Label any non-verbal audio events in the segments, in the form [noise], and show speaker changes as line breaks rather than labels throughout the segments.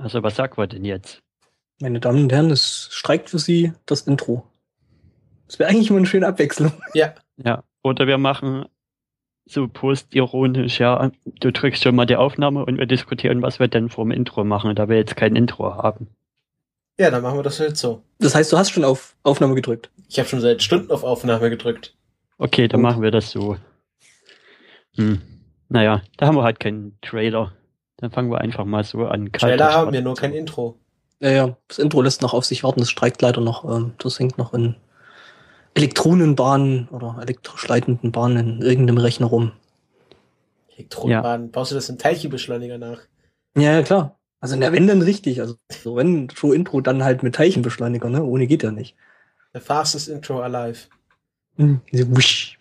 Also was sagt man denn jetzt?
Meine Damen und Herren, es streikt für Sie das Intro. Das wäre eigentlich mal eine schöne Abwechslung. [laughs]
Ja.
Ja. Oder wir machen so postironisch, ja, du drückst schon mal die Aufnahme und wir diskutieren, was wir denn vorm Intro machen, da wir jetzt kein Intro haben.
Ja, dann machen wir das halt so.
Das heißt, du hast schon auf Aufnahme gedrückt.
Ich habe schon seit Stunden auf Aufnahme gedrückt.
Okay, dann
Gut.
machen wir das so. Hm. Naja, da haben wir halt keinen Trailer. Dann fangen wir einfach mal so an.
Trailer haben wir nur kein Intro.
Ja, ja, das Intro lässt noch auf sich warten, das streikt leider noch. Ähm, das hängt noch in Elektronenbahnen oder elektrisch leitenden Bahnen in irgendeinem Rechner rum.
Elektronenbahn. Baust du das in Teilchenbeschleuniger nach?
Ja, ja, klar. Also in der wenn dann richtig. Also so wenn Show Intro dann halt mit Teilchenbeschleuniger, ne? Ohne geht ja nicht.
The fastest intro alive.
Hm, wusch.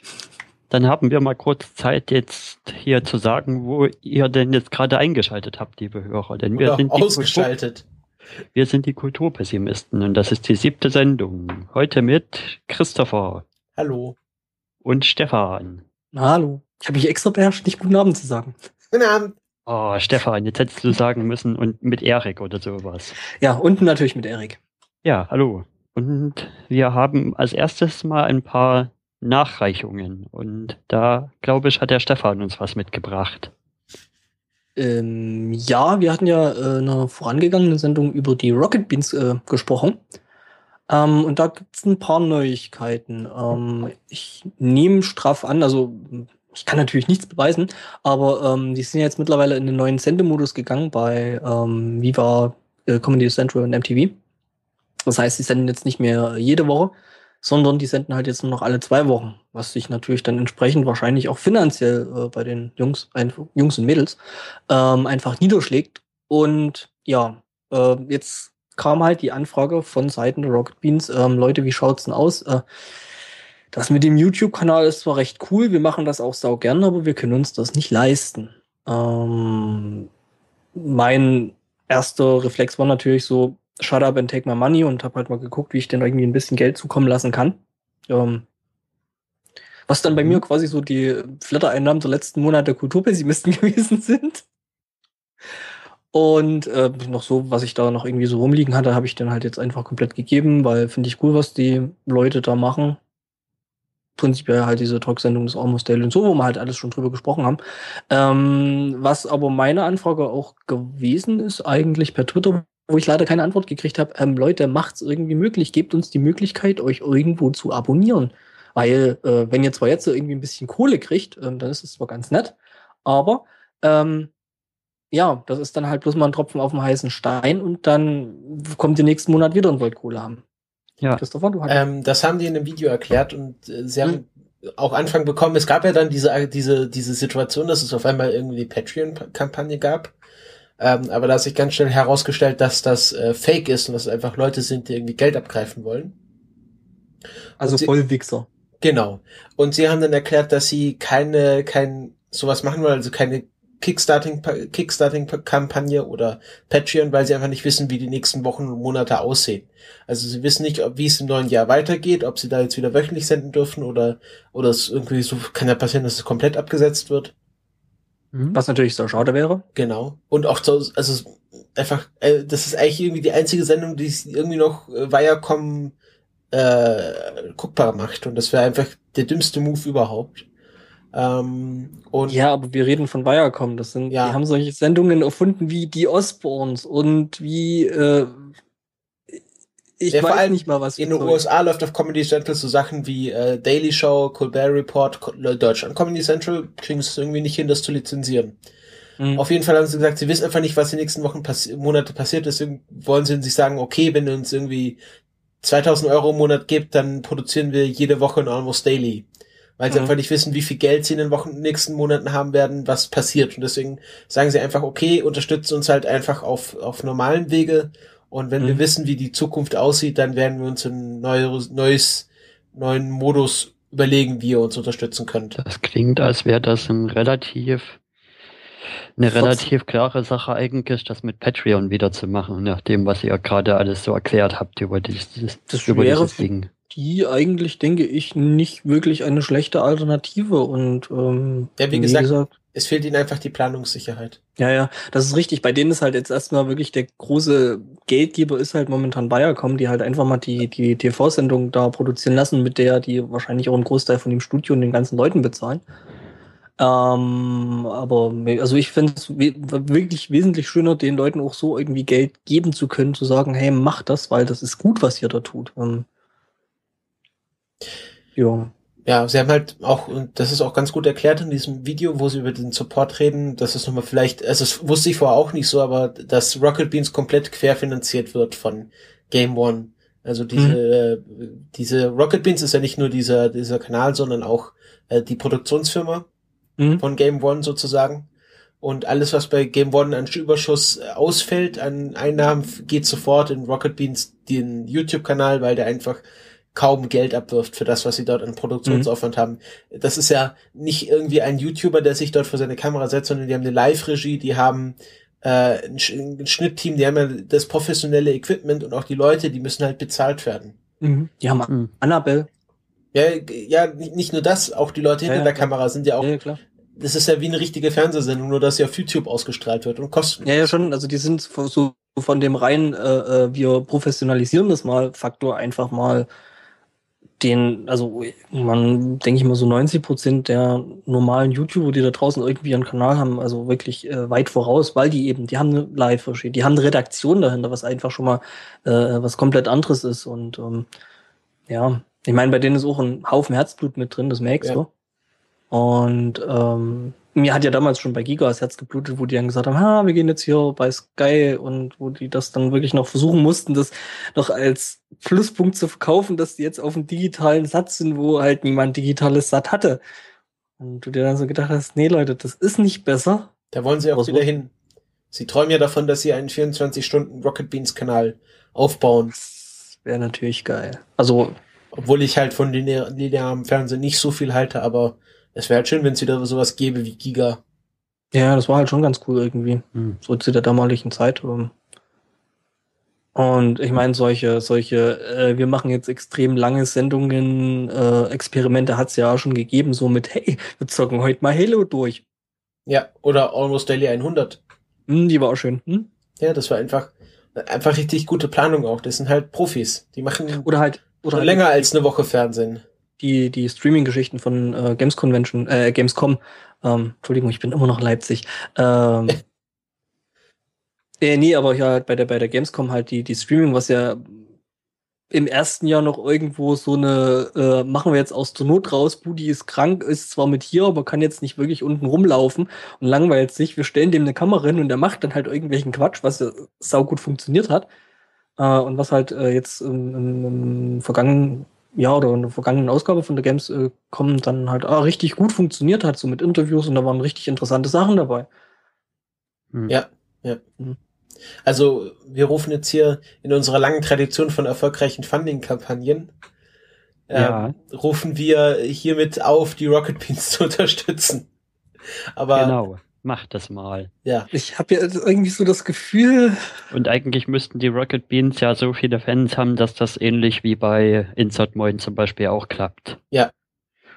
Dann haben wir mal kurz Zeit, jetzt hier zu sagen, wo ihr denn jetzt gerade eingeschaltet habt, liebe Hörer. Denn wir
Oder
sind, die Kultur,
ausgeschaltet.
wir sind die Kulturpessimisten und das ist die siebte Sendung. Heute mit Christopher
Hallo.
und Stefan.
Hallo. Ich habe mich extra beherrscht, nicht guten Abend zu sagen.
Guten Abend.
Oh, Stefan, jetzt hättest du sagen müssen und mit Erik oder sowas.
Ja, und natürlich mit Erik.
Ja, hallo. Und wir haben als erstes mal ein paar Nachreichungen. Und da, glaube ich, hat der Stefan uns was mitgebracht.
Ähm, ja, wir hatten ja äh, in einer vorangegangenen Sendung über die Rocket Beans äh, gesprochen. Ähm, und da gibt's ein paar Neuigkeiten. Ähm, ich nehme straff an, also ich kann natürlich nichts beweisen, aber ähm, die sind jetzt mittlerweile in den neuen Sendemodus gegangen bei ähm, Viva äh, Comedy Central und MTV. Das heißt, die senden jetzt nicht mehr jede Woche, sondern die senden halt jetzt nur noch alle zwei Wochen, was sich natürlich dann entsprechend wahrscheinlich auch finanziell äh, bei den Jungs, ein, Jungs und Mädels ähm, einfach niederschlägt. Und ja, äh, jetzt kam halt die Anfrage von Seiten der Rocket Beans, ähm, Leute, wie schaut's denn aus? Äh, das mit dem YouTube-Kanal ist zwar recht cool, wir machen das auch sau gern, aber wir können uns das nicht leisten. Ähm, mein erster Reflex war natürlich so, shut up and take my money und habe halt mal geguckt, wie ich denn irgendwie ein bisschen Geld zukommen lassen kann. Ähm, was dann bei mir quasi so die Flatter-Einnahmen der letzten Monate der Kulturpessimisten [laughs] gewesen sind. Und äh, noch so, was ich da noch irgendwie so rumliegen hatte, habe ich dann halt jetzt einfach komplett gegeben, weil finde ich cool, was die Leute da machen. Prinzipiell halt diese Talksendung des Almost Daily und so, wo wir halt alles schon drüber gesprochen haben. Ähm, was aber meine Anfrage auch gewesen ist, eigentlich per Twitter, wo ich leider keine Antwort gekriegt habe, ähm, Leute, macht's irgendwie möglich, gebt uns die Möglichkeit, euch irgendwo zu abonnieren. Weil, äh, wenn ihr zwar jetzt so irgendwie ein bisschen Kohle kriegt, ähm, dann ist es zwar ganz nett, aber ähm, ja, das ist dann halt bloß mal ein Tropfen auf dem heißen Stein und dann kommt ihr nächsten Monat wieder und wollt Kohle haben.
Ja.
Christopher, du hast.
Ähm, das haben die in einem Video erklärt und äh, sie haben auch Anfang bekommen. Es gab ja dann diese, diese, diese Situation, dass es auf einmal irgendwie die Patreon-Kampagne gab. Ähm, aber da hat sich ganz schnell herausgestellt, dass das äh, Fake ist und dass es einfach Leute sind, die irgendwie Geld abgreifen wollen.
also
sie-
Vollwichser.
Genau. Und sie haben dann erklärt, dass sie keine, kein sowas machen wollen, also keine Kickstarting, Kickstarting-Kampagne oder Patreon, weil sie einfach nicht wissen, wie die nächsten Wochen und Monate aussehen. Also sie wissen nicht, ob, wie es im neuen Jahr weitergeht, ob sie da jetzt wieder wöchentlich senden dürfen oder, oder es irgendwie so, kann ja passieren, dass es komplett abgesetzt wird.
Mhm.
Was natürlich so schade wäre.
Genau. Und auch so, also einfach, äh, das ist eigentlich irgendwie die einzige Sendung, die es irgendwie noch äh, Viacom äh, guckbar macht. Und das wäre einfach der dümmste Move überhaupt. Ähm, und
Ja, aber wir reden von Viacom. Das sind,
Ja.
die haben solche Sendungen erfunden wie die Osborns und wie, äh, ich
Ja, vor allem
nicht mal was.
in den. USA läuft auf Comedy Central so Sachen wie äh, Daily Show, Colbert Report, äh, Deutschland Comedy Central kriegen es irgendwie nicht hin, das zu lizenzieren.
Mhm.
Auf jeden Fall haben sie gesagt, sie wissen einfach nicht, was die nächsten Wochen, passi Monate passiert. Deswegen wollen sie sich sagen, okay, wenn ihr uns irgendwie 2000 Euro im Monat gibt, dann produzieren wir jede Woche ein Almost Daily. Weil sie
Mhm.
einfach nicht wissen, wie viel Geld sie in den Wochen, nächsten Monaten haben werden, was passiert. Und deswegen sagen sie einfach, okay, unterstützen uns halt einfach auf, auf normalen Wege. Und wenn wir
Mhm.
wissen, wie die Zukunft aussieht, dann werden wir uns ein neues, neues, neuen Modus überlegen, wie ihr uns unterstützen könnt.
Das klingt, als wäre das ein relativ, eine relativ klare Sache eigentlich, das mit Patreon wieder zu machen, nach dem, was ihr gerade alles so erklärt habt über dieses,
Das
über
wäre
dieses Ding.
die eigentlich, denke ich, nicht wirklich eine schlechte Alternative. Und ähm,
Ja, wie gesagt, Es fehlt ihnen einfach die Planungssicherheit.
Ja, ja, das ist richtig. Bei denen ist halt jetzt erstmal wirklich der große Geldgeber ist halt momentan Viacom, die halt einfach mal die, die TV-Sendung da produzieren lassen, mit der die wahrscheinlich auch einen Großteil von dem Studio und den ganzen Leuten bezahlen. Ähm, aber also ich finde es we wirklich wesentlich schöner, den Leuten auch so irgendwie Geld geben zu können, zu sagen, hey, mach das, weil das ist gut, was ihr da tut. Ähm,
ja. Ja, sie haben halt auch, und das ist auch ganz gut erklärt in diesem Video, wo sie über den Support reden, dass es nochmal vielleicht, also das wusste ich vorher auch nicht so, aber dass Rocket Beans komplett querfinanziert wird von Game One. Also diese, mhm. äh, diese Rocket Beans ist ja nicht nur dieser, dieser Kanal, sondern auch äh, die Produktionsfirma mhm. von Game One sozusagen. Und alles, was bei Game One an Überschuss ausfällt, an Einnahmen, geht sofort in Rocket Beans den YouTube-Kanal, weil der einfach kaum Geld abwirft für das, was sie dort an Produktionsaufwand mhm. haben. Das ist ja nicht irgendwie ein YouTuber, der sich dort vor seine Kamera setzt, sondern die haben eine Live-Regie, die haben äh, ein, ein Schnittteam, die haben ja das professionelle Equipment und auch die Leute, die müssen halt bezahlt werden.
Mhm. Die haben mhm. Annabelle.
Ja, ja, nicht nur das, auch die Leute hinter ja, der klar. Kamera sind ja auch. Ja, klar. Das ist ja wie eine richtige Fernsehsendung, nur dass sie auf YouTube ausgestrahlt wird und kosten.
Ja, ja, schon. Also die sind so von dem rein, äh, äh, wir professionalisieren das mal Faktor einfach mal den, also man denke ich mal so 90 Prozent der normalen YouTuber, die da draußen irgendwie einen Kanal haben, also wirklich äh, weit voraus, weil die eben, die haben eine Live-Regie, die haben eine Redaktion dahinter, was einfach schon mal äh, was komplett anderes ist und ähm, ja, ich meine, bei denen ist auch ein Haufen Herzblut mit drin, das merkst ja. du. Und ähm, mir hat ja damals schon bei Giga das Herz geblutet, wo die dann gesagt haben, ha, wir gehen jetzt hier bei Sky und wo die das dann wirklich noch versuchen mussten, das noch als Pluspunkt zu verkaufen, dass die jetzt auf einem digitalen Satz sind, wo halt niemand digitales Sat hatte. Und du dir dann so gedacht hast, nee Leute, das ist nicht besser.
Da wollen sie auch wieder hin. Sie träumen ja davon, dass sie einen 24-Stunden Rocket Beans Kanal aufbauen. Das
wäre natürlich geil. Also.
Obwohl ich halt von linearem Fernsehen nicht so viel halte, aber es wäre halt schön, wenn es wieder sowas gäbe wie Giga.
Ja, das war halt schon ganz cool irgendwie. Hm. So zu der damaligen Zeit. Ähm. Und ich meine, solche, solche, äh, wir machen jetzt extrem lange Sendungen, äh, Experimente hat es ja auch schon gegeben, so mit, hey, wir zocken heute mal Halo durch.
Ja, oder Almost Daily 100.
Hm, die war auch schön. Hm?
Ja, das war einfach, einfach richtig gute Planung auch. Das sind halt Profis. Die machen
oder halt,
oder halt länger als eine Woche Fernsehen
die, die Streaming-Geschichten von äh, Games Convention, äh, Gamescom, ähm, Entschuldigung, ich bin immer noch Leipzig. Ähm, [laughs] äh, nee, aber ja, bei der, bei der Gamescom halt die, die Streaming, was ja im ersten Jahr noch irgendwo so eine, äh, machen wir jetzt aus der Not raus, Budi ist krank, ist zwar mit hier, aber kann jetzt nicht wirklich unten rumlaufen und langweilt sich. Wir stellen dem eine Kamera hin und der macht dann halt irgendwelchen Quatsch, was ja saugut funktioniert hat. Äh, und was halt äh, jetzt im, im, im vergangenen ja, oder in der vergangenen Ausgabe von der Games äh, kommen, dann halt ah, richtig gut funktioniert hat, so mit Interviews und da waren richtig interessante Sachen dabei.
Hm. Ja, ja. Hm. Also wir rufen jetzt hier in unserer langen Tradition von erfolgreichen Funding-Kampagnen, äh, ja. rufen wir hiermit auf, die Rocket Beans zu [laughs] unterstützen. Aber
genau. Mach das mal.
Ja. Ich habe ja irgendwie so das Gefühl.
Und eigentlich müssten die Rocket Beans ja so viele Fans haben, dass das ähnlich wie bei Insert Moin zum Beispiel auch klappt.
Ja.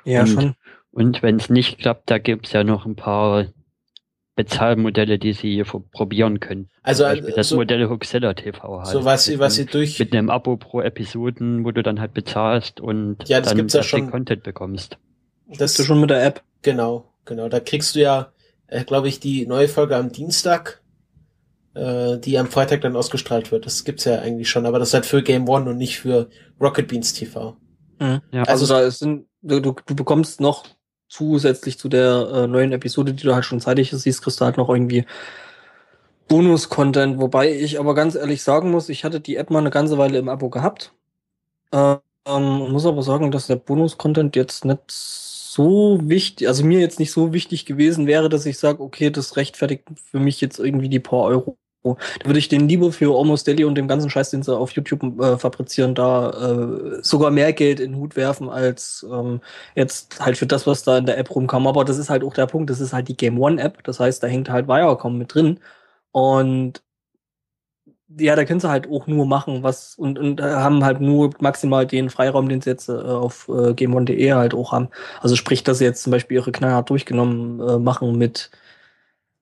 Ja,
und,
schon.
Und wenn es nicht klappt, da gibt's ja noch ein paar Bezahlmodelle, die sie probieren können.
Also
das so, Modell Huxilla TV
halt. So was sie, was sie durch
mit einem Abo pro Episoden, wo du dann halt bezahlst und
ja, das
dann
gibt's ja schon,
Content bekommst.
Das du schon mit der App.
Genau, genau. Da kriegst du ja äh, glaube ich, die neue Folge am Dienstag, äh, die am Freitag dann ausgestrahlt wird. Das gibt's ja eigentlich schon, aber das ist halt für Game One und nicht für Rocket Beans TV.
Mhm. Ja, also, also da sind, du, du, bekommst noch zusätzlich zu der äh, neuen Episode, die du halt schon zeitig siehst, kriegst du halt noch irgendwie Bonus-Content, wobei ich aber ganz ehrlich sagen muss, ich hatte die App mal eine ganze Weile im Abo gehabt. Ähm, muss aber sagen, dass der Bonus-Content jetzt nicht so wichtig, also mir jetzt nicht so wichtig gewesen wäre, dass ich sage, okay, das rechtfertigt für mich jetzt irgendwie die paar Euro. Da würde ich den lieber für Almost Daily und dem ganzen Scheiß, den sie auf YouTube äh, fabrizieren, da äh, sogar mehr Geld in den Hut werfen, als ähm, jetzt halt für das, was da in der App rumkam. Aber das ist halt auch der Punkt, das ist halt die Game One App. Das heißt, da hängt halt Viacom mit drin. Und ja, da können sie halt auch nur machen, was und, und äh, haben halt nur maximal den Freiraum, den sie jetzt äh, auf äh, GameOne.de halt auch haben. Also sprich, dass sie jetzt zum Beispiel ihre knallhart durchgenommen äh, machen mit,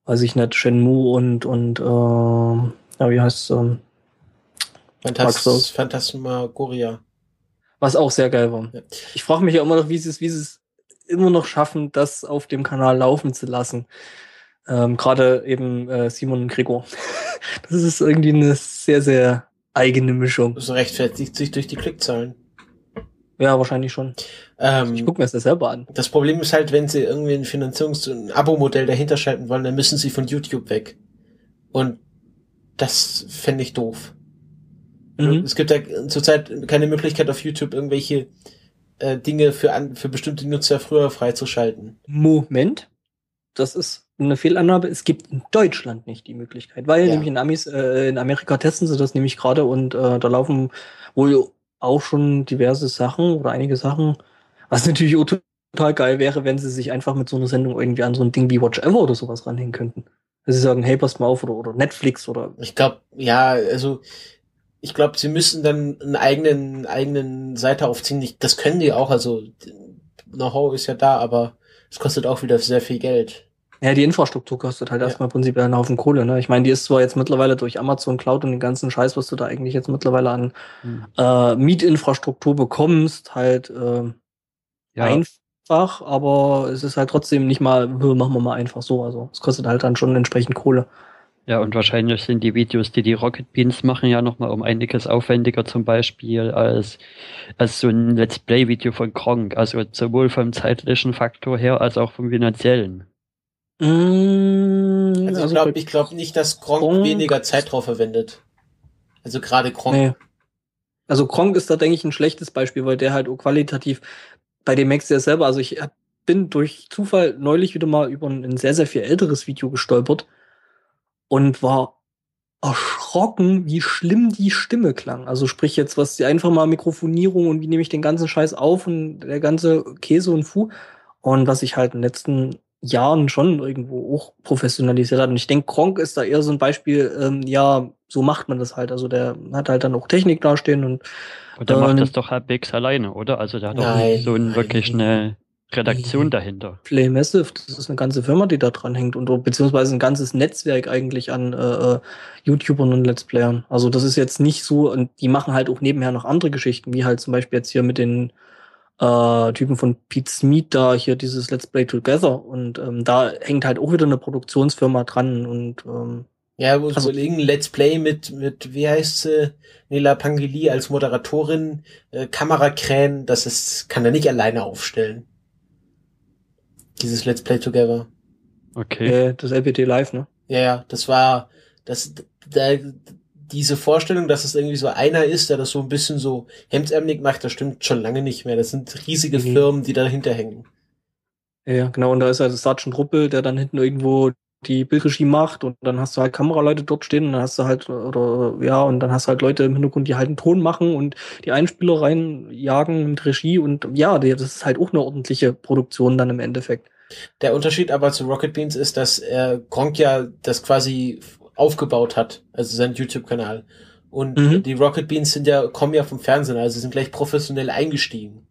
weiß ich nicht, Shenmue und und äh, ja, wie heißt ähm,
Phantas Phantasmagoria.
Was auch sehr geil war.
Ja.
Ich frage mich ja immer noch, wie sie es, wie sie es immer noch schaffen, das auf dem Kanal laufen zu lassen. Ähm, Gerade eben äh, Simon und Gregor. [laughs] das ist irgendwie eine sehr, sehr eigene Mischung.
Das rechtfertigt sich durch die Klickzahlen.
Ja, wahrscheinlich schon.
Ähm,
Ich gucke mir das selber an.
das Problem ist halt, wenn sie irgendwie ein Finanzierungs- ein Abo-Modell dahinter schalten wollen, dann müssen sie von YouTube weg. Und das fände ich doof.
Mhm.
Es gibt ja zurzeit keine Möglichkeit auf YouTube irgendwelche äh, Dinge für, an, für bestimmte Nutzer früher freizuschalten.
Moment. Das ist eine Fehlannahme. Es gibt in Deutschland nicht die Möglichkeit, weil
Ja.
nämlich in Amis, äh, in Amerika testen sie das nämlich gerade und äh, da laufen wohl auch schon diverse Sachen oder einige Sachen, was [laughs] natürlich total geil wäre, wenn sie sich einfach mit so einer Sendung irgendwie an so ein Ding wie Watch Ever oder sowas ranhängen könnten. Dass sie sagen, hey, passt mal auf, oder, oder Netflix oder
Ich glaube, ja, also ich glaube, sie müssen dann einen eigenen eigenen Seite aufziehen. Ich, das können die auch, also Know-how ist ja da, aber es kostet auch wieder sehr viel Geld.
Ja, die Infrastruktur kostet halt
Ja.
erstmal prinzipiell einen Haufen Kohle. Ne? Ich meine, die ist zwar jetzt mittlerweile durch Amazon Cloud und den ganzen Scheiß, was du da eigentlich jetzt mittlerweile an
Hm.
äh, Mietinfrastruktur bekommst, halt äh,
Ja,
einfach, aber es ist halt trotzdem nicht mal, "Hö, machen wir mal einfach so. Also es kostet halt dann schon entsprechend Kohle.
Ja, und wahrscheinlich sind die Videos, die die Rocket Beans machen, ja nochmal um einiges aufwendiger zum Beispiel als, als so ein Let's Play-Video von Gronk. Also sowohl vom zeitlichen Faktor her als auch vom finanziellen.
Mm,
Also, ich
also
glaube ich glaub nicht, dass Gronk,
Gronk-
weniger Zeit drauf verwendet. Also gerade Gronk.
Nee. Also Kronk ist da, denke ich, ein schlechtes Beispiel, weil der halt auch qualitativ bei dem Max ja selber, also ich bin durch Zufall neulich wieder mal über ein sehr, sehr viel älteres Video gestolpert und war erschrocken, wie schlimm die Stimme klang. Also sprich jetzt, was die einfach mal Mikrofonierung und wie nehme ich den ganzen Scheiß auf und der ganze Käse und Fu. Und was ich halt in den letzten Jahren schon irgendwo auch professionalisiert hat. Und ich denke, Kronk ist da eher so ein Beispiel, ähm, ja, so macht man das halt. Also der hat halt dann auch Technik dastehen und
Und der
Ähm,
macht das doch halbwegs alleine, oder? Also der hat auch
Nein,
nicht so ein,
nein,
wirklich eine Redaktion
Nee.
dahinter.
Play Massive, das ist eine ganze Firma, die da dran hängt und beziehungsweise ein ganzes Netzwerk eigentlich an äh, äh, YouTubern und Let's Playern. Also das ist jetzt nicht so, und die machen halt auch nebenher noch andere Geschichten, wie halt zum Beispiel jetzt hier mit den äh, Typen von Pete's Meat da hier dieses Let's Play Together und ähm, da hängt halt auch wieder eine Produktionsfirma dran und ähm,
Ja, wir uns
Also-
überlegen, Let's Play mit, mit, wie heißt sie, Nela Pangeli als Moderatorin, äh, Kamerakrähen, das ist, kann er nicht alleine aufstellen. Dieses Let's Play Together.
Okay.
äh, das LPT Live, ne?
Ja, ja, das war, das, da, diese Vorstellung, dass es irgendwie so einer ist, der das so ein bisschen so hemdsärmelig macht, das stimmt schon lange nicht mehr. Das sind riesige
Mhm.
Firmen, die dahinter hängen.
Ja, genau, und da ist halt Sergeant Ruppel, der dann hinten irgendwo die Bildregie macht und dann hast du halt Kameraleute dort stehen und dann hast du halt, oder ja, und dann hast du halt Leute im Hintergrund, die halt einen Ton machen und die Einspieler reinjagen mit Regie und ja, das ist halt auch eine ordentliche Produktion dann im Endeffekt.
Der Unterschied aber zu Rocket Beans ist, dass er Gronk ja das quasi aufgebaut hat, also sein YouTube-Kanal. Und
Mhm.
die Rocket Beans sind ja, kommen ja vom Fernsehen, also sind gleich professionell eingestiegen.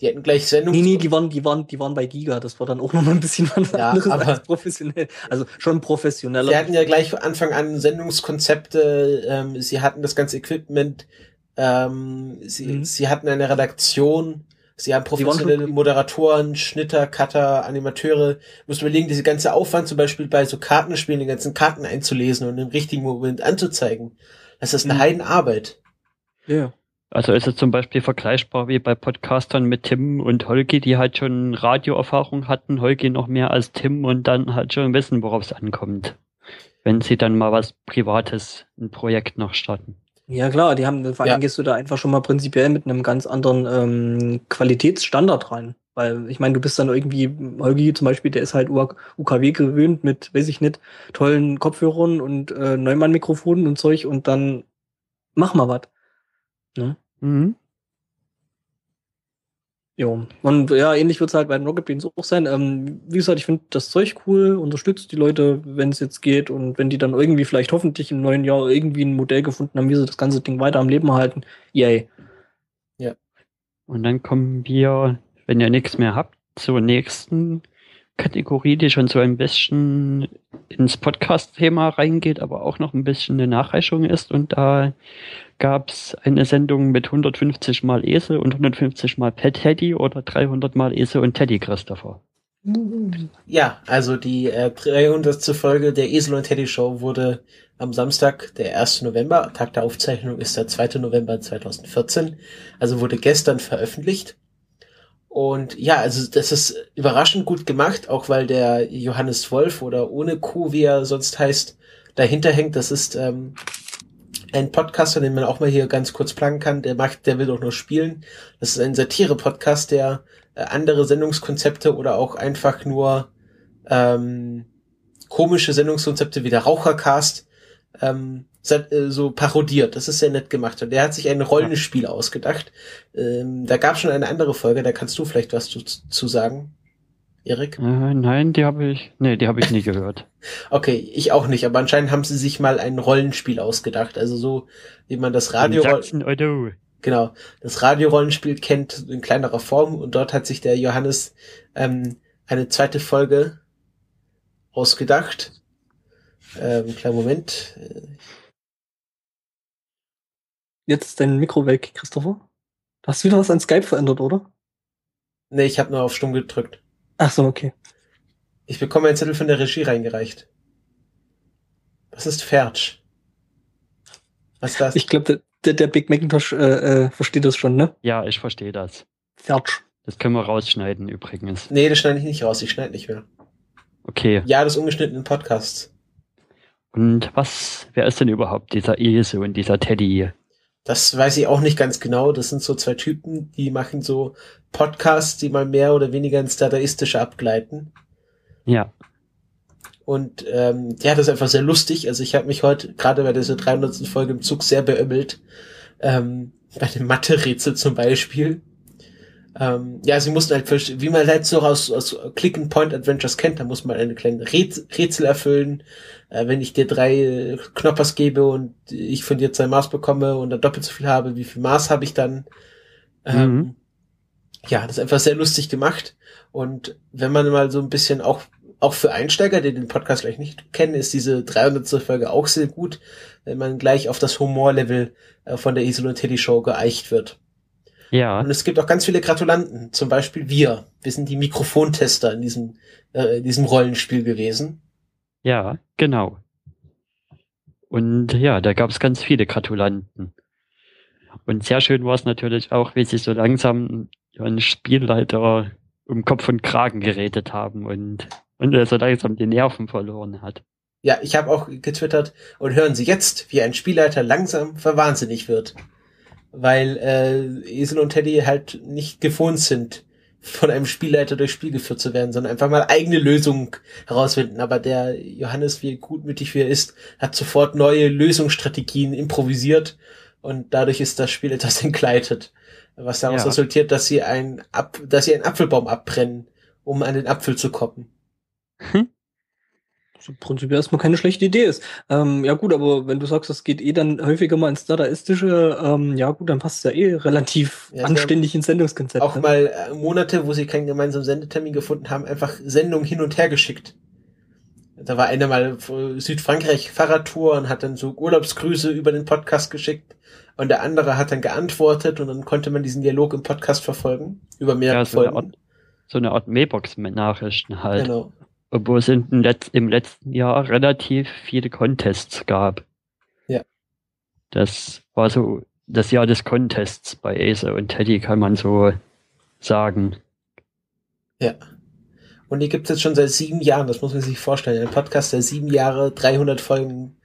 Die hätten gleich Sendung.
Nee, nee, die waren, die waren, die waren bei Giga, das war dann auch nochmal ein bisschen was
Ja,
anderes
aber-
als professionell. Also schon professioneller.
Sie hatten ja gleich von Anfang an Sendungskonzepte, ähm, sie hatten das ganze Equipment, ähm, sie,
Mhm.
sie hatten eine Redaktion, sie haben professionelle Moderatoren, Schnitter, Cutter, Animateure. Muss überlegen, diese ganze Aufwand zum Beispiel bei so Kartenspielen, die ganzen Karten einzulesen und im richtigen Moment anzuzeigen. Das ist eine
Mhm.
Heidenarbeit.
ja.
Also ist es zum Beispiel vergleichbar wie bei Podcastern mit Tim und Holgi, die halt schon Radioerfahrung hatten, Holgi noch mehr als Tim und dann halt schon wissen, worauf es ankommt. Wenn sie dann mal was Privates, ein Projekt noch starten.
Ja klar, die haben, vor allem
Ja.
gehst du da einfach schon mal prinzipiell mit einem ganz anderen ähm, Qualitätsstandard rein. Weil ich meine, du bist dann irgendwie, Holgi zum Beispiel, der ist halt UKW gewöhnt mit, weiß ich nicht, tollen Kopfhörern und äh, Neumann-Mikrofonen und Zeug und dann mach mal was. Ne?
Mhm.
Ja, und ja, ähnlich wird es halt bei den Rocket Beans auch sein. Ähm, wie gesagt, ich finde das Zeug cool, unterstützt die Leute, wenn es jetzt geht und wenn die dann irgendwie vielleicht hoffentlich im neuen Jahr irgendwie ein Modell gefunden haben, wie sie das ganze Ding weiter am Leben halten. Yay.
Ja. Und dann kommen wir, wenn ihr nichts mehr habt, zur nächsten Kategorie, die schon so ein bisschen ins Podcast-Thema reingeht, aber auch noch ein bisschen eine Nachreichung ist. Und da gab es eine Sendung mit 150 mal Esel und 150 mal Pet Teddy oder 300 mal Esel und Teddy Christopher.
Ja, also die äh, 300. Folge der Esel und Teddy Show wurde am Samstag, der 1. November, Tag der Aufzeichnung ist der 2. November 2014, also wurde gestern veröffentlicht. Und ja, also das ist überraschend gut gemacht, auch weil der Johannes Wolf oder ohne Kuh, wie er sonst heißt, dahinter hängt. Das ist ähm, ein Podcaster, den man auch mal hier ganz kurz planen kann. Der macht, der will doch nur spielen. Das ist ein Satire-Podcast, der äh, andere Sendungskonzepte oder auch einfach nur ähm, komische Sendungskonzepte wie der Rauchercast ähm, äh, so parodiert. Das ist sehr nett gemacht. Und der hat sich ein Rollenspiel ausgedacht. Ähm, da gab schon eine andere Folge, da kannst du vielleicht was zu, zu sagen. Erik?
Äh, nein, die habe ich, nee, die habe ich nie [laughs] gehört.
okay, ich auch nicht, aber anscheinend haben sie sich mal ein Rollenspiel ausgedacht. Also so, wie man das Radio. Genau, das Radiorollenspiel kennt in kleinerer Form und dort hat sich der Johannes ähm, eine zweite Folge ausgedacht. Ähm, kleinen Moment.
Jetzt ist dein Mikro weg, Christopher. Du hast wieder was an Skype verändert, oder?
Nee, ich habe nur auf Stumm gedrückt.
Ach so, okay.
Ich bekomme einen Zettel von der Regie reingereicht. Was ist Fertsch?
Was ist das? Ich glaube, der, der Big Macintosh äh, äh, versteht das schon, ne?
Ja, ich verstehe das.
Fertsch.
Das können wir rausschneiden übrigens.
Nee, das schneide ich nicht raus. Ich schneide nicht mehr.
Okay.
Ja, das ungeschnittenen Podcasts.
Und was, wer ist denn überhaupt dieser Esel und dieser Teddy?
Das weiß ich auch nicht ganz genau. Das sind so zwei Typen, die machen so Podcasts, die mal mehr oder weniger ins Dadaistische abgleiten.
Ja.
Und ähm, ja, das ist einfach sehr lustig. Also ich habe mich heute gerade bei dieser 300. Folge im Zug sehr beömmelt. Ähm, bei dem Mathe-Rätsel zum Beispiel. Ähm, ja, sie mussten halt, wie man halt so aus, aus Click-and-Point-Adventures kennt, da muss man eine kleine Rätsel erfüllen. Äh, wenn ich dir drei Knoppers gebe und ich von dir zwei Maß bekomme und dann doppelt so viel habe, wie viel Maß habe ich dann? Ähm, mhm. Ja, das ist einfach sehr lustig gemacht. Und wenn man mal so ein bisschen auch, auch für Einsteiger, die den Podcast gleich nicht kennen, ist diese 300. Folge auch sehr gut, wenn man gleich auf das Humorlevel äh, von der Isol und Teddy Show geeicht wird.
Ja.
Und es gibt auch ganz viele Gratulanten, zum Beispiel wir. Wir sind die Mikrofontester in diesem, äh, in diesem Rollenspiel gewesen.
Ja, genau. Und ja, da gab es ganz viele Gratulanten. Und sehr schön war es natürlich auch, wie sie so langsam ihren Spielleiter um Kopf und Kragen geredet haben und, und er so langsam die Nerven verloren hat.
Ja, ich habe auch getwittert und hören Sie jetzt, wie ein Spielleiter langsam verwahnsinnig wird weil äh, Esel und Teddy halt nicht gewohnt sind, von einem Spielleiter durchs Spiel geführt zu werden, sondern einfach mal eigene Lösungen herausfinden. Aber der Johannes, wie gutmütig wie er ist, hat sofort neue Lösungsstrategien improvisiert und dadurch ist das Spiel [laughs] etwas entgleitet. Was daraus ja. resultiert, dass sie ein Ab dass sie einen Apfelbaum abbrennen, um an den Apfel zu kommen. Hm?
Im Prinzip erstmal keine schlechte Idee ist. Ähm, ja gut, aber wenn du sagst, das geht eh dann häufiger mal ins Dadaistische, ähm, ja gut, dann passt es ja eh relativ ja, anständig ins Sendungskonzept.
Auch ne? mal äh, Monate, wo sie keinen gemeinsamen Sendetermin gefunden haben, einfach Sendungen hin und her geschickt. Da war einer mal Südfrankreich Fahrradtour und hat dann so Urlaubsgrüße über den Podcast geschickt und der andere hat dann geantwortet und dann konnte man diesen Dialog im Podcast verfolgen über mehrere ja,
so Folgen. Eine Art, so eine Art Mailbox-Nachrichten halt. Genau obwohl es im, Letz-, im letzten Jahr relativ viele Contests gab.
Ja.
Das war so das Jahr des Contests bei Ace und Teddy, kann man so sagen.
Ja. Und die gibt es jetzt schon seit sieben Jahren, das muss man sich vorstellen. Ein Podcast, der sieben Jahre, 300 Folgen,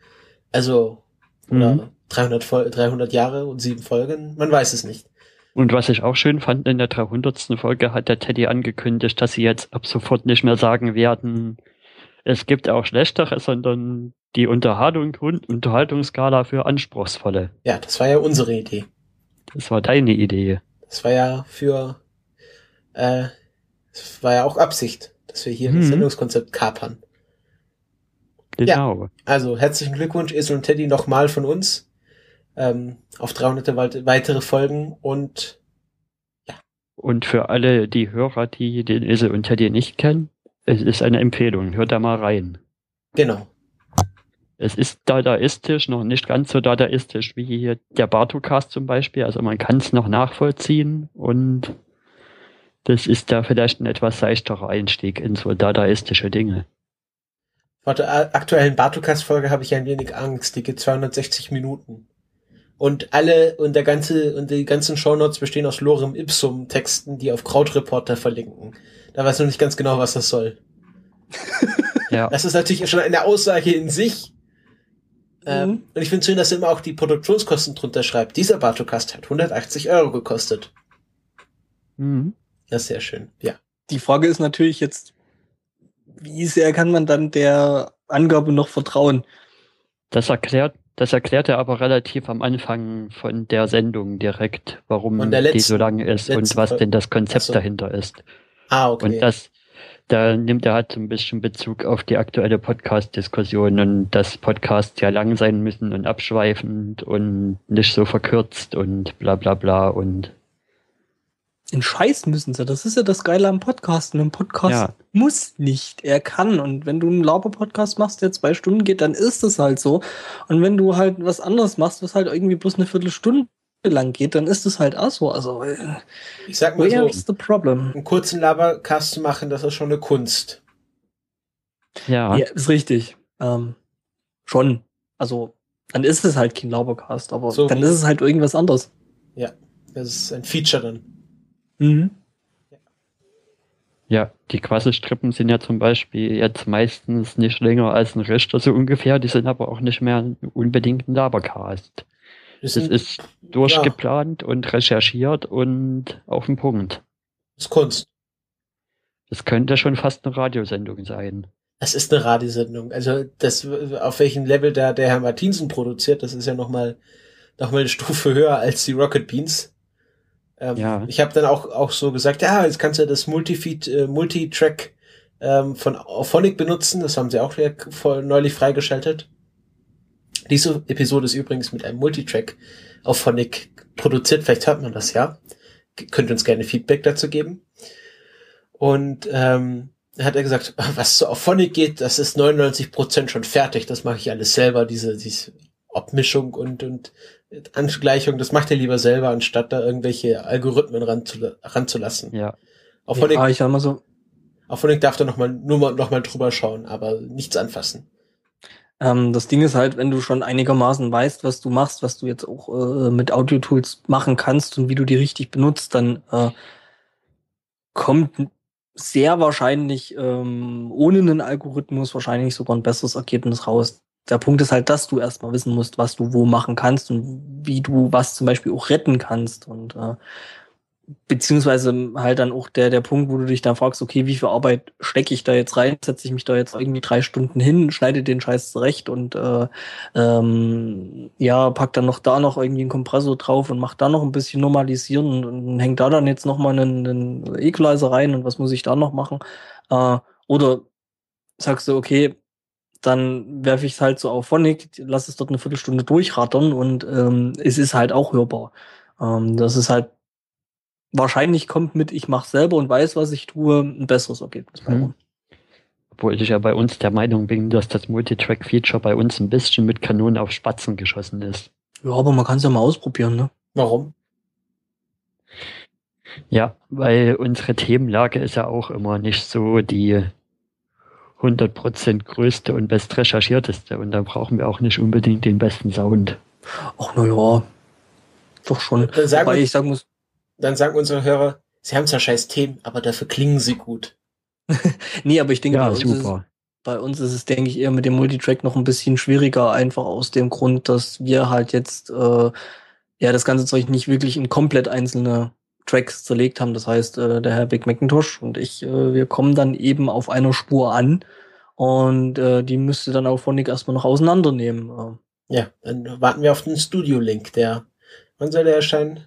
also, mhm. 300, 300 Jahre und sieben Folgen, man weiß es nicht.
Und was ich auch schön fand, in der 300. Folge hat der Teddy angekündigt, dass sie jetzt ab sofort nicht mehr sagen werden, es gibt auch schlechtere, sondern die Unterhaltung und Unterhaltungsskala für Anspruchsvolle.
Ja, das war ja unsere Idee.
Das war deine Idee.
Das war ja für Äh, das war ja auch Absicht, dass wir hier
Mhm.
das Sendungskonzept kapern.
Genau.
Also herzlichen Glückwunsch, Esel und Teddy, nochmal von uns ähm, auf 300 weit- weitere Folgen und
Und für alle die Hörer, die den Esel und Teddy nicht kennen, es ist eine Empfehlung. Hört da mal rein.
genau.
Es ist dadaistisch, noch nicht ganz so dadaistisch wie hier der Bartocast zum Beispiel. Also man kann es noch nachvollziehen und das ist da vielleicht ein etwas seichterer Einstieg in so dadaistische Dinge.
Vor der aktuellen Bartukas-Folge habe ich ein wenig Angst. Die geht 260 Minuten. Und alle und der ganze und die ganzen Shownotes bestehen aus Lorem Ipsum Texten, die auf Krautreporter verlinken. Da weiß ich noch nicht ganz genau, was das soll. [laughs]
Ja,
Das ist natürlich schon eine Aussage in sich. Ähm,
Mhm.
und ich finde schön, dass er immer auch die Produktionskosten drunter schreibt. Dieser Bartokast hat 180 Euro gekostet.
mhm.
Das ist sehr schön. Ja.
Die Frage ist natürlich jetzt, wie sehr kann man dann der Angabe noch vertrauen?
das erklärt, das erklärt er aber relativ am Anfang von der Sendung direkt, warum
der
die
letzten-
so lang ist und
letzten
was denn das Konzept
so.
dahinter ist.
Ah, okay.
Und das, da nimmt er halt so ein bisschen Bezug auf die aktuelle Podcast-Diskussion und dass Podcasts ja lang sein müssen und abschweifend und nicht so verkürzt und bla bla bla und
In Scheiß müssen sie. Das ist ja das Geile am Podcast. Und ein Podcast
Ja.
muss nicht. Er kann. Und wenn du einen Lauber-Podcast machst, der zwei Stunden geht, dann ist es halt so. Und wenn du halt was anderes machst, was halt irgendwie bloß eine Viertelstunde lang geht, dann ist es halt auch so. Also, äh,
ich sag mal so,
where's the problem?
einen kurzen Labercast zu machen, das ist schon eine Kunst.
ja,
Ja, ist richtig. Ähm, schon. Also, dann ist es halt kein Laubercast, aber
So
dann ist es halt irgendwas anderes.
Das ist ein Feature dann.
Mhm.
ja, die Quasselstrippen sind ja zum Beispiel jetzt meistens nicht länger als ein Richter so ungefähr, die sind aber auch nicht mehr unbedingt ein Labercast.
Das
Das
ist,
durchgeplant und recherchiert und auf den Punkt.
das ist Kunst.
Das könnte schon fast eine Radiosendung sein.
Das ist eine Radiosendung. Also das, auf welchem Level da der Herr Martinsen produziert, das ist ja nochmal noch mal eine Stufe höher als die Rocket Beans. Ähm,
Ja.
Ich habe dann auch, auch so gesagt, ja, jetzt kannst du das Multifeed, äh, Multitrack ähm, von Auphonic benutzen. Das haben sie auch wieder voll neulich freigeschaltet. Diese Episode ist übrigens mit einem Multitrack Auphonic produziert. Vielleicht hört man das ja. Könnt uns gerne Feedback dazu geben. Und ähm, hat er gesagt, [laughs] was zu Auphonic geht, das ist 99% schon fertig. Das mache ich alles selber, diese, diese Abmischung und, und Angleichung, das macht er lieber selber, anstatt da irgendwelche Algorithmen ranzula ranzulassen.
Ja.
Auphonic,
Ja, ich sag mal so,
Auphonic darf da noch mal, nur mal, noch mal drüber schauen, aber nichts anfassen.
Ähm, das Ding ist halt, wenn du schon einigermaßen weißt, was du machst, was du jetzt auch äh, mit Audio-Tools machen kannst und wie du die richtig benutzt, dann äh, kommt sehr wahrscheinlich ähm, ohne einen Algorithmus wahrscheinlich sogar ein besseres Ergebnis raus. Der Punkt ist halt, dass du erstmal wissen musst, was du wo machen kannst und wie du was zum Beispiel auch retten kannst. Und äh, beziehungsweise halt dann auch der, der Punkt, wo du dich dann fragst, okay, wie viel Arbeit stecke ich da jetzt rein? Setze ich mich da jetzt irgendwie drei Stunden hin, schneide den Scheiß zurecht und äh, ähm, ja, pack dann noch da noch irgendwie einen Kompressor drauf und mach da noch ein bisschen normalisieren und, und hängt da dann jetzt noch mal einen, einen Equalizer rein und was muss ich da noch machen? Äh, oder sagst du, okay, dann werfe ich es halt so auf Phonic, lass es dort eine Viertelstunde durchrattern und ähm, es ist halt auch hörbar. Ähm, das ist halt wahrscheinlich kommt mit, ich mache selber und weiß, was ich tue, ein besseres Ergebnis bei
Mhm. Obwohl ich ja bei uns der Meinung bin, dass das Multitrack-Feature bei uns ein bisschen mit Kanonen auf Spatzen geschossen ist.
Ja, aber man kann es ja mal ausprobieren, ne?
Warum?
Ja, weil unsere Themenlage ist ja auch immer nicht so die 100% größte und best recherchierteste und da brauchen wir auch nicht unbedingt den besten Sound.
Ach, na ja. Doch schon.
Dann sagen, wir-
ich sagen muss,
dann sagen unsere Hörer, sie haben zwar scheiß Themen, aber dafür klingen sie gut. [laughs]
nee, aber ich denke, bei,
Ja,
uns ist,
super.
bei uns ist es, denke ich, eher mit dem Multitrack noch ein bisschen schwieriger, einfach aus dem Grund, dass wir halt jetzt äh, ja das ganze Zeug nicht wirklich in komplett einzelne Tracks zerlegt haben. Das heißt, äh, der Herr Big Macintosh und ich, äh, wir kommen dann eben auf einer Spur an und äh, die müsste dann auch Phonic erstmal noch auseinandernehmen. Äh,
Ja, dann warten wir auf den Studio-Link, der, wann soll der erscheinen?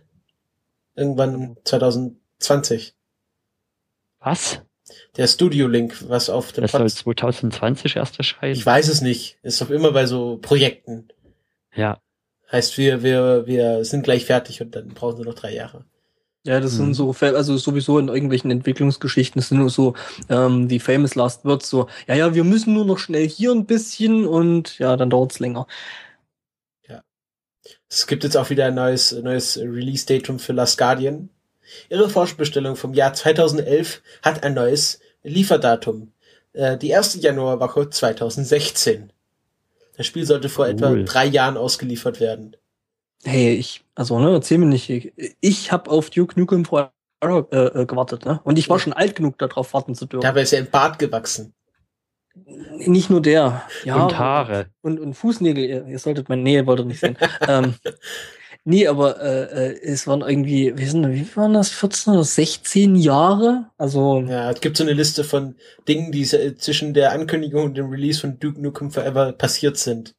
Irgendwann 2020.
Was?
Der Studio Link, was auf dem
Das soll 2020 erst erscheinen?
Ich weiß es nicht. Ist doch immer bei so Projekten.
Ja.
Heißt, wir, wir, wir sind gleich fertig und dann brauchen sie noch drei Jahre.
Ja, das sind
Mhm.
so, also sowieso in irgendwelchen Entwicklungsgeschichten, das sind nur so ähm, die Famous Last Words, so, ja, ja, wir müssen nur noch schnell hier ein bisschen und ja, dann dauert's länger.
Es gibt jetzt auch wieder ein neues, neues Release-Datum für Last Guardian. Ihre Forschbestellung vom Jahr 2011 hat ein neues Lieferdatum. Äh, die erste Januarwoche 2016. Das Spiel sollte vor etwa
Cool.
drei Jahren ausgeliefert werden.
Hey, ich, also, ne, erzähl mir nicht, ich, ich habe auf Duke Nukem Forever äh, äh, gewartet, ne? Und ich war schon alt genug, darauf warten zu dürfen.
Dabei ist er im Bart gewachsen.
Nicht nur der, ja.
Und Haare.
Und, und Fußnägel, ihr, ihr solltet meine Nähe, wollt ihr nicht sehen. [laughs] ähm, nee, aber äh, äh, es waren irgendwie, wie, sind, wie waren das, 14 oder 16 Jahre? Also,
Ja, es gibt so eine Liste von Dingen, die zwischen der Ankündigung und dem Release von Duke Nukem Forever passiert sind.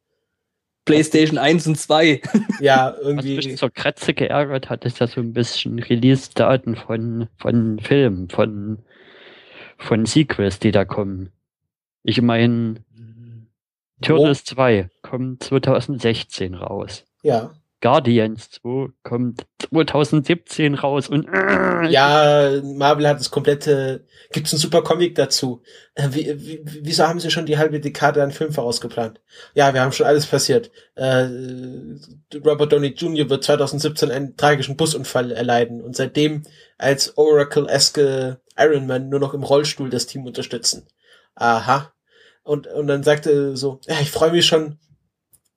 PlayStation 1 und 2. [laughs]
Ja,
Was mich
irgendwie.
zur Kratze geärgert hat, ist ja so ein bisschen Release-Daten von, von Filmen, von, von Sequels, die da kommen. Ich meine, Turtles 2 kommt 2016 raus.
Ja.
Guardians 2 kommt 2017 raus und äh,
Ja, Marvel hat das komplette. Gibt's einen super Comic dazu? Äh, Wie, wie, wieso haben sie schon die halbe Dekade an Film vorausgeplant? Ja, wir haben schon alles passiert. Äh, Robert Downey Jr. wird 2017 einen tragischen Busunfall erleiden und seitdem als Oracle-eske Iron Man nur noch im Rollstuhl das Team unterstützen. Aha. Und, und dann sagte so, ja, ich freue mich schon,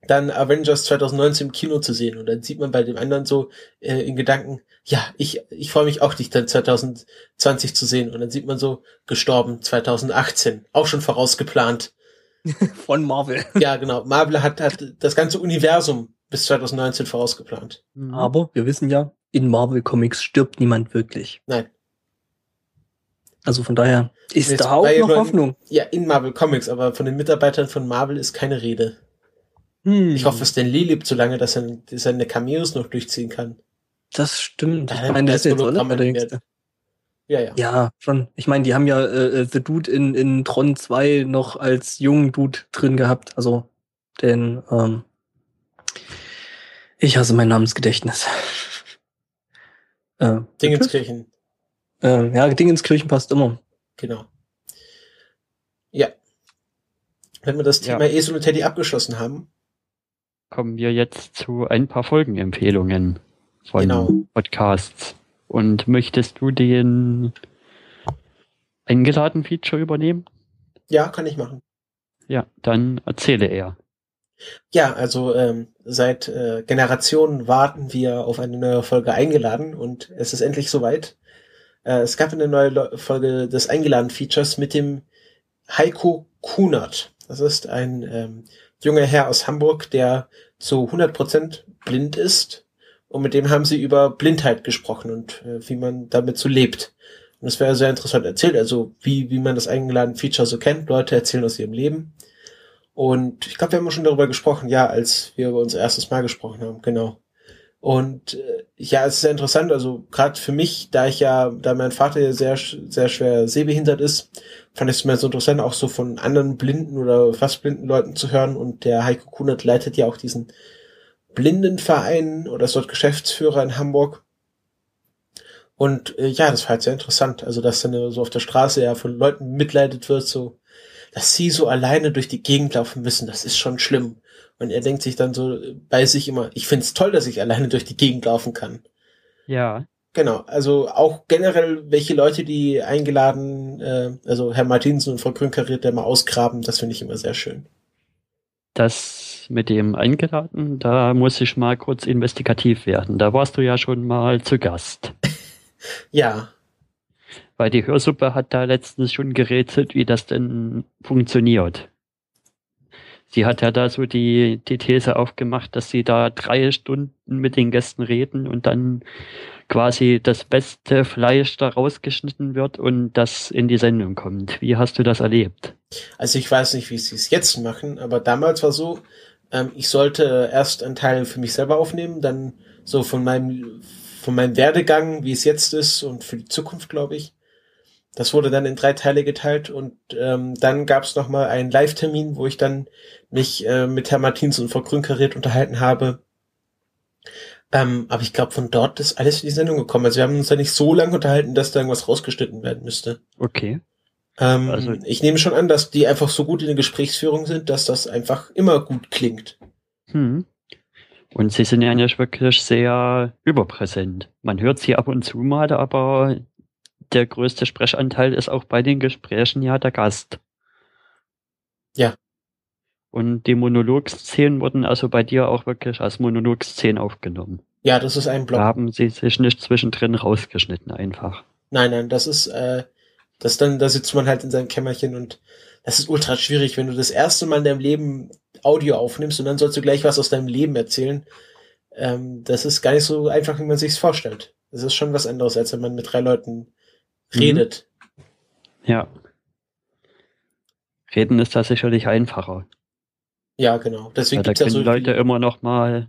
dann Avengers 2019 im Kino zu sehen. Und dann sieht man bei dem anderen so äh, in Gedanken, ja, ich, ich freue mich auch, dich dann 2020 zu sehen. Und dann sieht man so, gestorben 2018, auch schon vorausgeplant. [laughs]
Von Marvel. [laughs]
Ja, genau. Marvel hat, hat das ganze Universum bis 2019 vorausgeplant.
Mhm.
Aber wir wissen ja, in Marvel Comics stirbt niemand wirklich.
Nein.
Also von daher ist
Jetzt
da auch noch Hoffnung.
Ja, in Marvel Comics, aber von den Mitarbeitern von Marvel ist keine Rede.
Hm,
Ich hoffe, Stan Lee lebt so lange, dass er seine Cameos noch durchziehen kann.
das stimmt. Ich
Ja,
meine, der ist
das
jetzt oder?
Ja, ja.
Ja, schon. Ich meine, die haben ja äh, äh, The Dude in, in Tron 2 noch als jungen Dude drin gehabt. Also den, ähm, ich hasse mein Namensgedächtnis. [laughs] äh,
Dingenskirchen,
äh, ja, Dingenskirchen passt immer.
genau. Ja. Wenn wir das
Ja.
Thema Esel und Teddy abgeschlossen haben,
kommen wir jetzt zu ein paar Folgenempfehlungen von
Genau.
Podcasts. Und möchtest du den eingeladen Feature übernehmen?
ja, kann ich machen.
Ja, dann erzähle er.
Ja, also ähm, seit äh, Generationen warten wir auf eine neue Folge eingeladen und es ist endlich soweit. Äh, es gab eine neue Lo Folge des Eingeladen-Features mit dem Heiko Kunert. Das ist ein ähm, junger Herr aus Hamburg, der zu 100% blind ist. Und mit dem haben sie über Blindheit gesprochen und äh, wie man damit so lebt. Und das wäre sehr interessant erzählt, also wie, wie man das eingeladen Feature so kennt. Leute erzählen aus ihrem Leben. Und ich glaube, wir haben schon darüber gesprochen, ja, als wir über unser erstes Mal gesprochen haben, genau. Und äh, ja, es ist sehr interessant, also gerade für mich, da ich ja, da mein Vater ja sehr, sehr schwer sehbehindert ist, fand ich es mir so interessant, auch so von anderen blinden oder fast blinden Leuten zu hören. Und der Heiko Kunert leitet ja auch diesen Blindenverein oder ist dort Geschäftsführer in Hamburg. Und äh, ja, das war halt sehr interessant. Also, dass dann so auf der Straße ja von Leuten mitleidet wird, so, dass sie so alleine durch die Gegend laufen müssen, das ist schon schlimm. Und er denkt sich dann so bei sich immer, ich find's toll, dass ich alleine durch die Gegend laufen kann.
Ja,
Genau, also auch generell, welche Leute die eingeladen, äh, also Herr Martinsen und Frau Grünkariert, der mal ausgraben, das finde ich immer sehr schön.
das mit dem eingeladen, da muss ich mal kurz investigativ werden. Da warst du ja schon mal zu Gast. [laughs]
Ja,
Weil die Hörsuppe hat da letztens schon gerätselt, wie das denn funktioniert. Sie hat ja da so die, die These aufgemacht, dass sie da drei Stunden mit den Gästen reden und dann quasi das beste Fleisch da rausgeschnitten wird und das in die Sendung kommt. Wie hast du das erlebt?
also ich weiß nicht, wie sie es jetzt machen, aber damals war so, ähm, ich sollte erst einen Teil für mich selber aufnehmen, dann so von meinem, von meinem Werdegang, wie es jetzt ist und für die Zukunft, glaube ich. Das wurde dann in drei Teile geteilt und ähm, dann gab es nochmal einen Live-Termin, wo ich dann mich äh, mit Herr Martins und Frau Grünkariert unterhalten habe. Ähm, aber ich glaube, von dort ist alles in die Sendung gekommen. Also wir haben uns da nicht so lange unterhalten, dass da irgendwas rausgeschnitten werden müsste.
Okay.
Ähm, also ich nehme schon an, dass die einfach so gut in der Gesprächsführung sind, dass das einfach immer gut klingt.
Hm. Und sie sind ja nicht wirklich sehr überpräsent. Man hört sie ab und zu mal, aber der größte Sprechanteil ist auch bei den Gesprächen ja der Gast.
Ja.
Und die Monologszenen wurden also bei dir auch wirklich als Monologszenen aufgenommen.
Ja, das ist ein Block.
Da haben sie sich nicht zwischendrin rausgeschnitten einfach.
Nein, nein, das ist, äh, das dann, da sitzt man halt in seinem Kämmerchen und das ist ultra schwierig, wenn du das erste Mal in deinem Leben Audio aufnimmst und dann sollst du gleich was aus deinem Leben erzählen. Ähm, das ist gar nicht so einfach, wie man sich's vorstellt. Das ist schon was anderes, als wenn man mit drei Leuten Mhm. redet.
Ja. Reden ist da sicherlich einfacher.
Ja, genau. Deswegen
ja, da können ja so Leute immer noch mal,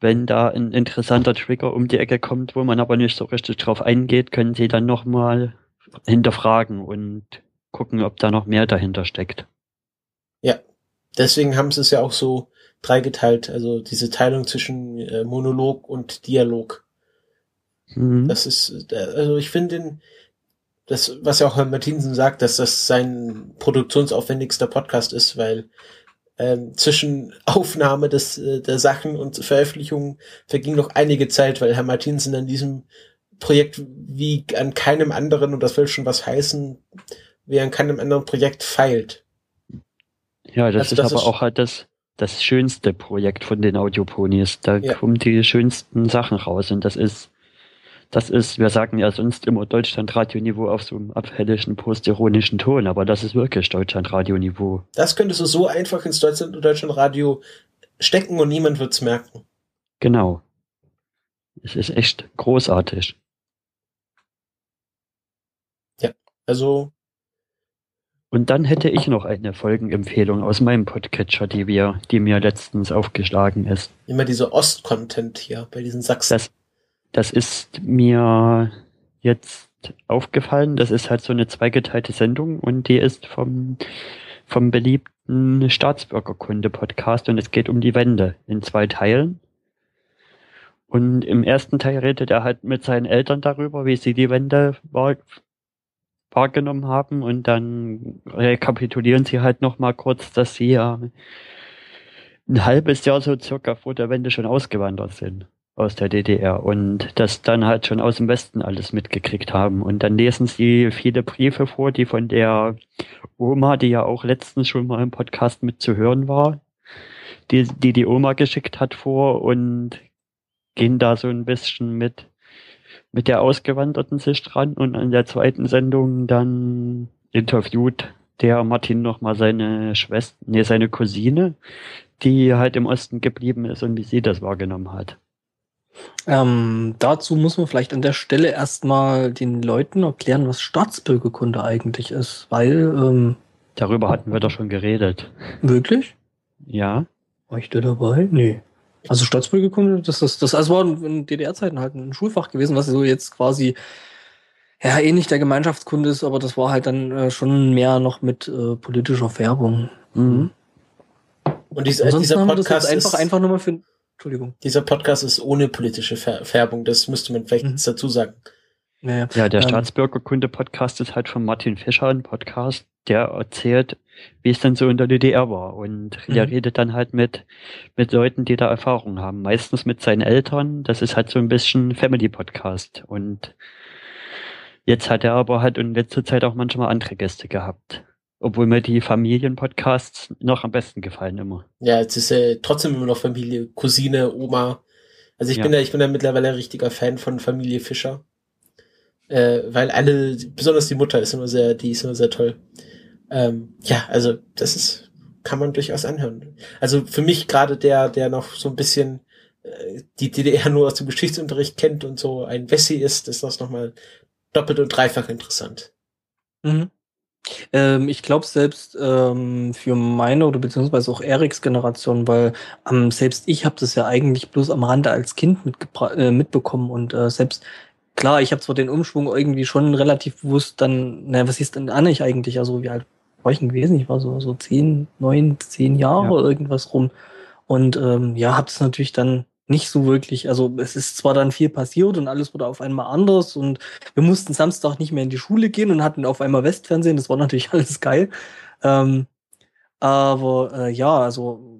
wenn da ein interessanter Trigger um die Ecke kommt, wo man aber nicht so richtig drauf eingeht, können sie dann noch mal hinterfragen und gucken, ob da noch mehr dahinter steckt.
Ja, deswegen haben sie es ja auch so dreigeteilt, also diese Teilung zwischen äh, Monolog und Dialog. Mhm. Das ist, äh, also ich finde das, was ja auch Herr Martinsen sagt, dass das sein produktionsaufwendigster Podcast ist, weil ähm, zwischen Aufnahme des, äh, der Sachen und Veröffentlichung verging noch einige Zeit, weil Herr Martinsen an diesem Projekt wie an keinem anderen, und das will schon was heißen, wie an keinem anderen Projekt feilt.
Ja, das also ist das aber ist auch halt das, das schönste Projekt von den Audioponies. Da ja. kommen die schönsten Sachen raus und das ist das ist, wir sagen ja sonst immer Deutschland-Radio-Niveau auf so einem abhellischen, postironischen Ton, aber das ist wirklich Deutschland-Radio-Niveau.
Das könntest du so einfach ins Deutschland-Radio stecken und niemand wird's merken.
Genau. Es ist echt großartig.
Ja, also.
Und dann hätte ich noch eine Folgenempfehlung aus meinem Podcatcher, die wir, die mir letztens aufgeschlagen ist.
Immer diese Ost-Content hier bei diesen Sachsen.
Das, das ist mir jetzt aufgefallen. Das ist halt so eine zweigeteilte Sendung und die ist vom, vom beliebten Staatsbürgerkunde-Podcast und es geht um die Wende in zwei Teilen. Und im ersten Teil redet er halt mit seinen Eltern darüber, wie sie die Wende wahr, wahrgenommen haben und dann rekapitulieren sie halt nochmal kurz, dass sie ja ein halbes Jahr so circa vor der Wende schon ausgewandert sind aus der DDR und das dann halt schon aus dem Westen alles mitgekriegt haben. Und dann lesen sie viele Briefe vor, die von der Oma, die ja auch letztens schon mal im Podcast mitzuhören war, die, die die Oma geschickt hat vor und gehen da so ein bisschen mit, mit der ausgewanderten sich dran und an der zweiten Sendung dann interviewt der Martin nochmal seine Schwester, nee, seine Cousine, die halt im Osten geblieben ist und wie sie das wahrgenommen hat.
Ähm, dazu muss man vielleicht an der Stelle erstmal den Leuten erklären, was Staatsbürgerkunde eigentlich ist, weil. Ähm,
Darüber hatten wir doch schon geredet.
Wirklich?
Ja.
War ich da dabei? Nee. Also Staatsbürgerkunde, das, das, das also war in DDR-Zeiten halt ein Schulfach gewesen, was so jetzt quasi ja ähnlich der Gemeinschaftskunde ist, aber das war halt dann äh, schon mehr noch mit äh, politischer Färbung. Mhm.
Und dieser, dieser Podcast
ist einfach, einfach nur mal für Entschuldigung.
Dieser Podcast ist ohne politische Färbung, das müsste man vielleicht mhm. dazu sagen.
Naja. Ja, der ähm, Staatsbürgerkunde-Podcast ist halt von Martin Fischer ein Podcast, der erzählt, wie es dann so in der DDR war. Und mhm. der redet dann halt mit, mit Leuten, die da Erfahrung haben. Meistens mit seinen Eltern. Das ist halt so ein bisschen Family-Podcast. Und jetzt hat er aber halt in letzter Zeit auch manchmal andere Gäste gehabt. Obwohl mir die Familienpodcasts noch am besten gefallen immer.
Ja, es ist äh, trotzdem immer noch Familie, Cousine, Oma. Also ich ja. bin da, ich bin da mittlerweile ein richtiger Fan von Familie Fischer. Äh, weil alle, besonders die Mutter ist immer sehr, die ist immer sehr toll. Ähm, ja, also das ist, kann man durchaus anhören. Also für mich gerade der, der noch so ein bisschen äh, die DDR nur aus dem Geschichtsunterricht kennt und so ein Wessi ist, ist das nochmal doppelt und dreifach interessant.
Mhm. Ähm, ich glaube selbst ähm, für meine oder beziehungsweise auch Eriks Generation, weil ähm, selbst ich habe das ja eigentlich bloß am Rande als Kind äh, mitbekommen und äh, selbst klar, ich habe zwar den Umschwung irgendwie schon relativ bewusst dann, naja, was hieß denn Anne eigentlich? Also wie alt war ich denn gewesen? Ich war so, so zehn, neun, zehn Jahre ja. irgendwas rum. Und ähm, ja, habe es natürlich dann nicht so wirklich, also es ist zwar dann viel passiert und alles wurde auf einmal anders und wir mussten Samstag nicht mehr in die Schule gehen und hatten auf einmal Westfernsehen, das war natürlich [laughs] alles geil. Ähm, aber äh, ja, also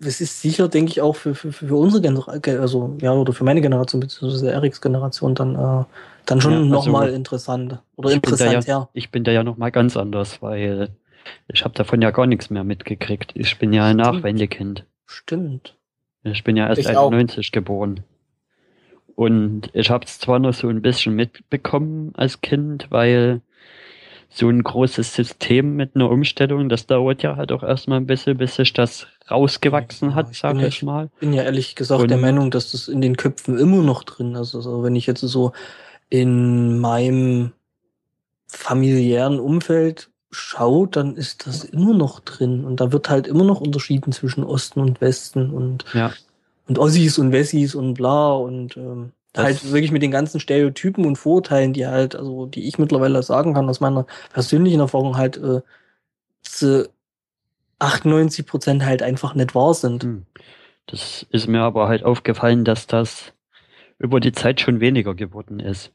es ist sicher, denke ich, auch für, für, für unsere Generation, also ja, oder für meine Generation, beziehungsweise Eriks Generation dann, äh, dann schon ja, also, nochmal interessant. Oder interessant,
ja,
ja.
Ich bin da ja nochmal ganz anders, weil ich habe davon ja gar nichts mehr mitgekriegt. Ich bin ja ein Nachwendekind.
Stimmt.
Ich bin ja erst ich 91 auch. geboren. Und ich habe es zwar noch so ein bisschen mitbekommen als Kind, weil so ein großes System mit einer Umstellung, das dauert ja halt auch erstmal ein bisschen, bis sich das rausgewachsen hat, sag ich, ich mal.
Ich bin ja ehrlich gesagt Und der Meinung, dass das in den Köpfen immer noch drin ist. Also wenn ich jetzt so in meinem familiären Umfeld schaue, dann ist das immer noch drin. Und da wird halt immer noch unterschieden zwischen Osten und Westen und,
ja.
und Ossis und Wessis und bla und ähm, das halt wirklich mit den ganzen Stereotypen und Vorurteilen, die halt, also die ich mittlerweile sagen kann, aus meiner persönlichen Erfahrung halt äh, zu 98 Prozent halt einfach nicht wahr sind. Hm.
Das ist mir aber halt aufgefallen, dass das über die Zeit schon weniger geworden ist.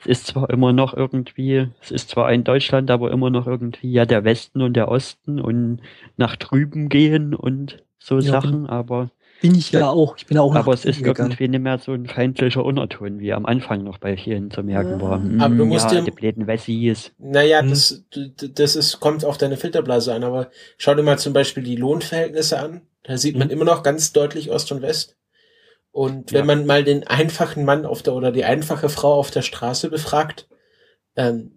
Es ist zwar immer noch irgendwie, es ist zwar ein Deutschland, aber immer noch irgendwie ja der Westen und der Osten und nach drüben gehen und so ja, Sachen, aber
bin ich ja auch. Ich bin auch
Aber es ist gegangen. irgendwie nicht mehr so ein feindlicher Unterton, wie am Anfang noch bei vielen zu merken war.
Mhm, aber du musst ja,
die bläden Wessis.
Naja, hm. das, das ist, kommt auf deine Filterblase an, aber schau dir mal zum Beispiel die Lohnverhältnisse an. Da sieht man hm. immer noch ganz deutlich Ost und West. Und wenn ja. man mal den einfachen Mann auf der oder die einfache Frau auf der Straße befragt, ähm,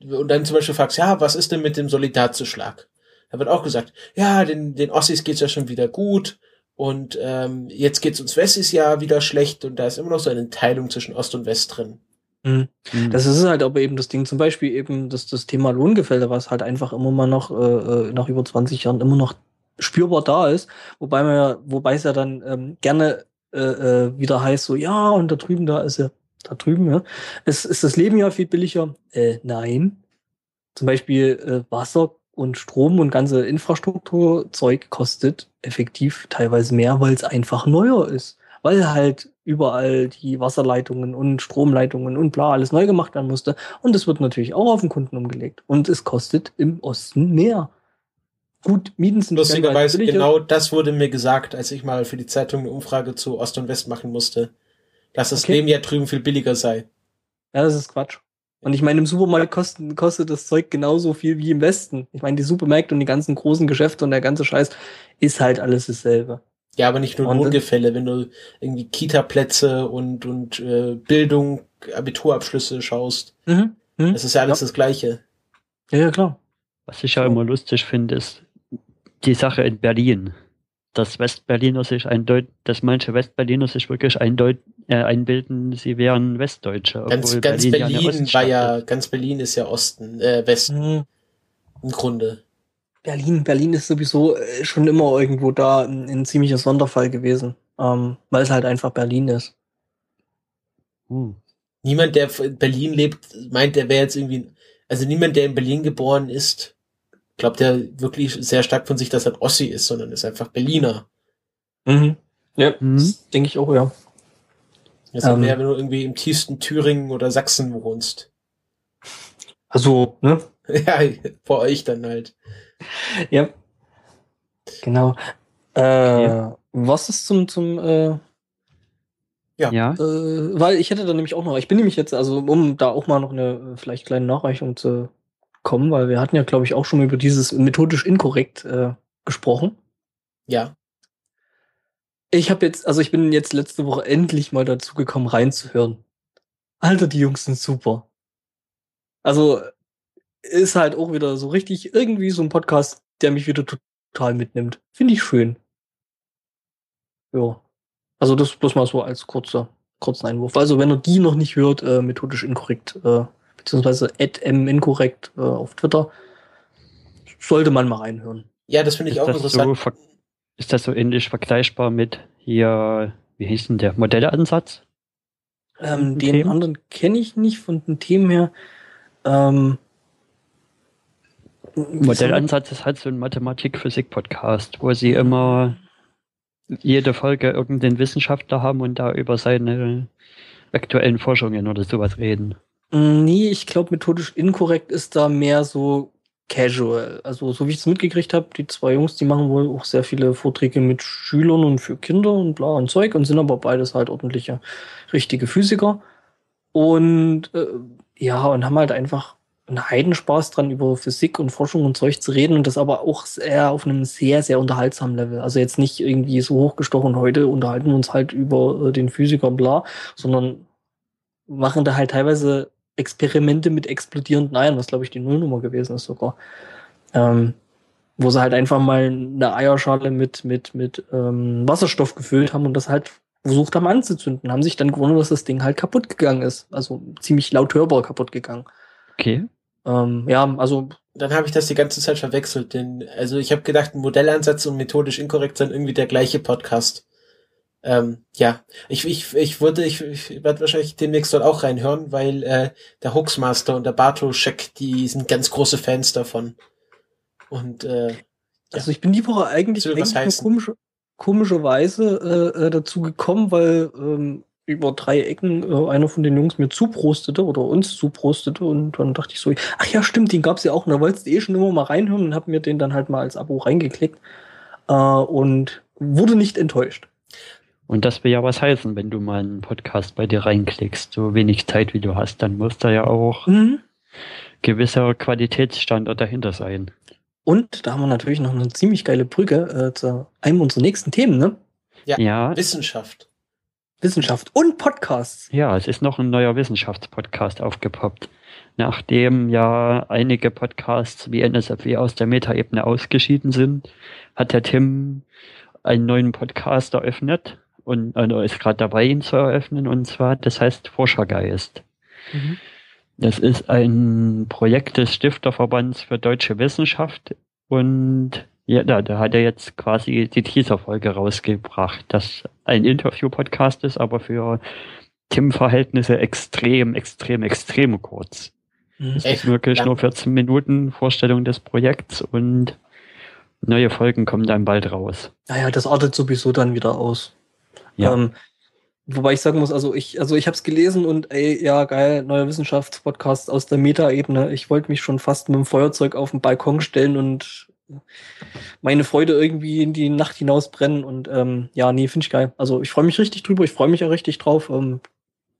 und dann zum Beispiel fragst, ja, was ist denn mit dem Solidarzuschlag? Da wird auch gesagt, ja, den, den Ossis geht's ja schon wieder gut und ähm, jetzt geht's uns Wessis ja wieder schlecht und da ist immer noch so eine Teilung zwischen Ost und West drin.
Mhm. Mhm. Das ist halt aber eben das Ding, zum Beispiel eben das, das Thema Lohngefälle, was halt einfach immer mal noch äh, äh nach über 20 Jahren immer noch spürbar da ist, wobei man ja, wobei es ja dann ähm, gerne äh, äh, wieder heißt, so ja, und da drüben, da ist ja, da drüben, ja, es ist das Leben ja viel billiger. Äh, nein. Zum Beispiel äh, Wasser und Strom und ganze Infrastrukturzeug kostet effektiv teilweise mehr, weil es einfach neuer ist. Weil halt überall die Wasserleitungen und Stromleitungen und bla alles neu gemacht werden musste. Und es wird natürlich auch auf den Kunden umgelegt. Und es kostet im Osten mehr. Gut, Mieten sind
Lustigerweise, genau das wurde mir gesagt, als ich mal für die Zeitung eine Umfrage zu Ost und West machen musste. Dass das okay. Leben ja drüben viel billiger sei.
Ja, das ist Quatsch. Und ich meine, im Supermarkt kostet, kostet das Zeug genauso viel wie im Westen. Ich meine, die Supermärkte und die ganzen großen Geschäfte und der ganze Scheiß ist halt alles dasselbe.
Ja, aber nicht nur Lohngefälle, wenn du irgendwie Kita-Plätze und, und äh, Bildung, Abiturabschlüsse schaust. Mhm. Mhm. Das ist ja alles ja. das Gleiche.
Ja, ja, klar.
Was ich ja immer lustig finde, ist die Sache in Berlin dass Westberliner sich eindeut, dass manche Westberliner sich wirklich eindeut, äh, einbilden, sie wären Westdeutsche.
Ganz, ganz Berlin, Berlin war ja, ganz Berlin ist ja Osten, äh, Westen. Mhm. Im Grunde.
Berlin, Berlin ist sowieso äh, schon immer irgendwo da ein, ein ziemlicher Sonderfall gewesen, ähm, weil es halt einfach Berlin ist.
Hm. Niemand, der in Berlin lebt, meint, der wäre jetzt irgendwie, also niemand, der in Berlin geboren ist, glaubt er wirklich sehr stark von sich, dass er ein Ossi ist, sondern ist einfach Berliner.
Mhm. Ja, mhm. denke ich auch, ja.
Das ist ähm, mehr, wenn du irgendwie im tiefsten Thüringen oder Sachsen wohnst.
Also, ne? [laughs]
ja, vor euch dann halt.
Ja. Genau. Äh, ja. Was ist zum, zum, äh, ja. ja. Äh, weil ich hätte da nämlich auch noch, ich bin nämlich jetzt, also um da auch mal noch eine vielleicht kleine Nachreichung zu kommen, weil wir hatten ja, glaube ich, auch schon über dieses methodisch inkorrekt äh, gesprochen.
Ja.
Ich habe jetzt, also ich bin jetzt letzte Woche endlich mal dazu gekommen, reinzuhören. Alter, die Jungs sind super. Also ist halt auch wieder so richtig irgendwie so ein Podcast, der mich wieder total mitnimmt. Finde ich schön. Ja. Also das bloß mal so als kurzer, kurzen Einwurf. Also wenn ihr die noch nicht hört, äh, methodisch inkorrekt, äh, beziehungsweise inkorrekt äh, auf Twitter. Sollte man mal reinhören.
Ja, das finde ich
ist
auch interessant.
So ist das so ähnlich vergleichbar mit hier, wie hieß denn der, Modelleansatz?
Ähm, den Themen? anderen kenne ich nicht von den Themen her. Ähm,
Modellansatz ist halt so ein Mathematik-Physik-Podcast, wo sie immer jede Folge irgendeinen Wissenschaftler haben und da über seine aktuellen Forschungen oder sowas reden.
Mm, nee, ich glaube, methodisch inkorrekt ist da mehr so casual. Also, so wie ich es mitgekriegt habe, die zwei Jungs, die machen wohl auch sehr viele Vorträge mit Schülern und für Kinder und bla und Zeug und sind aber beides halt ordentliche, richtige Physiker. Und äh, ja, und haben halt einfach einen Heidenspaß dran, über Physik und Forschung und Zeug zu reden und das aber auch eher auf einem sehr, sehr unterhaltsamen Level. Also jetzt nicht irgendwie so hochgestochen, heute unterhalten wir uns halt über äh, den Physiker bla, sondern machen da halt teilweise Experimente mit explodierenden Eiern, was glaube ich die Nullnummer gewesen ist sogar. Ähm, wo sie halt einfach mal eine Eierschale mit, mit, mit ähm, Wasserstoff gefüllt haben und das halt versucht haben anzuzünden, haben sich dann gewundert, dass das Ding halt kaputt gegangen ist. Also ziemlich laut hörbar kaputt gegangen.
Okay.
Ähm, ja, also.
Dann habe ich das die ganze Zeit verwechselt, denn also ich habe gedacht, Modellansatz und methodisch inkorrekt sind irgendwie der gleiche Podcast. Ähm, ja, ich, ich, ich würde, ich, ich werde wahrscheinlich demnächst dort auch reinhören, weil äh, der Hoaxmaster und der Bartoschek, die sind ganz große Fans davon. Und äh, ja.
also ich bin die Woche eigentlich, eigentlich komische, komischerweise äh, äh, dazu gekommen, weil ähm, über drei Ecken äh, einer von den Jungs mir zuprostete oder uns zuprostete und dann dachte ich so, ach ja, stimmt, den gab's ja auch und da wolltest du eh schon immer mal reinhören und hab mir den dann halt mal als Abo reingeklickt äh, und wurde nicht enttäuscht.
Und das will ja was heißen, wenn du mal einen Podcast bei dir reinklickst, so wenig Zeit wie du hast, dann muss da ja auch mhm. gewisser Qualitätsstandard dahinter sein.
Und da haben wir natürlich noch eine ziemlich geile Brücke äh, zu einem unserer nächsten Themen, ne?
Ja, ja. Wissenschaft.
Wissenschaft und Podcasts.
Ja, es ist noch ein neuer Wissenschaftspodcast aufgepoppt. Nachdem ja einige Podcasts wie NSFW aus der Metaebene ausgeschieden sind, hat der Tim einen neuen Podcast eröffnet und also ist gerade dabei, ihn zu eröffnen, und zwar, das heißt Forschergeist. Mhm. Das ist ein Projekt des Stifterverbands für deutsche Wissenschaft und ja, da, da hat er jetzt quasi die Teaser-Folge rausgebracht, das ein Interview-Podcast ist, aber für Tim-Verhältnisse extrem, extrem, extrem kurz. Mhm. Es ist wirklich nur 14 Minuten Vorstellung des Projekts und neue Folgen kommen dann bald raus.
Naja, das artet sowieso dann wieder aus. Ja. Ähm, wobei ich sagen muss, also ich, also ich habe es gelesen und ey, ja geil, neuer Wissenschaftspodcast aus der Meta-Ebene. Ich wollte mich schon fast mit dem Feuerzeug auf den Balkon stellen und meine Freude irgendwie in die Nacht hinaus brennen. Und ähm, ja, nee, finde ich geil. Also ich freue mich richtig drüber, ich freue mich ja richtig drauf. Ähm,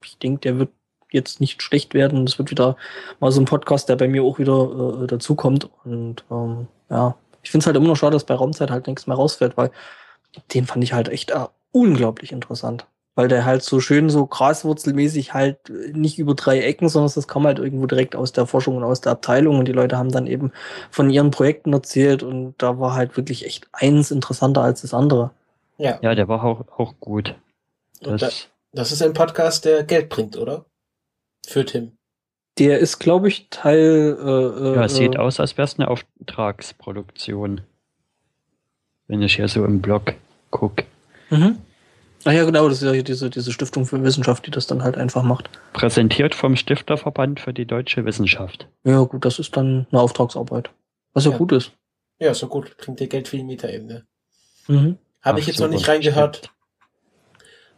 ich denke, der wird jetzt nicht schlecht werden. Das wird wieder mal so ein Podcast, der bei mir auch wieder äh, dazukommt. Und ähm, ja, ich finde es halt immer noch schade, dass bei Raumzeit halt nichts mehr rausfällt, weil den fand ich halt echt äh, unglaublich interessant weil der halt so schön so graswurzelmäßig halt nicht über drei Ecken, sondern das kam halt irgendwo direkt aus der Forschung und aus der Abteilung und die Leute haben dann eben von ihren Projekten erzählt und da war halt wirklich echt eins interessanter als das andere.
Ja, ja der war auch, auch gut.
Das, da, das ist ein Podcast, der Geld bringt, oder? Für Tim.
Der ist, glaube ich, Teil.
Äh, ja, es sieht äh, aus, als wäre es eine Auftragsproduktion. Wenn ich hier so im Blog gucke. Mhm.
Ach ja, genau, das ist ja diese, diese Stiftung für Wissenschaft, die das dann halt einfach macht.
Präsentiert vom Stifterverband für die deutsche Wissenschaft.
Ja, gut, das ist dann eine Auftragsarbeit. Was ja, ja gut ist.
Ja, so gut. Klingt dir Geld für die Mieterebene. Mhm. Habe ich jetzt so, noch nicht reingehört.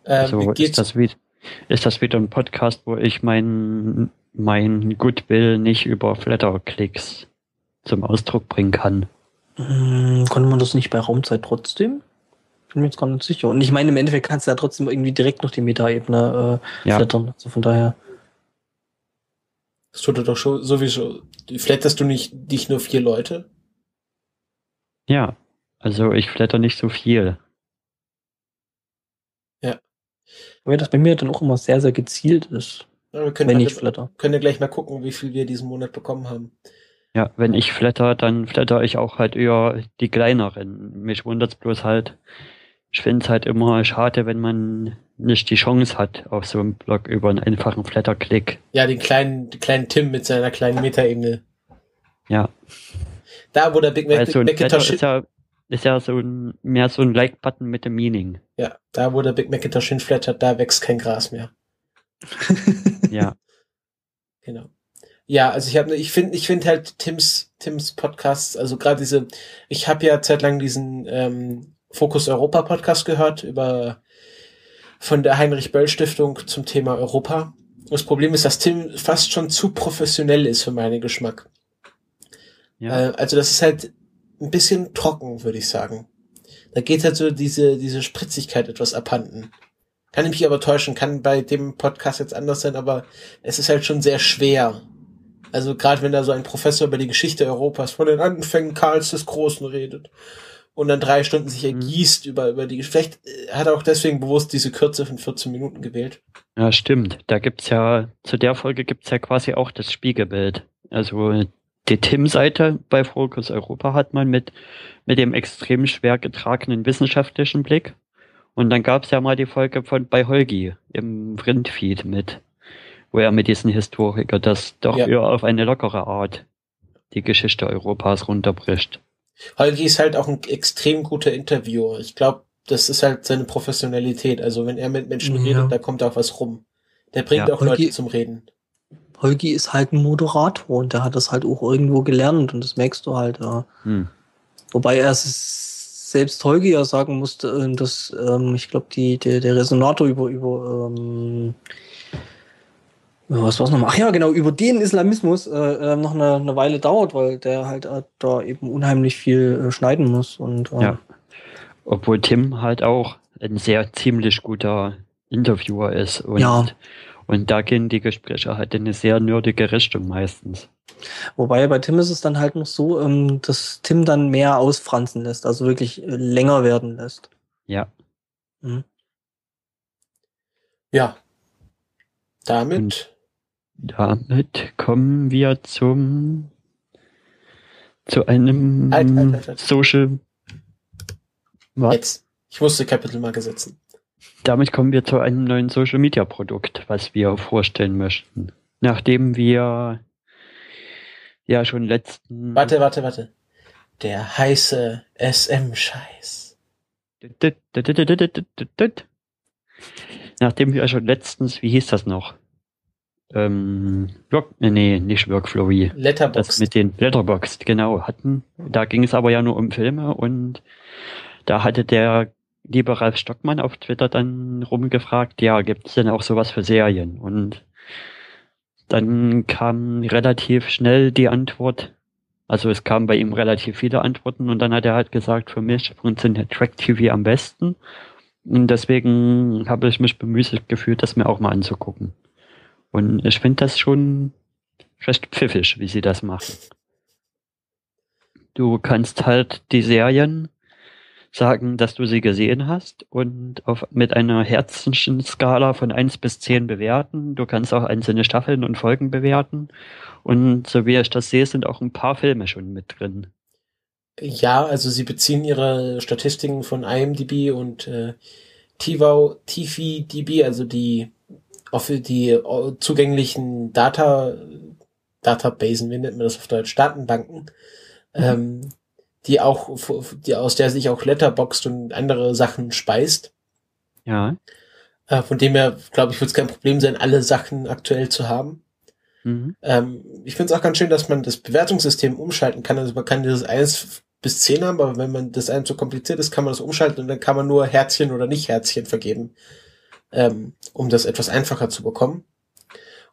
Ähm, also ist das, wie, ist das wieder ein Podcast, wo ich mein, mein Goodwill nicht über Flatterklicks zum Ausdruck bringen kann?
Hm, konnte man das nicht bei Raumzeit trotzdem? Bin mir jetzt gar nicht sicher. Und ich meine, im Endeffekt kannst du ja trotzdem irgendwie direkt noch die Meta-Ebene äh, ja. flattern. Also von daher.
Das tut er doch schon sowieso. Flatterst du nicht, nicht nur vier Leute?
Ja, also ich flatter nicht so viel.
Ja. Weil das bei mir dann auch immer sehr, sehr gezielt ist.
Ja, wir können wenn ich flatter. Können ja gleich mal gucken, wie viel wir diesen Monat bekommen haben.
Ja, wenn ich flatter, dann flatter ich auch halt eher die kleineren. Mich wundert's bloß halt, ich finde es halt immer schade, wenn man nicht die Chance hat auf so einem Blog über einen einfachen Flatterklick.
Ja, den kleinen, den kleinen Tim mit seiner kleinen Metaebene.
Ja.
Da, wo der Big Mac
also Macintosh ist ja, ist ja so ein, mehr so ein Like-Button mit dem Meaning.
Ja, da, wo der Big Macintosh hinflattert, da wächst kein Gras mehr. [laughs]
ja.
Genau. Ja, also ich habe, ich finde, ich finde halt Tims Tims Podcasts, also gerade diese, ich habe ja zeitlang diesen ähm, Fokus Europa Podcast gehört über von der Heinrich Böll Stiftung zum Thema Europa. Das Problem ist, dass Tim fast schon zu professionell ist für meinen Geschmack. Ja. Äh, also das ist halt ein bisschen trocken, würde ich sagen. Da geht halt so diese diese Spritzigkeit etwas abhanden. Kann ich mich aber täuschen, kann bei dem Podcast jetzt anders sein, aber es ist halt schon sehr schwer. Also gerade wenn da so ein Professor über die Geschichte Europas von den Anfängen Karls des Großen redet und dann drei Stunden sich mhm. ergießt mhm. über, über die Vielleicht äh, hat er auch deswegen bewusst diese Kürze von 14 Minuten gewählt.
Ja, stimmt. Da gibt's ja, zu der Folge gibt's ja quasi auch das Spiegelbild. Also die Tim-Seite bei Focus Europa hat man mit, mit dem extrem schwer getragenen wissenschaftlichen Blick und dann gab es ja mal die Folge von bei Holgi im Printfeed mit, wo er mit diesen Historiker das doch ja. eher auf eine lockere Art die Geschichte Europas runterbricht.
Holgi ist halt auch ein extrem guter Interviewer. Ich glaube, das ist halt seine Professionalität. Also wenn er mit Menschen ja. redet, da kommt auch was rum. Der bringt ja, auch Holgi, Leute zum Reden.
Holgi ist halt ein Moderator und der hat das halt auch irgendwo gelernt und das merkst du halt. Ja. Hm. Wobei er es selbst Holgi ja sagen musste, äh, dass ähm, ich glaube, die der, der Resonator über über ähm, was war's nochmal? Ach ja, genau, über den Islamismus äh, äh, noch eine, eine Weile dauert, weil der halt äh, da eben unheimlich viel äh, schneiden muss und
äh, ja. Obwohl Tim halt auch ein sehr ziemlich guter Interviewer ist und ja. und da gehen die Gespräche halt in eine sehr nerdige Richtung meistens.
Wobei bei Tim ist es dann halt noch so, ähm, dass Tim dann mehr ausfranzen lässt, also wirklich äh, länger werden lässt.
Ja. Mhm.
Ja. Damit.
Und damit kommen wir zum zu einem halt, halt, halt, halt. Social.
Was? Jetzt. Ich musste Capital Marke setzen.
Damit kommen wir zu einem neuen Social Media Produkt, was wir vorstellen möchten. Nachdem wir ja schon letzten.
Warte, warte, warte. Der heiße SM-Scheiß.
Nachdem wir schon letztens, wie hieß das noch? Ähm, Work, nee, nicht Workflowy.
Letterboxd.
Das mit den Letterboxd, genau, hatten. Da ging es aber ja nur um Filme und da hatte der liebe Ralf Stockmann auf Twitter dann rumgefragt, ja, gibt es denn auch sowas für Serien? Und dann kam relativ schnell die Antwort, also es kamen bei ihm relativ viele Antworten und dann hat er halt gesagt, für mich funktioniert Track TV am besten. Und deswegen habe ich mich bemüßigt gefühlt, das mir auch mal anzugucken. Und ich finde das schon recht pfiffig, wie sie das machen. Du kannst halt die Serien sagen, dass du sie gesehen hast und auf, mit einer herzlichen Skala von eins bis zehn bewerten. Du kannst auch einzelne Staffeln und Folgen bewerten. Und so wie ich das sehe, sind auch ein paar Filme schon mit drin.
Ja, also sie beziehen ihre Statistiken von IMDb und äh, TiVo, TiFi-DB, also die auf die äh, zugänglichen Data Databasen, wie nennt man das auf Deutsch, Datenbanken, mhm. ähm, die auch, die, aus der sich auch Letterboxd und andere Sachen speist.
Ja.
Äh, von dem her, glaube ich, wird es kein Problem sein, alle Sachen aktuell zu haben. Mhm. Ähm, ich finde es auch ganz schön, dass man das Bewertungssystem umschalten kann. Also man kann dieses 1 bis 10 haben, aber wenn man das einem zu kompliziert ist, kann man das umschalten und dann kann man nur Herzchen oder nicht Herzchen vergeben, ähm, um das etwas einfacher zu bekommen.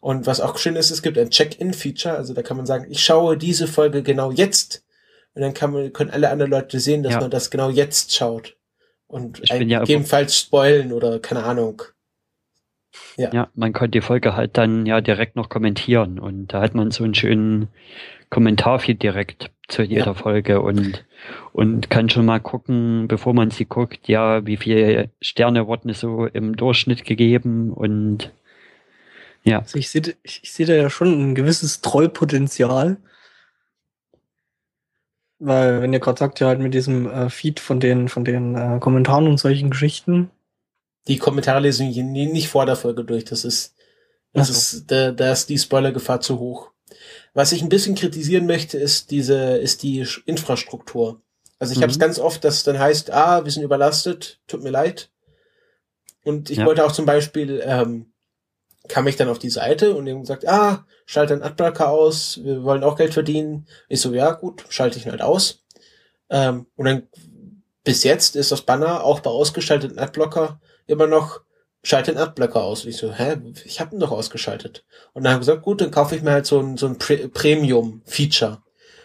Und was auch schön ist, es gibt ein Check-in-Feature, also da kann man sagen, ich schaue diese Folge genau jetzt und dann kann man, können alle anderen Leute sehen, dass ja. man das genau jetzt schaut. Und ja gegebenenfalls spoilen oder keine Ahnung.
Ja. ja, man konnte die Folge halt dann ja direkt noch kommentieren und da hat man so einen schönen Kommentarfeed direkt zu jeder ja. Folge und, und kann schon mal gucken, bevor man sie guckt, ja, wie viele Sterne wurden so im Durchschnitt gegeben und ja.
Also ich sehe ich, ich sehe da ja schon ein gewisses Trollpotenzial. Weil, wenn ihr gerade sagt, ja halt mit diesem äh, Feed von den, von den äh, Kommentaren und solchen Geschichten.
Die Kommentare lesen wir nicht vor der Folge durch. Das ist, das so. ist, da, da ist die Spoilergefahr zu hoch. Was ich ein bisschen kritisieren möchte, ist diese, ist die Infrastruktur. Also ich mhm. habe es ganz oft, dass es dann heißt, ah, wir sind überlastet, tut mir leid. Und ich ja. wollte auch zum Beispiel ähm, kam ich dann auf die Seite und die haben gesagt, ah, schalte einen Adblocker aus, wir wollen auch Geld verdienen. Ich so, ja gut, schalte ich ihn halt aus. Ähm, und dann bis jetzt ist das Banner auch bei ausgeschalteten Adblocker immer noch schalte den Adblocker aus. Und ich so, hä, ich habe ihn doch ausgeschaltet. Und dann habe ich gesagt, gut, dann kaufe ich mir halt so ein, so ein Premium-Feature.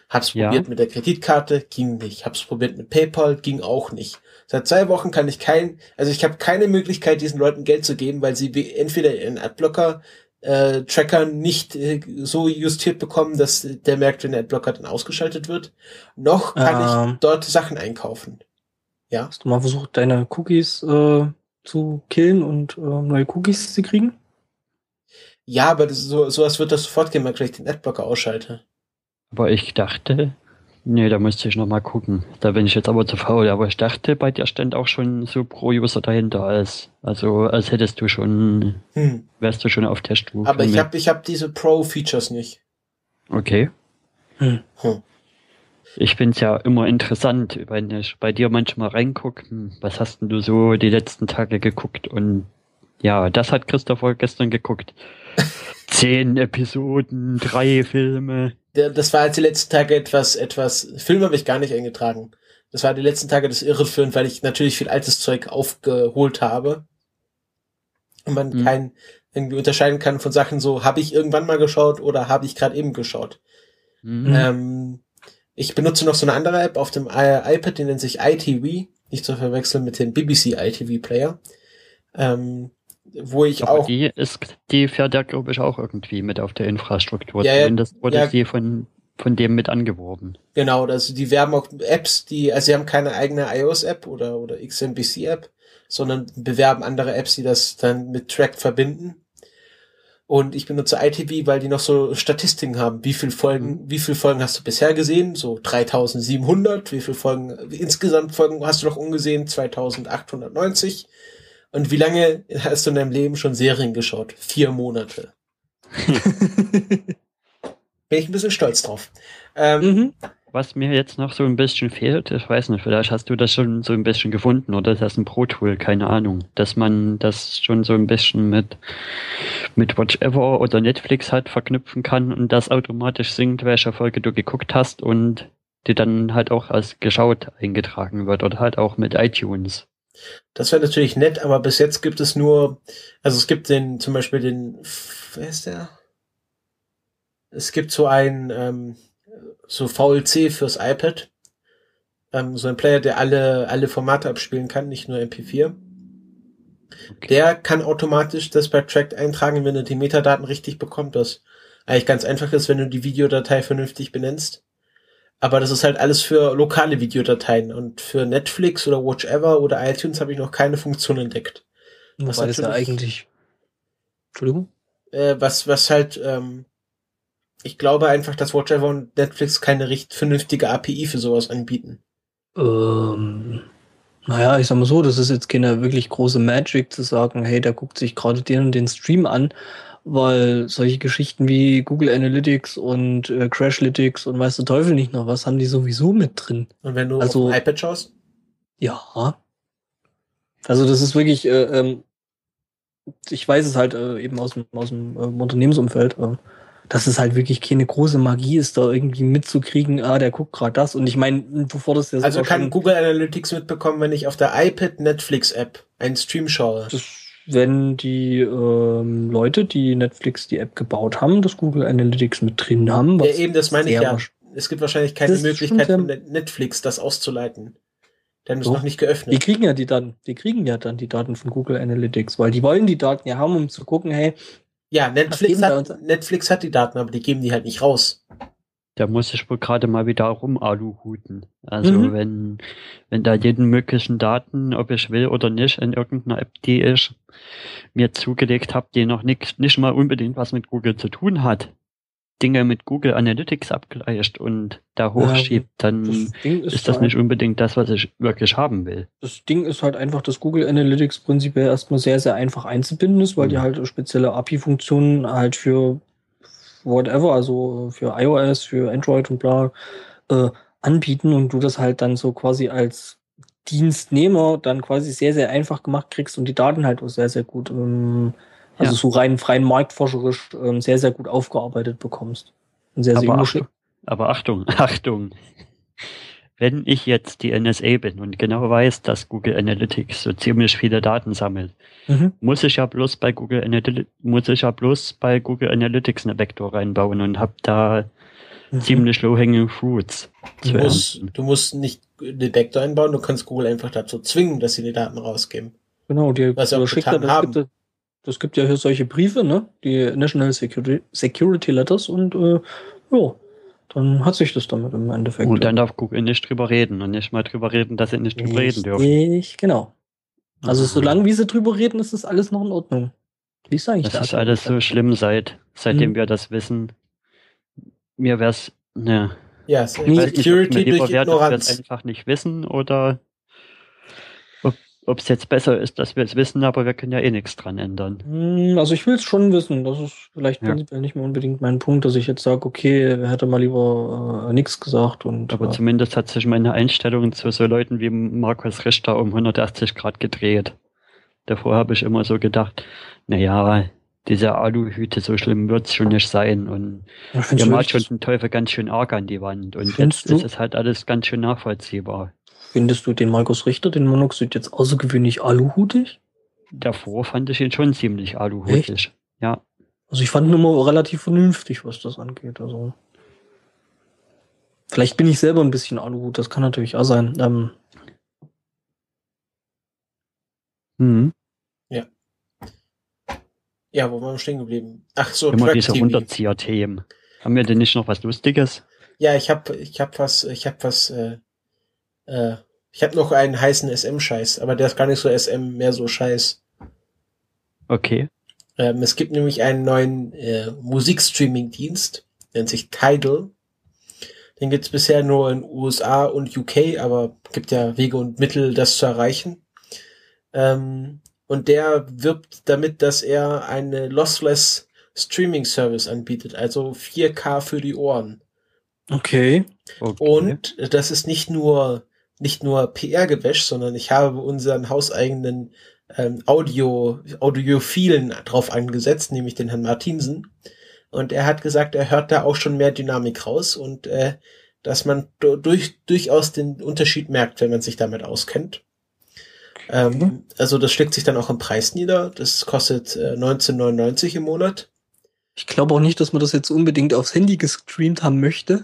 Hab's ja. probiert mit der Kreditkarte, ging nicht. Hab's probiert mit PayPal, ging auch nicht. Seit zwei Wochen kann ich kein, also ich habe keine Möglichkeit, diesen Leuten Geld zu geben, weil sie entweder in Adblocker äh, Tracker nicht äh, so justiert bekommen, dass der merkt, wenn der Adblocker dann ausgeschaltet wird, noch kann ähm, ich dort Sachen einkaufen.
Ja. Hast du mal versucht, deine Cookies äh, zu killen und äh, neue Cookies zu kriegen?
Ja, aber das, so, sowas wird das sofort gemerkt, wenn ich den Adblocker ausschalte.
Aber ich dachte, nee, da müsste ich nochmal gucken. Da bin ich jetzt aber zu faul. Aber ich dachte, bei dir stand auch schon so Pro-User dahinter als, also als hättest du schon, hm. wärst du schon auf der Stufe.
Aber ich habe ich hab diese Pro-Features nicht.
Okay. Hm. Hm. Ich finde es ja immer interessant, wenn ich bei dir manchmal reingucke, was hast denn du so die letzten Tage geguckt? Und ja, das hat Christopher gestern geguckt. [laughs] Zehn Episoden, drei Filme
das war jetzt die letzten Tage etwas, etwas, Film habe ich gar nicht eingetragen. Das war die letzten Tage des Irreführend, weil ich natürlich viel altes Zeug aufgeholt habe. Und man mhm. kein irgendwie unterscheiden kann von Sachen so, habe ich irgendwann mal geschaut oder habe ich gerade eben geschaut. Mhm. Ähm, ich benutze noch so eine andere App auf dem iPad, die nennt sich iTV, nicht zu verwechseln mit dem BBC iTV Player. Ähm, wo ich Aber auch.
Die ist, die fährt ja, glaube ich, auch irgendwie mit auf der Infrastruktur. Ja, Zumindest wurde ja, sie von, von dem mit angeworben.
Genau, also die werben auch Apps, die, also sie haben keine eigene iOS-App oder, oder XMBC-App, sondern bewerben andere Apps, die das dann mit Track verbinden. Und ich benutze ITV, weil die noch so Statistiken haben. Wie viel Folgen, mhm. wie viel Folgen hast du bisher gesehen? So 3700. Wie viel Folgen, insgesamt Folgen hast du noch ungesehen? 2890. Und wie lange hast du in deinem Leben schon Serien geschaut? Vier Monate. [laughs] Bin ich ein bisschen stolz drauf. Ähm,
mhm. Was mir jetzt noch so ein bisschen fehlt, ich weiß nicht, vielleicht hast du das schon so ein bisschen gefunden oder ist das ein Pro-Tool, keine Ahnung, dass man das schon so ein bisschen mit, mit Watchever oder Netflix halt verknüpfen kann und das automatisch singt, welche Folge du geguckt hast und die dann halt auch als geschaut eingetragen wird oder halt auch mit iTunes.
Das wäre natürlich nett, aber bis jetzt gibt es nur, also es gibt den, zum Beispiel den, wer ist der? Es gibt so ein, ähm, so VLC fürs iPad. Ähm, so ein Player, der alle, alle Formate abspielen kann, nicht nur MP4. Okay. Der kann automatisch das bei Track eintragen, wenn er die Metadaten richtig bekommt, was eigentlich ganz einfach ist, wenn du die Videodatei vernünftig benennst. Aber das ist halt alles für lokale Videodateien und für Netflix oder Watchever oder iTunes habe ich noch keine Funktion entdeckt.
Was heißt da eigentlich?
Entschuldigung? Äh, was, was halt, ähm, ich glaube einfach, dass Watchever und Netflix keine recht vernünftige API für sowas anbieten.
Ähm, naja, ich sag mal so, das ist jetzt keine wirklich große Magic zu sagen, hey, der guckt sich gerade den und den Stream an weil solche Geschichten wie Google Analytics und äh, Crashlytics und weiß der Teufel nicht noch was, haben die sowieso mit drin.
Und wenn du also, auf iPad schaust?
Ja. Also das ist wirklich, äh, ähm, ich weiß es halt äh, eben aus dem, aus dem äh, Unternehmensumfeld, dass es halt wirklich keine große Magie ist, da irgendwie mitzukriegen, ah, der guckt gerade das. Und ich meine, du forderst
ja Also kann Google Analytics mitbekommen, wenn ich auf der iPad Netflix App einen Stream schaue.
Das wenn die ähm, Leute, die Netflix die App gebaut haben, das Google Analytics mit drin haben.
ja, eben, das meine ich ja. Es gibt wahrscheinlich keine Möglichkeit für Netflix, das auszuleiten. Denn es so. noch nicht geöffnet.
Die kriegen ja die Daten, die kriegen ja dann die Daten von Google Analytics, weil die wollen die Daten ja haben, um zu gucken, hey.
Ja, Netflix hat, Netflix hat die Daten, aber die geben die halt nicht raus.
Da muss ich wohl gerade mal wieder rum Aluhuten. Also mhm. wenn, wenn da jeden möglichen Daten, ob ich will oder nicht, in irgendeiner App, die ich mir zugelegt habe, die noch nicht, nicht mal unbedingt was mit Google zu tun hat, Dinge mit Google Analytics abgleicht und da hochschiebt, dann das ist, ist, das nicht unbedingt das, was ich wirklich haben will.
Das Ding ist halt einfach, dass Google Analytics prinzipiell erstmal sehr, sehr einfach einzubinden ist, weil mhm. die halt spezielle API-Funktionen halt für whatever, also für iOS, für Android und bla, äh, anbieten und du das halt dann so quasi als Dienstnehmer dann quasi sehr, sehr einfach gemacht kriegst und die Daten halt auch sehr, sehr gut ähm, Also ja. so rein freien marktforscherisch ähm, sehr, sehr gut aufgearbeitet bekommst.
Und sehr, sehr Achtung, aber Achtung, [laughs] Achtung. Wenn ich jetzt die NSA bin und genau weiß, dass Google Analytics so ziemlich viele Daten sammelt, mhm. muss ich ja bloß bei Google Analytics, muss ich ja bloß bei Google Analytics eine Vektor reinbauen und habe da mhm. ziemlich low-hanging fruits.
Du musst, du musst nicht eine Vektor einbauen, du kannst Google einfach dazu zwingen, dass sie die Daten rausgeben.
Genau, die was sie auch das haben. Das gibt ja hier solche Briefe, ne? Die National Security, Security Letters und äh, ja, dann hat sich das damit im Endeffekt.
Und dann darf Google nicht drüber reden und nicht mal drüber reden, dass sie nicht drüber Richtig, reden dürfen.
genau. Also solange wie sie drüber reden, ist das alles noch in Ordnung.
Wie sage ich das? Das ist alles so schlimm seit, seitdem hm. wir das wissen. Mir wär's, ne.
Ja, Security durch
Ignoranz. Wir einfach nicht wissen oder ob es jetzt besser ist, dass wir es wissen, aber wir können ja eh nichts dran ändern.
Hm, also ich will es schon wissen. Das ist vielleicht ja. prinzipiell nicht mehr unbedingt mein Punkt, dass ich jetzt sage, okay, er hätte mal lieber äh, nichts gesagt. Und,
aber äh, zumindest hat sich meine Einstellung zu so Leuten wie Markus Richter um 180 Grad gedreht. Davor habe ich immer so gedacht, naja, diese Aluhüte, so schlimm wird es schon nicht sein. Und ja, malt schon den Teufel ganz schön arg an die Wand. Und jetzt du? ist es halt alles ganz schön nachvollziehbar.
Findest du den Markus Richter, den Monoxid, jetzt außergewöhnlich aluhutig?
Davor fand ich ihn schon ziemlich aluhutig. Echt? Ja.
Also ich fand ihn immer relativ vernünftig, was das angeht. Also vielleicht bin ich selber ein bisschen aluhut, das kann natürlich auch sein. Ähm,
mhm. Ja. Ja, wo waren wir stehen geblieben?
Ach so, Immer Track diese Runterzieher-Themen. Haben wir denn nicht noch was Lustiges?
Ja, ich hab, ich hab was, ich hab was äh, äh, ich habe noch einen heißen SM-Scheiß, aber der ist gar nicht so SM, mehr so Scheiß.
Okay.
Ähm, es gibt nämlich einen neuen äh, Musikstreaming-Dienst, nennt sich Tidal. Den gibt's bisher nur in USA und UK, aber gibt ja Wege und Mittel, das zu erreichen. Ähm, und der wirbt damit, dass er eine lossless Streaming Service anbietet, also 4K für die Ohren.
Okay.
okay. Und das ist nicht nur nicht nur PR-Gewäsch, sondern ich habe unseren hauseigenen ähm, Audio, Audiophilen drauf angesetzt, nämlich den Herrn Martinsen. Und er hat gesagt, er hört da auch schon mehr Dynamik raus und äh, dass man durch, durchaus den Unterschied merkt, wenn man sich damit auskennt. Ähm, mhm. Also das schlägt sich dann auch im Preis nieder. Das kostet äh, 19,99 im Monat.
Ich glaube auch nicht, dass man das jetzt unbedingt aufs Handy gestreamt haben möchte.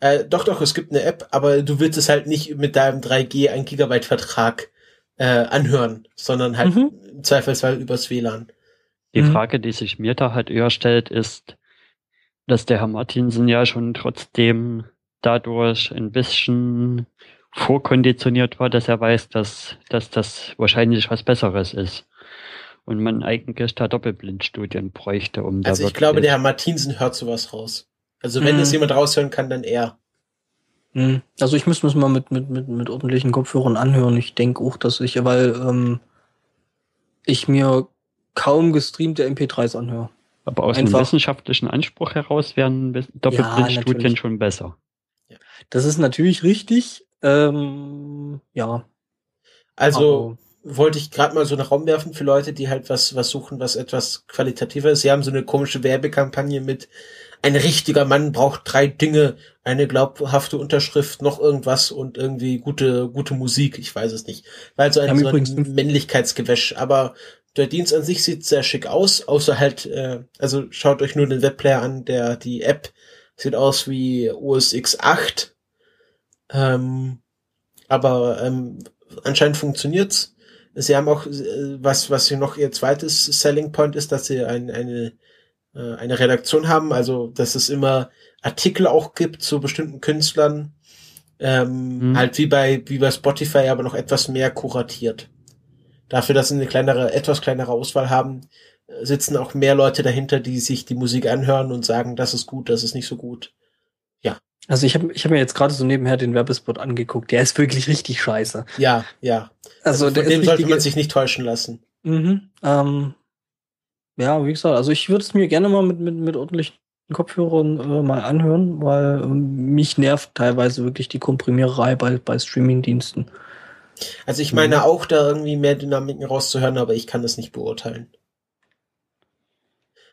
Äh, doch, doch, es gibt eine App, aber du willst es halt nicht mit deinem 3G 1 Gigabyte Vertrag äh, anhören, sondern halt mhm. im Zweifelsfall übers WLAN.
Die mhm. Frage, die sich mir da halt eher stellt, ist, dass der Herr Martinsen ja schon trotzdem dadurch ein bisschen vorkonditioniert war, dass er weiß, dass, dass das wahrscheinlich was Besseres ist. Und man eigentlich da Doppelblindstudien bräuchte, um
also da Also ich glaube, der Herr Martinsen hört sowas raus. Also wenn mhm. es jemand raushören kann, dann er.
Mhm. Also ich müsste es mal mit, mit, mit, mit ordentlichen Kopfhörern anhören. Ich denke auch, dass ich, weil ähm, ich mir kaum gestreamte MP3s anhöre.
Aber aus Einfach. einem wissenschaftlichen Anspruch heraus wären Doppelblindstudien ja, schon besser.
Das ist natürlich richtig. Ähm, ja.
Also Aber wollte ich gerade mal so einen Raum werfen für Leute, die halt was, was suchen, was etwas qualitativer ist. Sie haben so eine komische Werbekampagne mit ein richtiger Mann braucht drei Dinge, eine glaubhafte Unterschrift, noch irgendwas und irgendwie gute, gute Musik, ich weiß es nicht. Weil so ein, so ein Männlichkeitsgewäsch, aber der Dienst an sich sieht sehr schick aus, außer halt, äh, also schaut euch nur den Webplayer an, der, die App sieht aus wie OS X 8. Ähm, aber ähm, anscheinend funktioniert's. Sie haben auch, äh, was, was hier noch ihr zweites Selling Point ist, dass sie ein, eine äh, eine Redaktion haben, also dass es immer Artikel auch gibt zu bestimmten Künstlern, ähm, mhm. halt wie bei wie bei Spotify, aber noch etwas mehr kuratiert. Dafür, dass sie eine kleinere, etwas kleinere Auswahl haben, äh, sitzen auch mehr Leute dahinter, die sich die Musik anhören und sagen, das ist gut, das ist nicht so gut. Ja.
Also ich habe ich hab mir jetzt gerade so nebenher den Werbespot angeguckt. Der ist wirklich richtig scheiße.
Ja, ja.
Also, also
von dem sollte man sich nicht täuschen lassen.
Mhm. Ähm, ja, wie gesagt, also ich würde es mir gerne mal mit, mit, mit ordentlichen Kopfhörern äh, mal anhören, weil äh, mich nervt teilweise wirklich die Komprimiererei bei, bei Streamingdiensten.
Also ich meine mhm. auch da irgendwie mehr Dynamiken rauszuhören, aber ich kann das nicht beurteilen.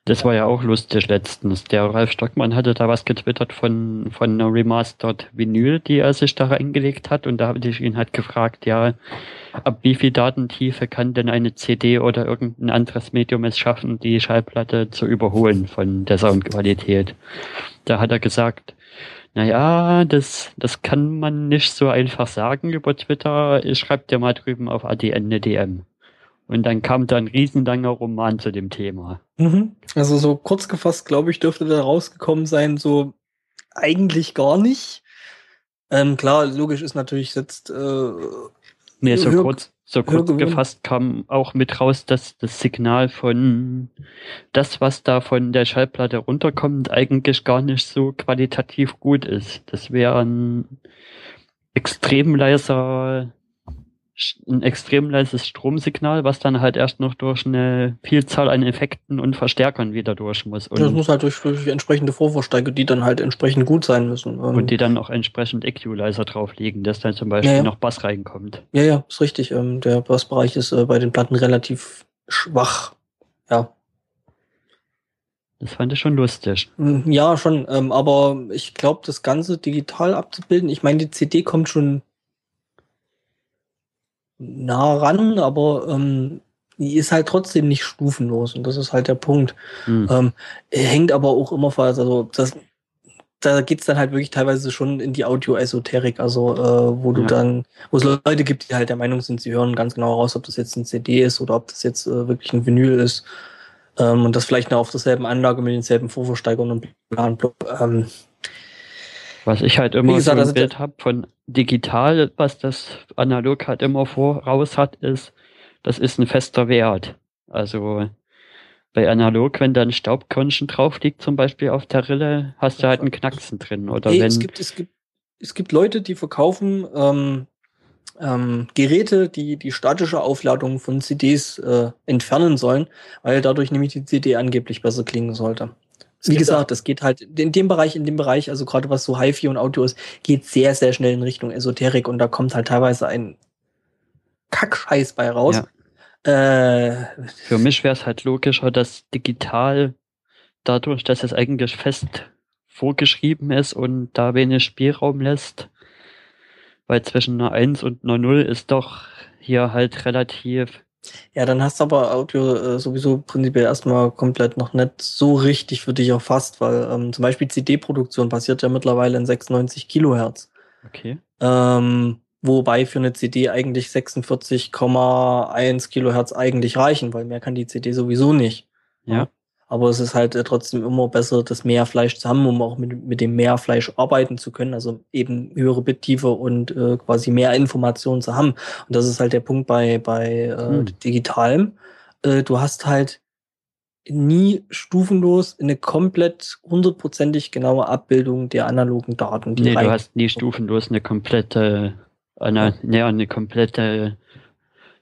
Das war ja auch lustig letztens. Der Ralf Stockmann hatte da was getwittert von, von einer Remastered Vinyl, die er sich da reingelegt hat. Und da habe ich ihn halt gefragt, ja, ab wie viel Datentiefe kann denn eine CD oder irgendein anderes Medium es schaffen, die Schallplatte zu überholen von der Soundqualität. Da hat er gesagt, naja, das, das kann man nicht so einfach sagen über Twitter. Ich schreib dir mal drüben auf ADN eine DM. Und dann kam da ein riesenlanger Roman zu dem Thema.
Mhm. Also so kurz gefasst, glaube ich, dürfte da rausgekommen sein, so eigentlich gar nicht. Ähm, klar, logisch ist natürlich jetzt. Äh,
nee, so hör, kurz, so kurz gefasst kam auch mit raus, dass das Signal von das, was da von der Schallplatte runterkommt, eigentlich gar nicht so qualitativ gut ist. Das wäre ein extrem leiser ein extrem leises Stromsignal, was dann halt erst noch durch eine Vielzahl an Effekten und Verstärkern wieder durch muss. Und
das muss halt durch, durch entsprechende Vorverstärker, die dann halt entsprechend gut sein müssen.
Und ähm, die dann auch entsprechend Equalizer drauflegen, dass dann zum Beispiel ja, ja. noch Bass reinkommt.
Ja, ja, ist richtig. Ähm, der Bassbereich ist äh, bei den Platten relativ schwach. Ja.
Das fand ich schon lustig.
Hm, ja, schon. Ähm, aber ich glaube, das Ganze digital abzubilden, ich meine, die CD kommt schon nah ran, aber ähm, die ist halt trotzdem nicht stufenlos und das ist halt der Punkt. Mhm. Ähm, hängt aber auch immer fast, also das, da geht's dann halt wirklich teilweise schon in die Audio-Esoterik, also äh, wo du ja. dann, wo es Leute gibt, die halt der Meinung sind, sie hören ganz genau raus, ob das jetzt ein CD ist oder ob das jetzt äh, wirklich ein Vinyl ist. Ähm, und das vielleicht noch auf derselben Anlage mit denselben Vorversteigerungen und Plan. Ähm,
was ich halt immer gesagt, so ein Bild habe von digital, was das analog halt immer voraus hat, ist, das ist ein fester Wert. Also bei analog, wenn da ein Staubkörnchen drauf liegt, zum Beispiel auf der Rille, hast du halt einen Knacksen drin. Oder hey, wenn
es gibt, es gibt, es gibt Leute, die verkaufen ähm, ähm, Geräte, die die statische Aufladung von CDs äh, entfernen sollen, weil dadurch nämlich die CD angeblich besser klingen sollte. Wie gesagt, es geht halt in dem Bereich, in dem Bereich, also gerade was so HiFi und Audio ist, geht sehr, sehr schnell in Richtung Esoterik und da kommt halt teilweise ein Kackscheiß bei raus.
Ja. Äh, Für mich wäre es halt logischer, dass digital dadurch, dass es eigentlich fest vorgeschrieben ist und da wenig Spielraum lässt, weil zwischen einer 1 und einer 0 ist doch hier halt relativ
ja, dann hast du aber Audio äh, sowieso prinzipiell erstmal komplett noch nicht so richtig für dich erfasst, weil ähm, zum Beispiel CD-Produktion passiert ja mittlerweile in 96 Kilohertz.
Okay.
Ähm, wobei für eine CD eigentlich 46,1 Kilohertz eigentlich reichen, weil mehr kann die CD sowieso nicht.
Ja.
Aber es ist halt äh, trotzdem immer besser, das mehr Fleisch zu haben, um auch mit, mit dem mehr Fleisch arbeiten zu können. Also eben höhere Bittiefe und äh, quasi mehr Informationen zu haben. Und das ist halt der Punkt bei, bei äh, hm. digitalem. Äh, du hast halt nie stufenlos eine komplett hundertprozentig genaue Abbildung der analogen Daten.
nee, du hast nie stufenlos eine komplette, eine, ja. eine komplette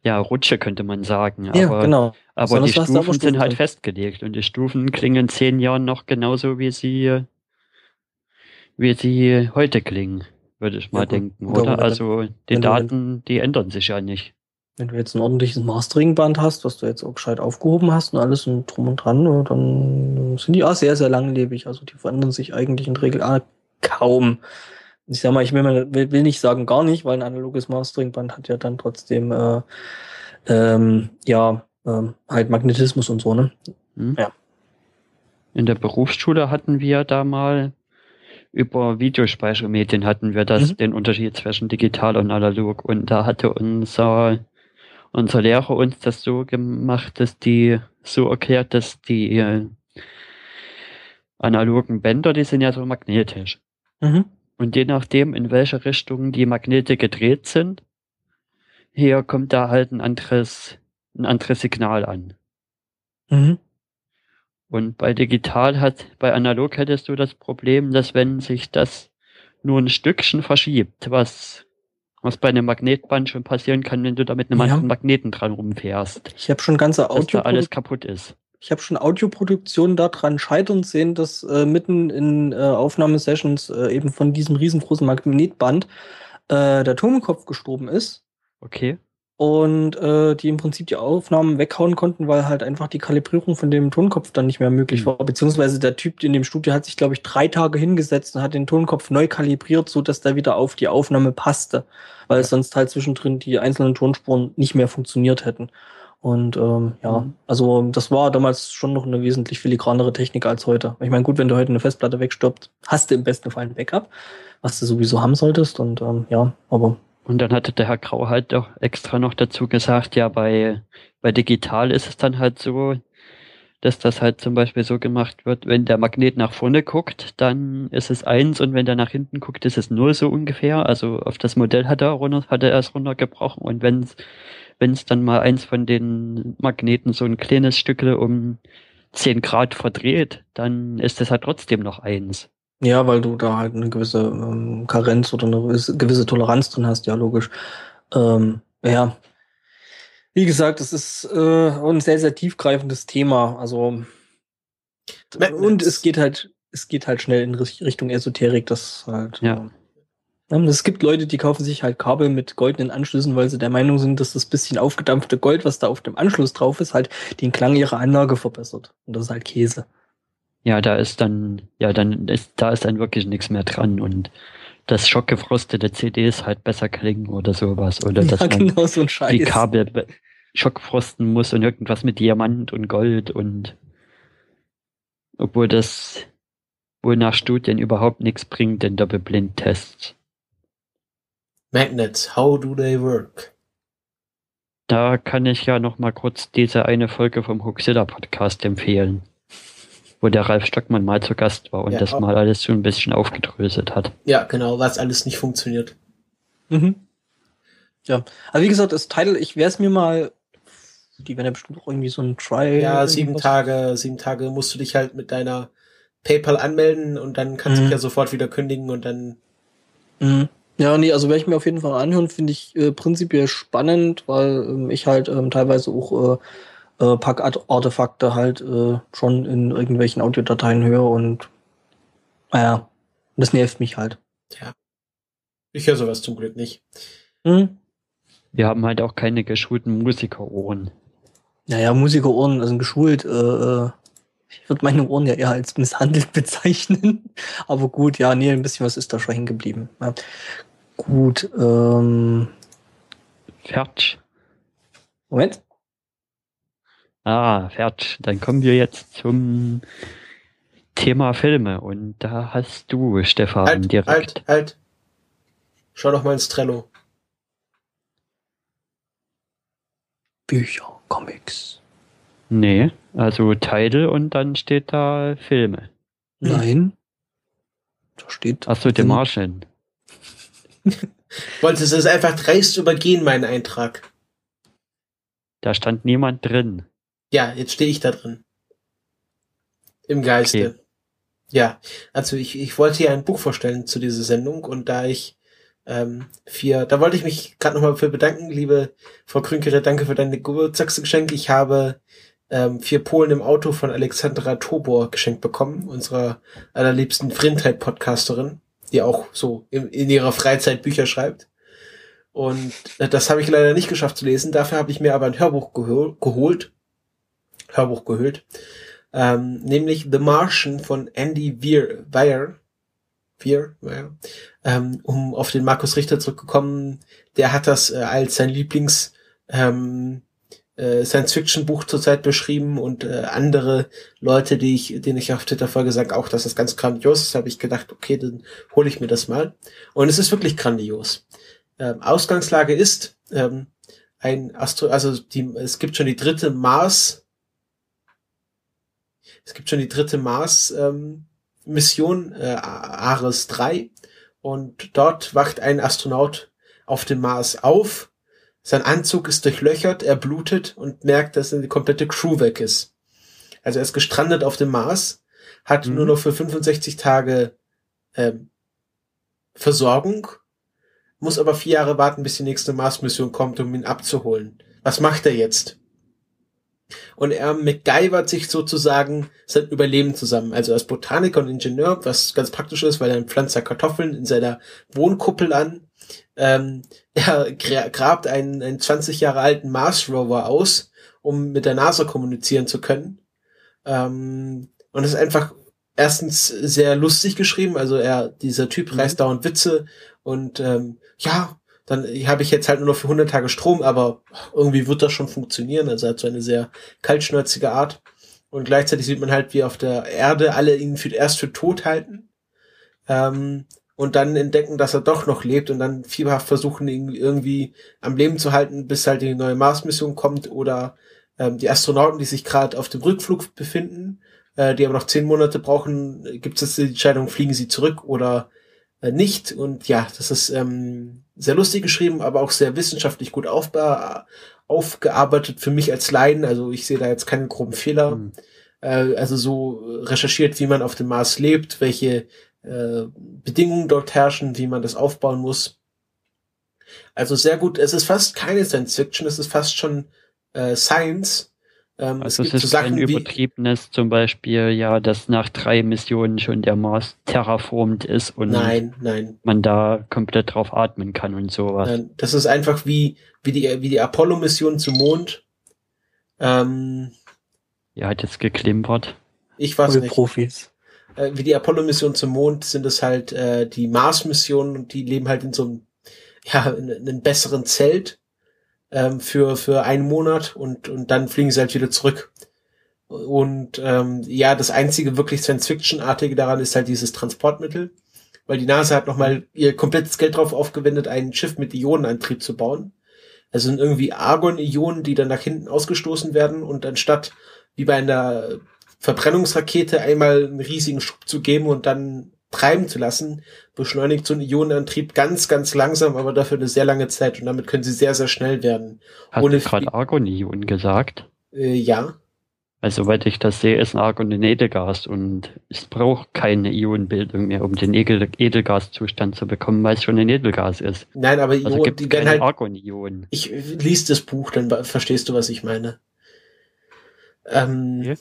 ja, Rutsche könnte man sagen.
Ja, genau.
Aber die Stufen sind halt festgelegt und die Stufen klingen in zehn Jahren noch genauso, wie sie, wie sie heute klingen, würde ich mal ja, denken, oder? oder? Also die Daten, die ändern sich ja nicht.
Wenn du jetzt ein ordentliches Masteringband hast, was du jetzt auch gescheit aufgehoben hast und alles und drum und dran, dann sind die auch sehr, sehr langlebig. Also die verändern sich eigentlich in der Regel kaum ich sag mal, ich will, will, will nicht sagen gar nicht, weil ein analoges Masteringband hat ja dann trotzdem äh, ähm, ja ähm, halt Magnetismus und so, ne?
Hm. Ja. In der Berufsschule hatten wir da mal über Videospeichermedien hatten wir das, mhm. den Unterschied zwischen digital und analog. Und da hatte unser, unser Lehrer uns das so gemacht, dass die so erklärt, dass die äh, analogen Bänder, die sind ja so magnetisch. Mhm. Und je nachdem, in welche Richtung die Magnete gedreht sind, hier kommt da halt ein anderes, ein anderes Signal an. Mhm. Und bei digital hat, bei analog hättest du das Problem, dass wenn sich das nur ein Stückchen verschiebt, was, was bei einem Magnetband schon passieren kann, wenn du da mit einem ja. anderen Magneten dran rumfährst.
Ich habe schon ganze Audio.
Da alles kaputt ist.
Ich habe schon Audioproduktionen daran scheitern sehen, dass äh, mitten in äh, Aufnahmesessions äh, eben von diesem riesengroßen Magnetband äh, der Tonkopf gestorben ist.
Okay.
Und äh, die im Prinzip die Aufnahmen weghauen konnten, weil halt einfach die Kalibrierung von dem Tonkopf dann nicht mehr möglich mhm. war. Beziehungsweise der Typ in dem Studio hat sich, glaube ich, drei Tage hingesetzt und hat den Tonkopf neu kalibriert, so dass der wieder auf die Aufnahme passte, weil ja. sonst halt zwischendrin die einzelnen Tonspuren nicht mehr funktioniert hätten. Und ähm, ja, mhm. also das war damals schon noch eine wesentlich filigranere Technik als heute. Ich meine, gut, wenn du heute eine Festplatte wegstirbt, hast du im besten Fall ein Backup, was du sowieso haben solltest. Und ähm, ja, aber
und dann hatte der Herr Grau halt doch extra noch dazu gesagt, ja, bei, bei digital ist es dann halt so, dass das halt zum Beispiel so gemacht wird, wenn der Magnet nach vorne guckt, dann ist es eins und wenn der nach hinten guckt, ist es null so ungefähr. Also auf das Modell hat er, runter, hat er es runtergebrochen und wenn wenn es dann mal eins von den Magneten so ein kleines Stückle um 10 Grad verdreht, dann ist es halt trotzdem noch eins.
Ja, weil du da halt eine gewisse ähm, Karenz oder eine gewisse Toleranz drin hast, ja, logisch. Ähm, ja. Wie gesagt, es ist äh, ein sehr, sehr tiefgreifendes Thema. Also und es geht halt, es geht halt schnell in Richtung Esoterik, das halt.
Ja.
Äh, es gibt Leute, die kaufen sich halt Kabel mit goldenen Anschlüssen, weil sie der Meinung sind, dass das bisschen aufgedampfte Gold, was da auf dem Anschluss drauf ist, halt den Klang ihrer Anlage verbessert. Und das ist halt Käse
ja, da ist dann, ja, dann ist, da ist dann wirklich nichts mehr dran und dass schockgefrostete CDs halt besser klingen oder sowas. Oder dass ja, man
genau so
die Kabel schockfrosten muss und irgendwas mit Diamant und Gold und obwohl das wohl nach Studien überhaupt nichts bringt, den Doppelblindtests.
Magnets, how do they work?
Da kann ich ja noch mal kurz diese eine Folge vom Huxilla Podcast empfehlen wo der Ralf Stockmann mal zu Gast war und ja, das auch. mal alles so ein bisschen aufgedröselt hat.
Ja, genau, was alles nicht funktioniert.
Mhm. Ja, aber wie gesagt, das Title, ich werde es mir mal, die werden ja bestimmt auch irgendwie so ein Trial.
Ja, sieben Tage, sieben Tage musst du dich halt mit deiner PayPal anmelden und dann kannst mhm. du ja sofort wieder kündigen und dann.
Mhm. Ja, nee, also werde ich mir auf jeden Fall anhören, finde ich äh, prinzipiell spannend, weil ähm, ich halt ähm, teilweise auch äh, äh, Pack-Artefakte halt äh, schon in irgendwelchen Audiodateien höre und naja, das nervt mich halt.
Ja. Ich höre sowas zum Glück nicht.
Hm? Wir haben halt auch keine geschulten Musikerohren.
Naja, Musikerohren, also geschult, äh, äh, ich würde meine Ohren ja eher als misshandelt [laughs] bezeichnen. Aber gut, ja, nee, ein bisschen was ist da schon hängen geblieben. Ja. Gut, ähm.
Fertig.
Moment.
Ah, fertig. Dann kommen wir jetzt zum Thema Filme. Und da hast du, Stefan,
halt, direkt. Halt, halt. Schau doch mal ins Trello.
Bücher, Comics.
Nee, also Title und dann steht da Filme.
Nein. Da steht.
Achso, The Martian. [laughs]
Wolltest du es einfach dreist übergehen, meinen Eintrag?
Da stand niemand drin.
Ja, jetzt stehe ich da drin. Im Geiste. Okay. Ja, also ich, ich wollte hier ein Buch vorstellen zu dieser Sendung und da ich ähm, vier, da wollte ich mich gerade nochmal für bedanken, liebe Frau Krünkere, danke für deine Geburtstagsgeschenk. Ich habe ähm, vier Polen im Auto von Alexandra Tobor geschenkt bekommen, unserer allerliebsten Frindheit-Podcasterin, die auch so in, in ihrer Freizeit Bücher schreibt. Und äh, das habe ich leider nicht geschafft zu lesen. Dafür habe ich mir aber ein Hörbuch gehol geholt Hörbuch gehüllt. Ähm, nämlich The Martian von Andy Weir, Weir, Weir, Weir ähm, um auf den Markus Richter zurückgekommen. Der hat das äh, als sein Lieblings ähm, äh, Science-Fiction-Buch zurzeit beschrieben und äh, andere Leute, die ich, denen ich auf Twitter folge, sagen auch, dass das ganz grandios ist. habe ich gedacht, okay, dann hole ich mir das mal. Und es ist wirklich grandios. Ähm, Ausgangslage ist ähm, ein Astro, also die, es gibt schon die dritte Mars es gibt schon die dritte Mars-Mission, ähm, äh, Ares 3. Und dort wacht ein Astronaut auf dem Mars auf. Sein Anzug ist durchlöchert, er blutet und merkt, dass die komplette Crew weg ist. Also er ist gestrandet auf dem Mars, hat mhm. nur noch für 65 Tage ähm, Versorgung, muss aber vier Jahre warten, bis die nächste Mars-Mission kommt, um ihn abzuholen. Was macht er jetzt? Und er MacGyvert sich sozusagen sein Überleben zusammen. Also als Botaniker und Ingenieur, was ganz praktisch ist, weil er pflanzt Kartoffeln in seiner Wohnkuppel an. ähm, [laughs] er grabt einen, einen 20 Jahre alten Mars Rover aus, um mit der NASA kommunizieren zu können. Ähm, und es ist einfach erstens sehr lustig geschrieben, also er, dieser Typ mhm. reißt dauernd Witze und ähm, ja, dann habe ich jetzt halt nur noch für 100 Tage Strom, aber irgendwie wird das schon funktionieren. Also er hat so eine sehr kaltschnäuzige Art. Und gleichzeitig sieht man halt, wie auf der Erde alle ihn für, erst für tot halten. Ähm, und dann entdecken, dass er doch noch lebt und dann fieberhaft versuchen, ihn irgendwie am Leben zu halten, bis halt die neue Mars-Mission kommt oder ähm, die Astronauten, die sich gerade auf dem Rückflug befinden, äh, die aber noch zehn Monate brauchen, gibt es die Entscheidung, fliegen sie zurück oder äh, nicht. Und ja, das ist ähm, sehr lustig geschrieben, aber auch sehr wissenschaftlich gut aufba aufgearbeitet für mich als Leiden. Also ich sehe da jetzt keinen groben Fehler. Mhm. Äh, also so recherchiert, wie man auf dem Mars lebt, welche äh, Bedingungen dort herrschen, wie man das aufbauen muss. Also sehr gut. Es ist fast keine Science Fiction, es ist fast schon äh, Science.
Ähm, also es, es ist so ein übertriebenes zum Beispiel, ja, dass nach drei Missionen schon der Mars terraformt ist und
nein, nein.
man da komplett drauf atmen kann und sowas. Nein,
das ist einfach wie, wie die, wie die Apollo-Mission zum Mond. Ähm,
ja, hat jetzt geklimpert.
Ich weiß nicht.
Profis
äh, wie die Apollo-Mission zum Mond sind es halt äh, die Mars-Missionen und die leben halt in so einem, ja, in, in einem besseren Zelt ähm, für, für einen Monat und, und dann fliegen sie halt wieder zurück. Und ähm, ja, das einzige wirklich Science-Fiction-artige daran ist halt dieses Transportmittel, weil die NASA hat nochmal ihr komplettes Geld drauf aufgewendet, ein Schiff mit Ionenantrieb zu bauen. Also sind irgendwie Argon-Ionen, die dann nach hinten ausgestoßen werden und anstatt wie bei einer Verbrennungsrakete einmal einen riesigen Schub zu geben und dann treiben zu lassen, beschleunigt so ein Ionenantrieb ganz, ganz langsam, aber dafür eine sehr lange Zeit und damit können sie sehr, sehr schnell werden.
Hast Ohne du gerade Argon-Ionen gesagt?
Äh, ja.
Also, soweit ich das sehe, ist ein Argon ein Edelgas und es braucht keine Ionenbildung mehr, um den Edel Edelgaszustand zu bekommen, weil es schon ein Edelgas ist.
Nein, aber
also Ionen, die werden halt. Argon-Ionen.
Ich lies das Buch, dann verstehst du, was ich meine. Ähm, yeah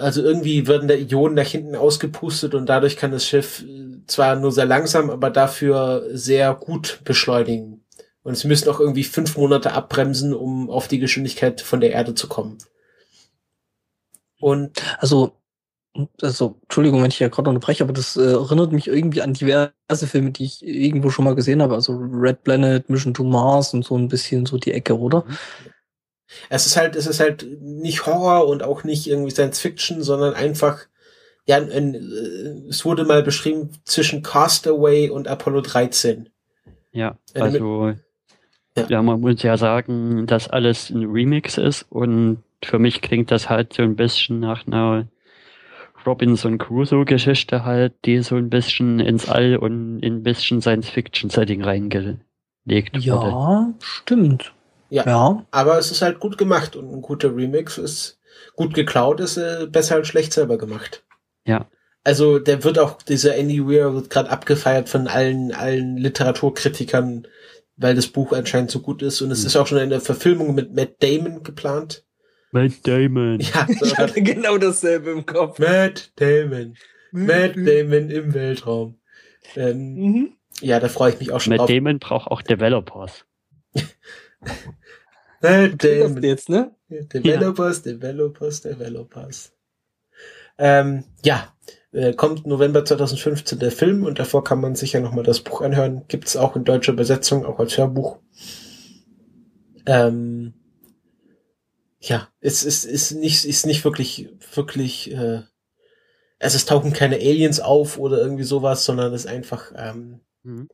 also irgendwie werden da Ionen nach hinten ausgepustet und dadurch kann das Schiff äh, zwar nur sehr langsam, aber dafür sehr gut beschleunigen. Und sie müssen auch irgendwie fünf Monate abbremsen, um auf die Geschwindigkeit von der Erde zu kommen.
Und also, also Entschuldigung, wenn ich ja gerade unterbreche, aber das äh, erinnert mich irgendwie an diverse Filme, die ich irgendwo schon mal gesehen habe. Also Red Planet, Mission to Mars und so ein bisschen so die Ecke, oder? Mhm.
Es ist halt, es ist halt nicht Horror und auch nicht irgendwie Science Fiction, sondern einfach, ja, ein, ein, äh, es wurde mal beschrieben zwischen Castaway und Apollo 13.
Ja, also, ja. ja, man muss ja sagen, dass alles ein Remix ist und für mich klingt das halt so ein bisschen nach einer Robinson Crusoe Geschichte halt, die so ein bisschen ins All und in ein bisschen Science Fiction Setting reingelegt
ja, wurde. Ja, stimmt.
Ja, ja. Aber es ist halt gut gemacht und ein guter Remix ist gut geklaut, ist äh, besser als schlecht selber gemacht.
Ja.
Also der wird auch, dieser Andy Weir wird gerade abgefeiert von allen, allen Literaturkritikern, weil das Buch anscheinend so gut ist und es mhm. ist auch schon eine Verfilmung mit Matt Damon geplant.
Matt Damon.
Ja, so [laughs] ich hatte genau dasselbe im Kopf. Matt Damon. Matt Damon im Weltraum. Ähm, mhm. Ja, da freue ich mich auch schon
Matt drauf. Matt Damon braucht auch Developers. [laughs]
Äh, dem, jetzt, ne? Developers, ja. Developers, Developers. Ähm, ja, äh, kommt November 2015 der Film und davor kann man sich ja nochmal das Buch anhören. Gibt's auch in deutscher Übersetzung, auch als Hörbuch. Ähm, ja, es ist, ist nicht, ist nicht wirklich, wirklich, äh, also es tauchen keine Aliens auf oder irgendwie sowas, sondern es ist einfach ähm, mhm.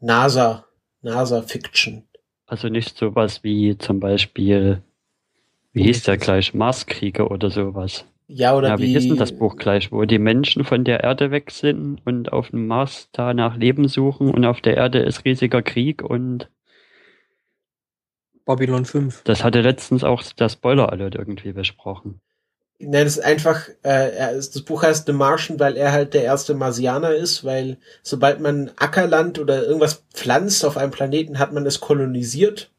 NASA, NASA-Fiction.
Also nicht sowas wie zum Beispiel, wie hieß der gleich, Marskrieger oder sowas.
Ja, oder
ja, wie, wie hieß denn das Buch gleich, wo die Menschen von der Erde weg sind und auf dem Mars da nach Leben suchen und auf der Erde ist riesiger Krieg und
Babylon 5.
Das hatte letztens auch der Spoiler Alert irgendwie besprochen.
Nein, das ist einfach, äh, das Buch heißt The Martian, weil er halt der erste Marsianer ist, weil sobald man Ackerland oder irgendwas pflanzt auf einem Planeten, hat man es kolonisiert.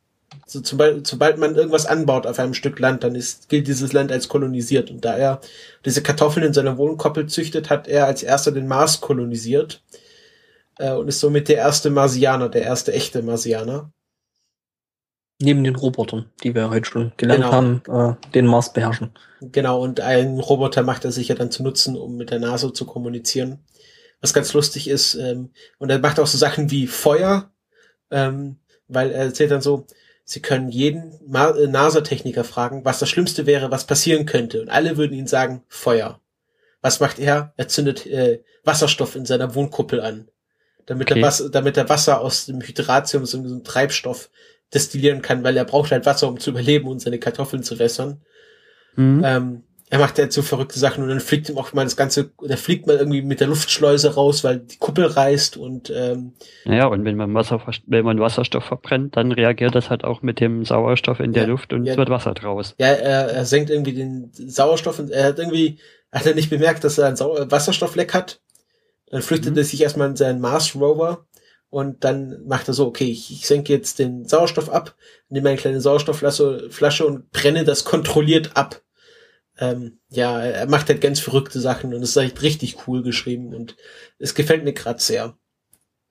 So, zum sobald man irgendwas anbaut auf einem Stück Land, dann ist, gilt dieses Land als kolonisiert. Und da er diese Kartoffeln in seiner Wohnkoppel züchtet, hat er als erster den Mars kolonisiert. äh, und ist somit der erste Marsianer, der erste echte Marsianer.
Neben den Robotern, die wir heute schon gelernt
Genau.
haben, äh, den Mars beherrschen.
Genau, und einen Roboter macht er sich ja dann zu nutzen, um mit der NASA zu kommunizieren. Was ganz lustig ist, ähm, und er macht auch so Sachen wie Feuer, ähm, weil er erzählt dann so, sie können jeden äh, NASA-Techniker fragen, was das Schlimmste wäre, was passieren könnte. Und alle würden ihnen sagen, Feuer. Was macht er? Er zündet äh, Wasserstoff in seiner Wohnkuppel an. Damit,
Okay.
er Wasser, damit er Wasser aus dem Hydratium, so einem Treibstoff, destillieren kann, weil er braucht halt Wasser, um zu überleben und seine Kartoffeln zu wässern.
Hm?
Ähm, er macht halt so verrückte Sachen und dann fliegt ihm auch mal das ganze, der fliegt mal irgendwie mit der Luftschleuse raus, weil die Kuppel reißt und ähm,
Naja, und wenn man, Wasser, wenn man Wasserstoff verbrennt, dann reagiert das halt auch mit dem Sauerstoff in der
Ja,
Luft und
ja.
es wird Wasser draus.
ja, er, er senkt irgendwie den Sauerstoff und er hat irgendwie, hat er nicht bemerkt, dass er einen Sau Wasserstoffleck hat. Dann flüchtet
Mhm.
er sich erstmal in seinen Mars Rover und dann macht er so, okay, ich, ich senke jetzt den Sauerstoff ab, nehme eine kleine Sauerstoffflasche Flasche und brenne das kontrolliert ab. Ähm, ja, er macht halt ganz verrückte Sachen und es ist echt richtig cool geschrieben und es gefällt mir gerade sehr.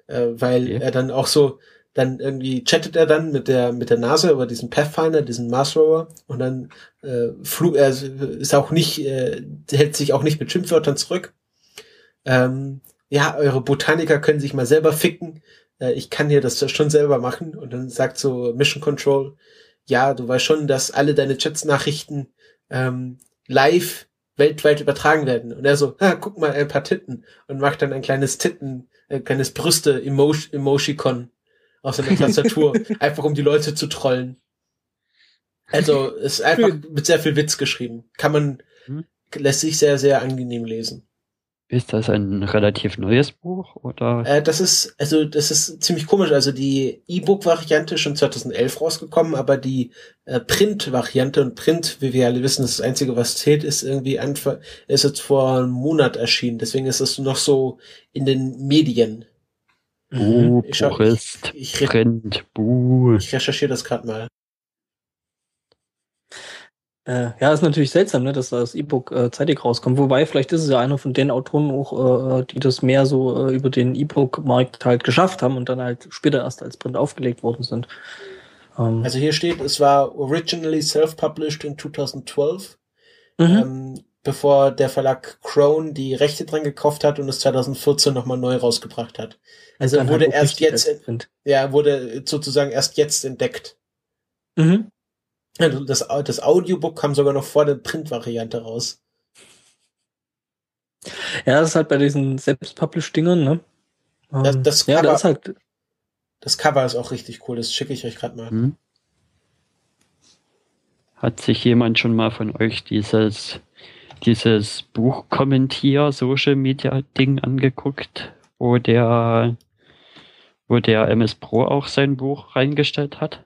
Äh, weil
Okay.
er dann auch so, dann irgendwie chattet er dann mit der, mit der NASA über diesen Pathfinder, diesen Mars Rover und dann äh, flug, er ist auch nicht, äh, hält sich auch nicht mit Schimpfwörtern zurück. Ähm, ja, eure Botaniker können sich mal selber ficken. Äh, ich kann hier das schon selber machen. Und dann sagt so Mission Control, ja, du weißt schon, dass alle deine Chats-Nachrichten ähm, live weltweit übertragen werden. Und er so, ha, guck mal, ein paar Titten. Und macht dann ein kleines Titten, ein kleines Brüste-Emoji- Emoticon auf seiner [laughs] Tastatur, einfach um die Leute zu trollen. Also, ist einfach mit sehr viel Witz geschrieben. Kann man,
Hm.
lässt sich sehr, sehr angenehm lesen.
Ist das ein relativ neues Buch oder?
Äh, das ist, also das ist ziemlich komisch. Also die E-Book-Variante ist schon 2011 rausgekommen, aber die äh, Print-Variante und Print, wie wir alle wissen, das Einzige, was zählt, ist irgendwie Anfang, ist jetzt vor einem Monat erschienen. Deswegen ist es noch so in den Medien.
Buh,
Ich schau-
Buch ist
Ich, re
Print, Buh.
ich recherchiere das gerade mal.
Äh, ja, ist natürlich seltsam, ne, dass das E-Book äh, zeitig rauskommt. Wobei, vielleicht ist es ja einer von den Autoren auch, äh, die das mehr so äh, über den E-Book-Markt halt geschafft haben und dann halt später erst als Print aufgelegt worden sind. Ähm,
Also hier steht, es war originally self-published in 2012,
mhm.
ähm, bevor der Verlag Crown die Rechte dran gekauft hat und es 2014 nochmal neu rausgebracht hat. Also wurde
halt
erst jetzt, ja, wurde sozusagen erst jetzt entdeckt.
Mhm.
Das, das Audiobook kam sogar noch vor der Print-Variante raus.
Ja, das ist halt bei diesen Selbstpublish-Dingern, ne? Ähm,
Das- das
ja,
Cover-
das ist halt,
Das Cover ist auch richtig cool, das schicke ich euch gerade mal.
Hm? Hat sich jemand schon mal von euch dieses, dieses Buch-Kommentier-Social-Media-Ding angeguckt, wo der, wo der MS Pro auch sein Buch reingestellt hat?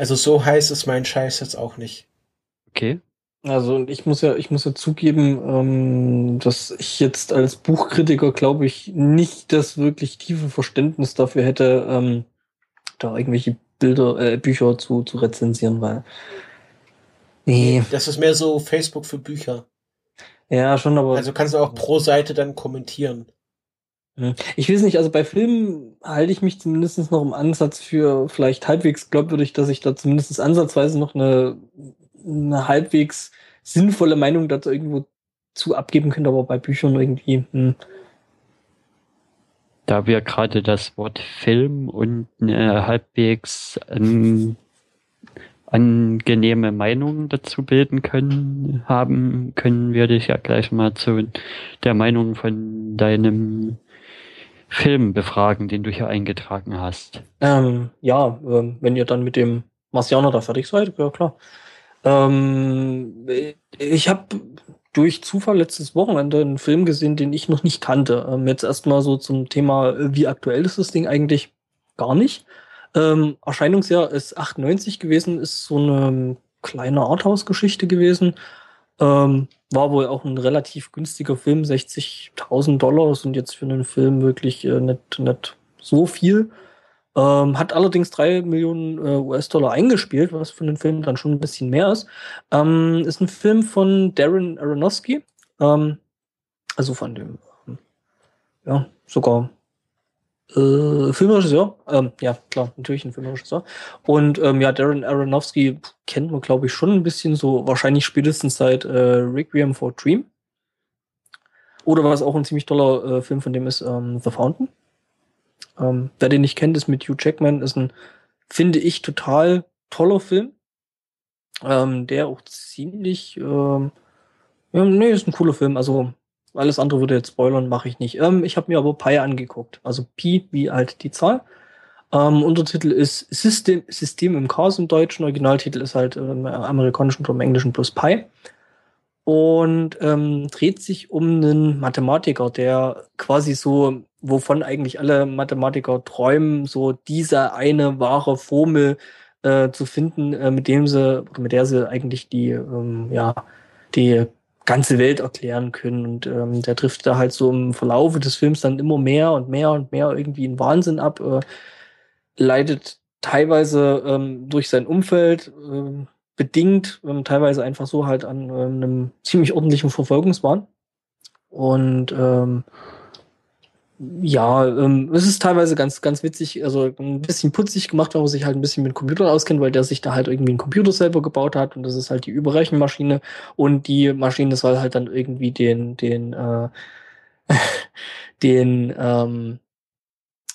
Also so heiß ist mein Scheiß jetzt auch nicht.
Okay.
also und ich muss ja, ich muss ja zugeben, ähm, dass ich jetzt als Buchkritiker, glaube ich, nicht das wirklich tiefe Verständnis dafür hätte, ähm, da irgendwelche Bilder, äh, Bücher zu, zu rezensieren, weil. Nee,
Das ist mehr so Facebook für Bücher.
ja, schon, aber.
Also kannst du auch pro Seite dann kommentieren.
Ich weiß nicht, also bei Filmen halte ich mich zumindest noch im Ansatz für vielleicht halbwegs glaubwürdig, dass ich da zumindest ansatzweise noch eine, eine halbwegs sinnvolle Meinung dazu irgendwo zu abgeben könnte, aber bei Büchern irgendwie. Hm.
Da wir gerade das Wort Film und eine halbwegs ähm, angenehme Meinung dazu bilden können, haben, können wir dich ja gleich mal zu der Meinung von deinem Film befragen, den du hier eingetragen hast.
Ähm, ja, ähm, wenn ihr dann mit dem Marsianer da fertig seid, ja klar. Ähm, ich habe durch Zufall letztes Wochenende einen Film gesehen, den ich noch nicht kannte. Ähm, jetzt erstmal so zum Thema, äh, wie aktuell ist das Ding eigentlich? Gar nicht. Ähm, Erscheinungsjahr ist 98 gewesen, ist so eine kleine Arthouse-Geschichte gewesen. Ähm, war wohl auch ein relativ günstiger Film, 60.000 Dollar sind jetzt für einen Film wirklich äh, nicht, nicht so viel. Ähm, hat allerdings drei Millionen äh, US-Dollar eingespielt, was für einen Film dann schon ein bisschen mehr ist. Ähm, ist ein Film von Darren Aronofsky, ähm, also von dem, ähm, ja, sogar Äh, Filmregisseur, ähm, ja klar, natürlich ein Filmregisseur. Und ähm, ja, Darren Aronofsky kennt man, glaube ich, schon ein bisschen so, wahrscheinlich spätestens seit äh, Requiem for Dream. Oder was auch ein ziemlich toller äh, Film von dem ist, ähm, The Fountain. Ähm, wer den nicht kennt, ist mit Hugh Jackman, ist ein, finde ich, total toller Film. Ähm, der auch ziemlich, ähm, ja, nee, ist ein cooler Film. Also alles andere würde jetzt spoilern, mache ich nicht. Ähm, ich habe mir aber Pi angeguckt. Also Pi wie halt die Zahl. Ähm, Untertitel ist System, System im Chaos im Deutschen. Originaltitel ist halt ähm, im amerikanischen oder im englischen plus Pi. Und ähm, dreht sich um einen Mathematiker, der quasi so, wovon eigentlich alle Mathematiker träumen, so diese eine wahre Formel äh, zu finden, äh, mit dem sie, mit der sie eigentlich die, ähm, ja, die ganze Welt erklären können. Und ähm, der trifft da halt so im Verlaufe des Films dann immer mehr und mehr und mehr irgendwie in Wahnsinn ab, äh, leidet teilweise ähm, durch sein Umfeld äh, bedingt, ähm, teilweise einfach so halt an ähm, einem ziemlich ordentlichen Verfolgungswahn. Und ähm, ja, ähm, es ist teilweise ganz, ganz witzig, also ein bisschen putzig gemacht, wenn man sich halt ein bisschen mit Computern auskennt, weil der sich da halt irgendwie einen Computer selber gebaut hat und das ist halt die Überrechenmaschine und die Maschine soll halt dann irgendwie den, den, äh, [laughs] den, ähm,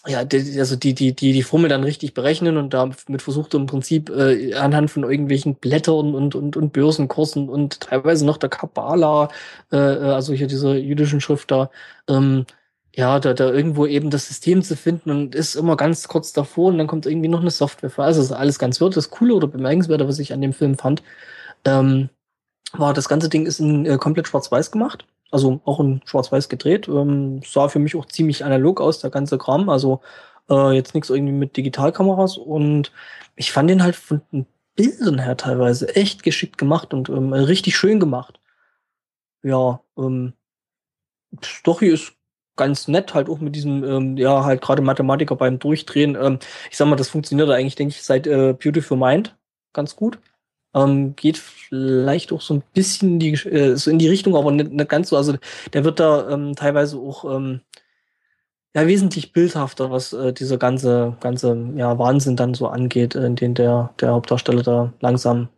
ja, also die, die, die, die Formel dann richtig berechnen und damit versucht er im Prinzip äh, anhand von irgendwelchen Blättern und, und, und Börsenkursen und teilweise noch der Kabbala, äh, äh also hier dieser jüdischen Schrift da, ähm, ja, da, da irgendwo eben das System zu finden und ist immer ganz kurz davor und dann kommt irgendwie noch eine Software für. Also ist alles ganz wird. Das Coole oder Bemerkenswerte, was ich an dem Film fand, ähm, war, das ganze Ding ist in äh, komplett schwarz-weiß gemacht. Also auch in schwarz-weiß gedreht. Ähm, sah für mich auch ziemlich analog aus, der ganze Kram. Also äh, jetzt nichts irgendwie mit Digitalkameras. Und ich fand den halt von den Bildern her teilweise echt geschickt gemacht und ähm, richtig schön gemacht. Ja, ähm, Story ist ganz nett, halt auch mit diesem, ähm, ja, halt gerade Mathematiker beim Durchdrehen. Ähm, ich sag mal, das funktioniert eigentlich, denke ich, seit äh, Beautiful Mind ganz gut. Ähm, geht vielleicht auch so ein bisschen in die, äh, so in die Richtung, aber nicht, nicht ganz so. Also der wird da ähm, teilweise auch ähm, ja wesentlich bildhafter, was äh, dieser ganze, ganze ja, Wahnsinn dann so angeht, äh, in den der, der Hauptdarsteller da langsam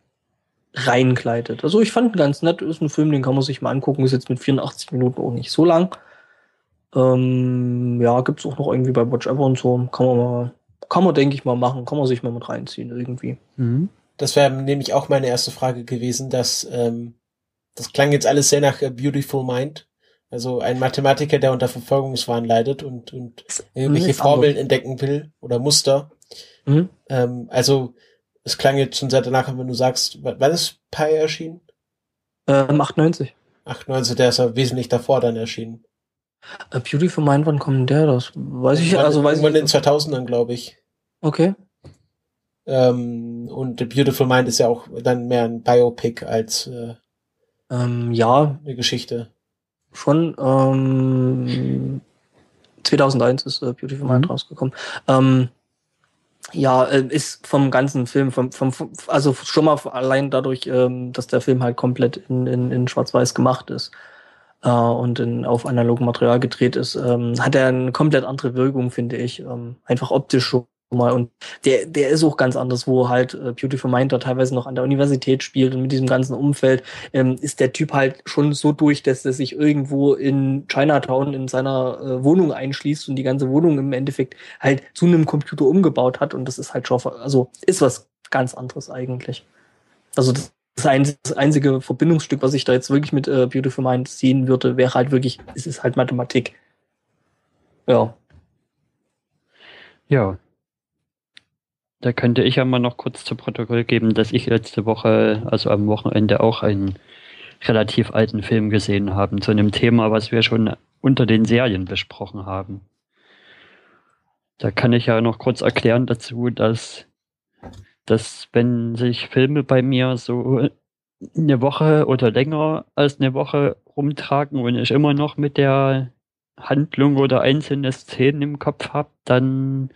reinkleidet. Also ich fand ihn ganz nett, ist ein Film, den kann man sich mal angucken, ist jetzt mit 84 Minuten auch nicht so lang. Ähm, ja, gibt's auch noch irgendwie bei Watch Ever und so. Kann man mal, kann man, denke ich mal, machen. Kann man sich mal mit reinziehen irgendwie. Mhm.
Das wäre nämlich auch meine erste Frage gewesen, dass ähm, das klang jetzt alles sehr nach A Beautiful Mind. Also ein Mathematiker, der unter Verfolgungswahn leidet und, und irgendwelche Formeln entdecken will oder Muster. Mhm. Ähm, also es klang jetzt schon sehr danach, wenn du sagst, wann ist Pi erschienen?
Ähm, 98.
98, der ist ja wesentlich davor dann erschienen.
A Beautiful Mind, wann kommt der? Das weiß ich,
also weiß ich. in den 2000ern, glaube ich.
Okay.
Ähm, und The Beautiful Mind ist ja auch dann mehr ein Biopic als
äh, ähm, ja
eine Geschichte.
Schon ähm, 2001 ist äh, Beautiful Mind mhm. rausgekommen. Ähm, ja, äh, ist vom ganzen Film, vom, vom, also schon mal allein dadurch, ähm, dass der Film halt komplett in, in, in Schwarz-Weiß gemacht ist äh, und in, auf analogem Material gedreht ist, ähm, hat er eine komplett andere Wirkung, finde ich. Ähm, einfach optisch schon mal. Und der, der ist auch ganz anders, wo halt äh, Beautiful Mind da teilweise noch an der Universität spielt und mit diesem ganzen Umfeld ähm, ist der Typ halt schon so durch, dass er sich irgendwo in Chinatown in seiner äh, Wohnung einschließt und die ganze Wohnung im Endeffekt halt zu einem Computer umgebaut hat. Und das ist halt schon, also ist was ganz anderes eigentlich. Also das das einzige Verbindungsstück, was ich da jetzt wirklich mit äh, Beautiful Mind sehen würde, wäre halt wirklich, es ist halt Mathematik. Ja.
Ja. Da könnte ich ja mal noch kurz zu Protokoll geben, dass ich letzte Woche, also am Wochenende, auch einen relativ alten Film gesehen habe, zu einem Thema, was wir schon unter den Serien besprochen haben. Da kann ich ja noch kurz erklären dazu, dass dass wenn sich Filme bei mir so eine Woche oder länger als eine Woche rumtragen und ich immer noch mit der Handlung oder einzelne Szenen im Kopf habe, dann,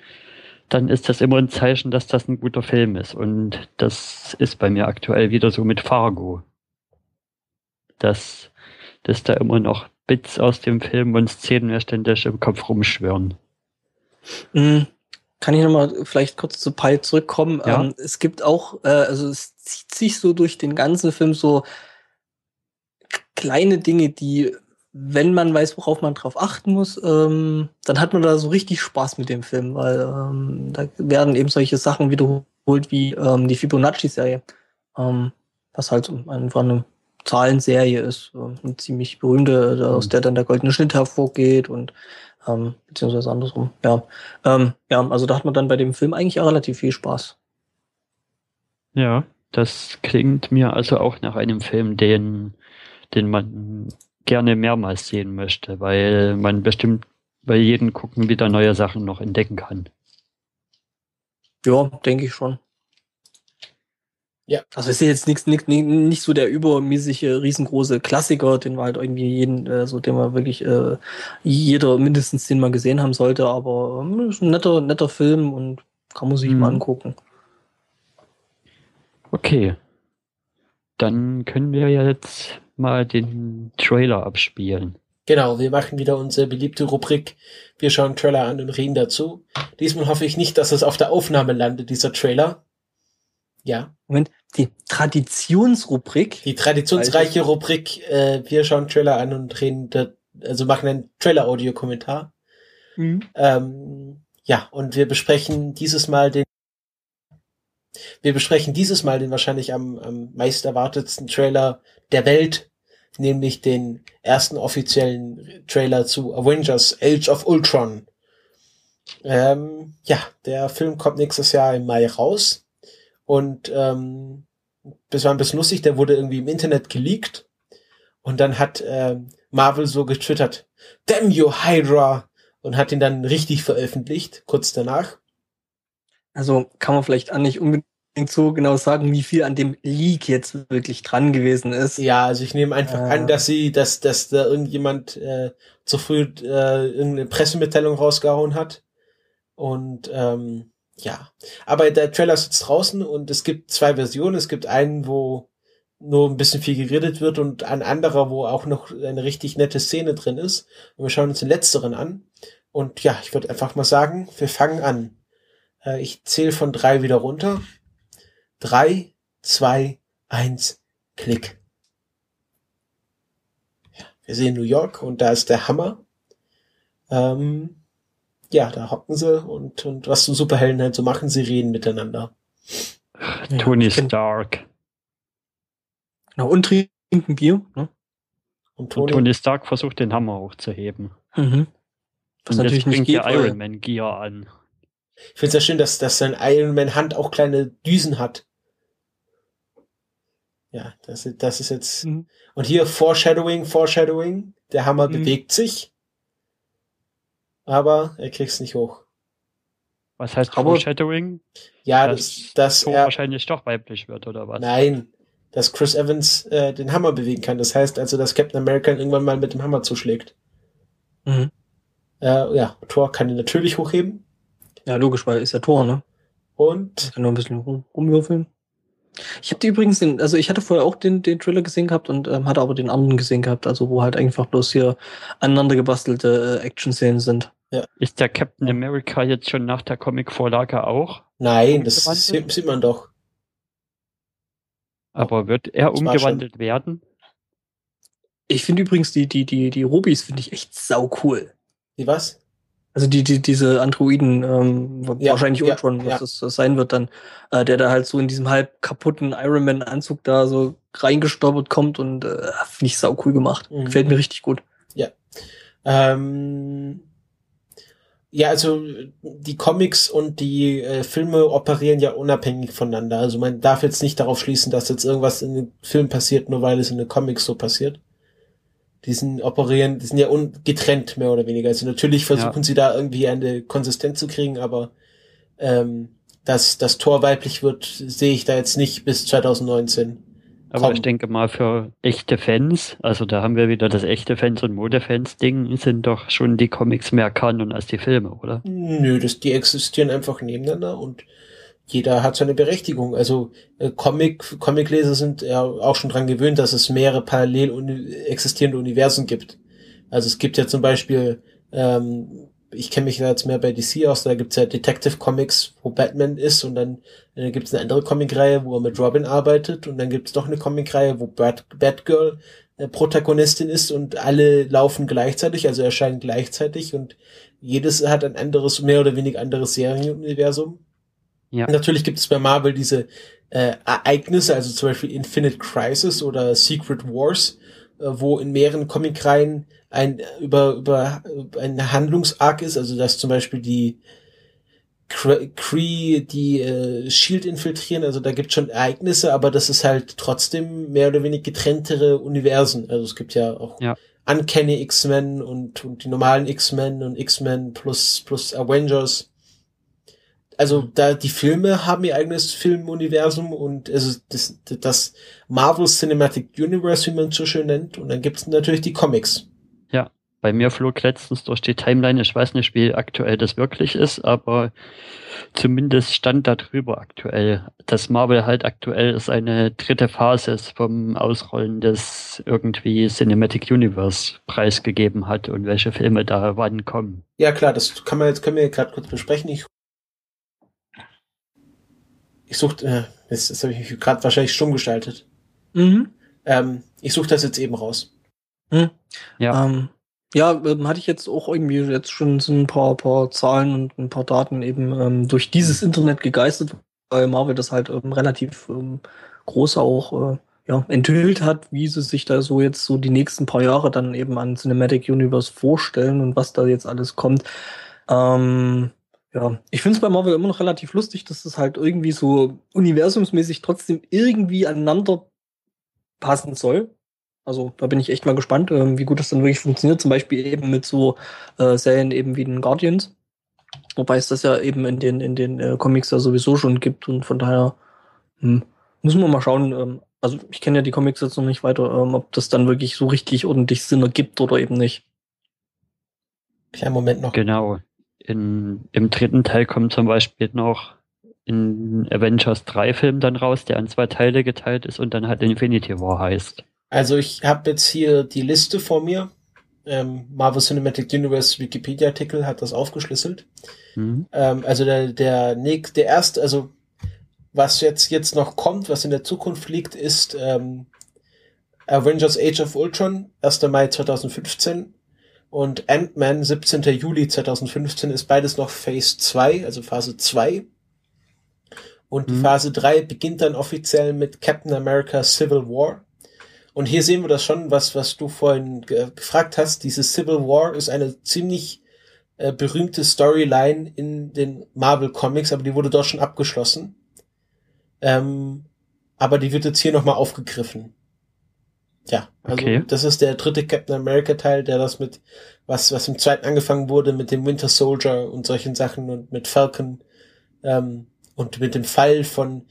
dann ist das immer ein Zeichen, dass das ein guter Film ist. Und das ist bei mir aktuell wieder so mit Fargo. Dass, dass da immer noch Bits aus dem Film und Szenen ständig im Kopf rumschwören.
Mhm. Kann ich nochmal vielleicht kurz zu Pi zurückkommen? Ja. Ähm, es gibt auch, äh, also es zieht sich so durch den ganzen Film so kleine Dinge, die, wenn man weiß, worauf man drauf achten muss, ähm, dann hat man da so richtig Spaß mit dem Film, weil ähm, da werden eben solche Sachen wiederholt wie ähm, die Fibonacci-Serie, ähm, was halt einfach eine Zahlenserie ist, äh, eine ziemlich berühmte, aus mhm. der dann der goldene Schnitt hervorgeht und ähm, beziehungsweise andersrum. Ja, ähm, ja, also da hat man dann bei dem Film eigentlich auch relativ viel Spaß.
Ja, das klingt mir also auch nach einem Film, den, den man gerne mehrmals sehen möchte, weil man bestimmt bei jedem Gucken wieder neue Sachen noch entdecken kann.
Ja, denke ich schon. Ja. Also ist jetzt nichts, nicht, nicht so der übermäßige, riesengroße Klassiker, den wir halt irgendwie jeden, äh, so den wir wirklich äh, jeder mindestens den mal gesehen haben sollte, aber ähm, ist ein netter, netter Film und kann man sich mhm. mal angucken.
Okay. Dann können wir ja jetzt mal den Trailer abspielen.
Genau, wir machen wieder unsere beliebte Rubrik. Wir schauen Trailer an und reden dazu. Diesmal hoffe ich nicht, dass es auf der Aufnahme landet, dieser Trailer. Ja.
Moment, die Traditionsrubrik.
Die traditionsreiche Rubrik, äh, wir schauen Trailer an und reden, also machen einen Trailer-Audio-Kommentar. Mhm. Ähm, ja, und wir besprechen dieses Mal den wir besprechen dieses Mal den wahrscheinlich am, am meist erwartetsten Trailer der Welt, nämlich den ersten offiziellen Trailer zu Avengers Age of Ultron. Ähm, ja, der Film kommt nächstes Jahr im Mai raus. Und ähm, das war ein bisschen lustig, der wurde irgendwie im Internet geleakt. Und dann hat äh, Marvel so getwittert, Damn you, Hydra! Und hat ihn dann richtig veröffentlicht, kurz danach.
Also kann man vielleicht auch nicht unbedingt so genau sagen, wie viel an dem Leak jetzt wirklich dran gewesen ist.
Ja, also ich nehme einfach äh, an, dass sie, dass, dass da irgendjemand äh, zu früh äh, irgendeine Pressemitteilung rausgehauen hat. Und ähm, ja, aber der Trailer ist jetzt draußen und es gibt zwei Versionen. Es gibt einen, wo nur ein bisschen viel geredet wird und ein anderer, wo auch noch eine richtig nette Szene drin ist. Und wir schauen uns den letzteren an. Und ja, ich würde einfach mal sagen, wir fangen an. Äh, ich zähle von drei wieder runter. Drei, zwei, eins, Klick. Ja, wir sehen New York und da ist der Hammer. Ähm, ja, da hocken sie und, und was so Superhelden halt so machen, sie reden miteinander.
Tony Stark.
Genau, und trinken Bier. Ne?
Und Tony, und Tony, Stark versucht den Hammer hochzuheben.
Mhm.
Was und natürlich nicht geht, der Iron Man Gear an.
Ich finde es ja schön, dass, dass sein Iron Man Hand auch kleine Düsen hat. Ja, das, das ist jetzt. Mhm. Und hier Foreshadowing, Foreshadowing. Der Hammer mhm. bewegt sich aber er kriegt's nicht hoch.
Was heißt aber, Foreshadowing?
Ja, dass, dass
er wahrscheinlich doch weiblich wird, oder was?
Nein, dass Chris Evans äh, den Hammer bewegen kann. Das heißt also, dass Captain America ihn irgendwann mal mit dem Hammer zuschlägt. Mhm. Äh, ja, Thor kann ihn natürlich hochheben.
Ja, logisch, weil er ist ja Thor, ne?
Und?
Kann nur ein bisschen rum, rumwürfeln. Ich habe die übrigens den, also ich hatte vorher auch den, den Trailer gesehen gehabt und ähm, hatte aber den anderen gesehen gehabt, also wo halt einfach bloß hier aneinander gebastelte äh, Action-Szenen sind.
Ja. Ist der Captain America jetzt schon nach der Comic-Vorlage auch?
Nein, das sieht, sieht, man doch.
Aber wird er umgewandelt werden?
Ich finde übrigens die, die, die, die Rubis finde ich echt sau cool.
Die was?
Also die, die, diese Androiden, ähm, ja, wahrscheinlich ja, Ultron, was ja. das, das, sein wird dann, äh, der da halt so in diesem halb kaputten Iron Man-Anzug da so reingestoppert kommt und äh, finde ich sau cool gemacht. Mhm. Gefällt mir richtig gut.
Ja. Ähm, ja, also die Comics und die äh, Filme operieren ja unabhängig voneinander. Also man darf jetzt nicht darauf schließen, dass jetzt irgendwas in den Film passiert, nur weil es in den Comics so passiert die sind operieren, die sind ja getrennt mehr oder weniger. Also natürlich versuchen ja. sie da irgendwie eine Konsistenz zu kriegen, aber ähm, dass das Tor weiblich wird, sehe ich da jetzt nicht bis 2019.
Aber Komm. ich denke mal für echte Fans, also da haben wir wieder das echte Fans und Modefans-Ding, sind doch schon die Comics mehr Kanon als die Filme, oder?
Nö, das, die existieren einfach nebeneinander und jeder hat seine Berechtigung. Also äh, Comic, Comicleser sind ja auch schon dran gewöhnt, dass es mehrere parallel uni existierende Universen gibt. Also es gibt ja zum Beispiel ähm, ich kenne mich da jetzt mehr bei DC aus, da gibt's ja Detective Comics, wo Batman ist und dann äh, gibt's eine andere Comicreihe, wo er mit Robin arbeitet und dann gibt's doch eine Comicreihe, wo Bat Batgirl äh, Protagonistin ist und alle laufen gleichzeitig, also erscheinen gleichzeitig und jedes hat ein anderes, mehr oder weniger anderes Serienuniversum. Ja. Natürlich gibt es bei Marvel diese äh, Ereignisse, also zum Beispiel Infinite Crisis oder Secret Wars, äh, wo in mehreren Comicreihen ein über über ein Handlungsarg ist, also dass zum Beispiel die Cree die äh, Shield infiltrieren, also da gibt schon Ereignisse, aber das ist halt trotzdem mehr oder weniger getrenntere Universen. Also es gibt ja auch ja. Uncanny X-Men und, und die normalen X-Men und X-Men plus plus Avengers also da die Filme haben ihr eigenes Filmuniversum und also das, das Marvel Cinematic Universe, wie man es so schön nennt, und dann gibt es natürlich die Comics.
Ja, bei mir flog letztens durch die Timeline, ich weiß nicht, wie aktuell das wirklich ist, aber zumindest stand da drüber aktuell, dass Marvel halt aktuell ist eine dritte Phase vom Ausrollen des irgendwie Cinematic Universe preisgegeben hat und welche Filme da wann kommen.
Ja klar, das kann man jetzt können wir gerade kurz besprechen. Ich ich suche, äh, jetzt, jetzt habe ich mich gerade wahrscheinlich stumm gestaltet. Mhm. Ähm, ich suche das jetzt eben raus.
Mhm. Ja. Ähm, ja, ähm, hatte ich jetzt auch irgendwie jetzt schon so ein paar, paar Zahlen und ein paar Daten eben ähm, durch dieses Internet gegeistert, weil Marvel das halt ähm, relativ ähm, groß auch äh, ja, enthüllt hat, wie sie sich da so jetzt so die nächsten paar Jahre dann eben an Cinematic Universe vorstellen und was da jetzt alles kommt. Ähm, ja, ich finde es bei Marvel immer noch relativ lustig, dass es halt irgendwie so universumsmäßig trotzdem irgendwie aneinander passen soll. Also da bin ich echt mal gespannt, äh, wie gut das dann wirklich funktioniert. Zum Beispiel eben mit so äh, Serien eben wie den Guardians. Wobei es das ja eben in den, in den äh, Comics ja sowieso schon gibt und von daher hm, müssen wir mal schauen. Ähm, also ich kenne ja die Comics jetzt noch nicht weiter, ähm, ob das dann wirklich so richtig ordentlich Sinn ergibt oder eben nicht.
Kleinen Moment noch.
Genau in, im dritten Teil kommt zum Beispiel noch in Avengers 3 Film dann raus, der an zwei Teile geteilt ist und dann halt Infinity War heißt.
Also ich habe jetzt hier die Liste vor mir. Ähm, Marvel Cinematic Universe Wikipedia Artikel hat das aufgeschlüsselt. Mhm. Ähm, also der der Nick, der erste, also was jetzt jetzt noch kommt, was in der Zukunft liegt, ist ähm, Avengers Age of Ultron, 1. Mai 2015 und Ant-Man 17. Juli 2015 ist beides noch Phase 2, also Phase 2. Und mhm. Phase 3 beginnt dann offiziell mit Captain America Civil War. Und hier sehen wir das schon, was, was du vorhin ge gefragt hast. Diese Civil War ist eine ziemlich äh, berühmte Storyline in den Marvel Comics, aber die wurde dort schon abgeschlossen. Ähm, aber die wird jetzt hier nochmal aufgegriffen. Ja, also okay. das ist der dritte Captain America Teil, der das mit was was im zweiten angefangen wurde mit dem Winter Soldier und solchen Sachen und mit Falcon ähm, und mit dem Fall von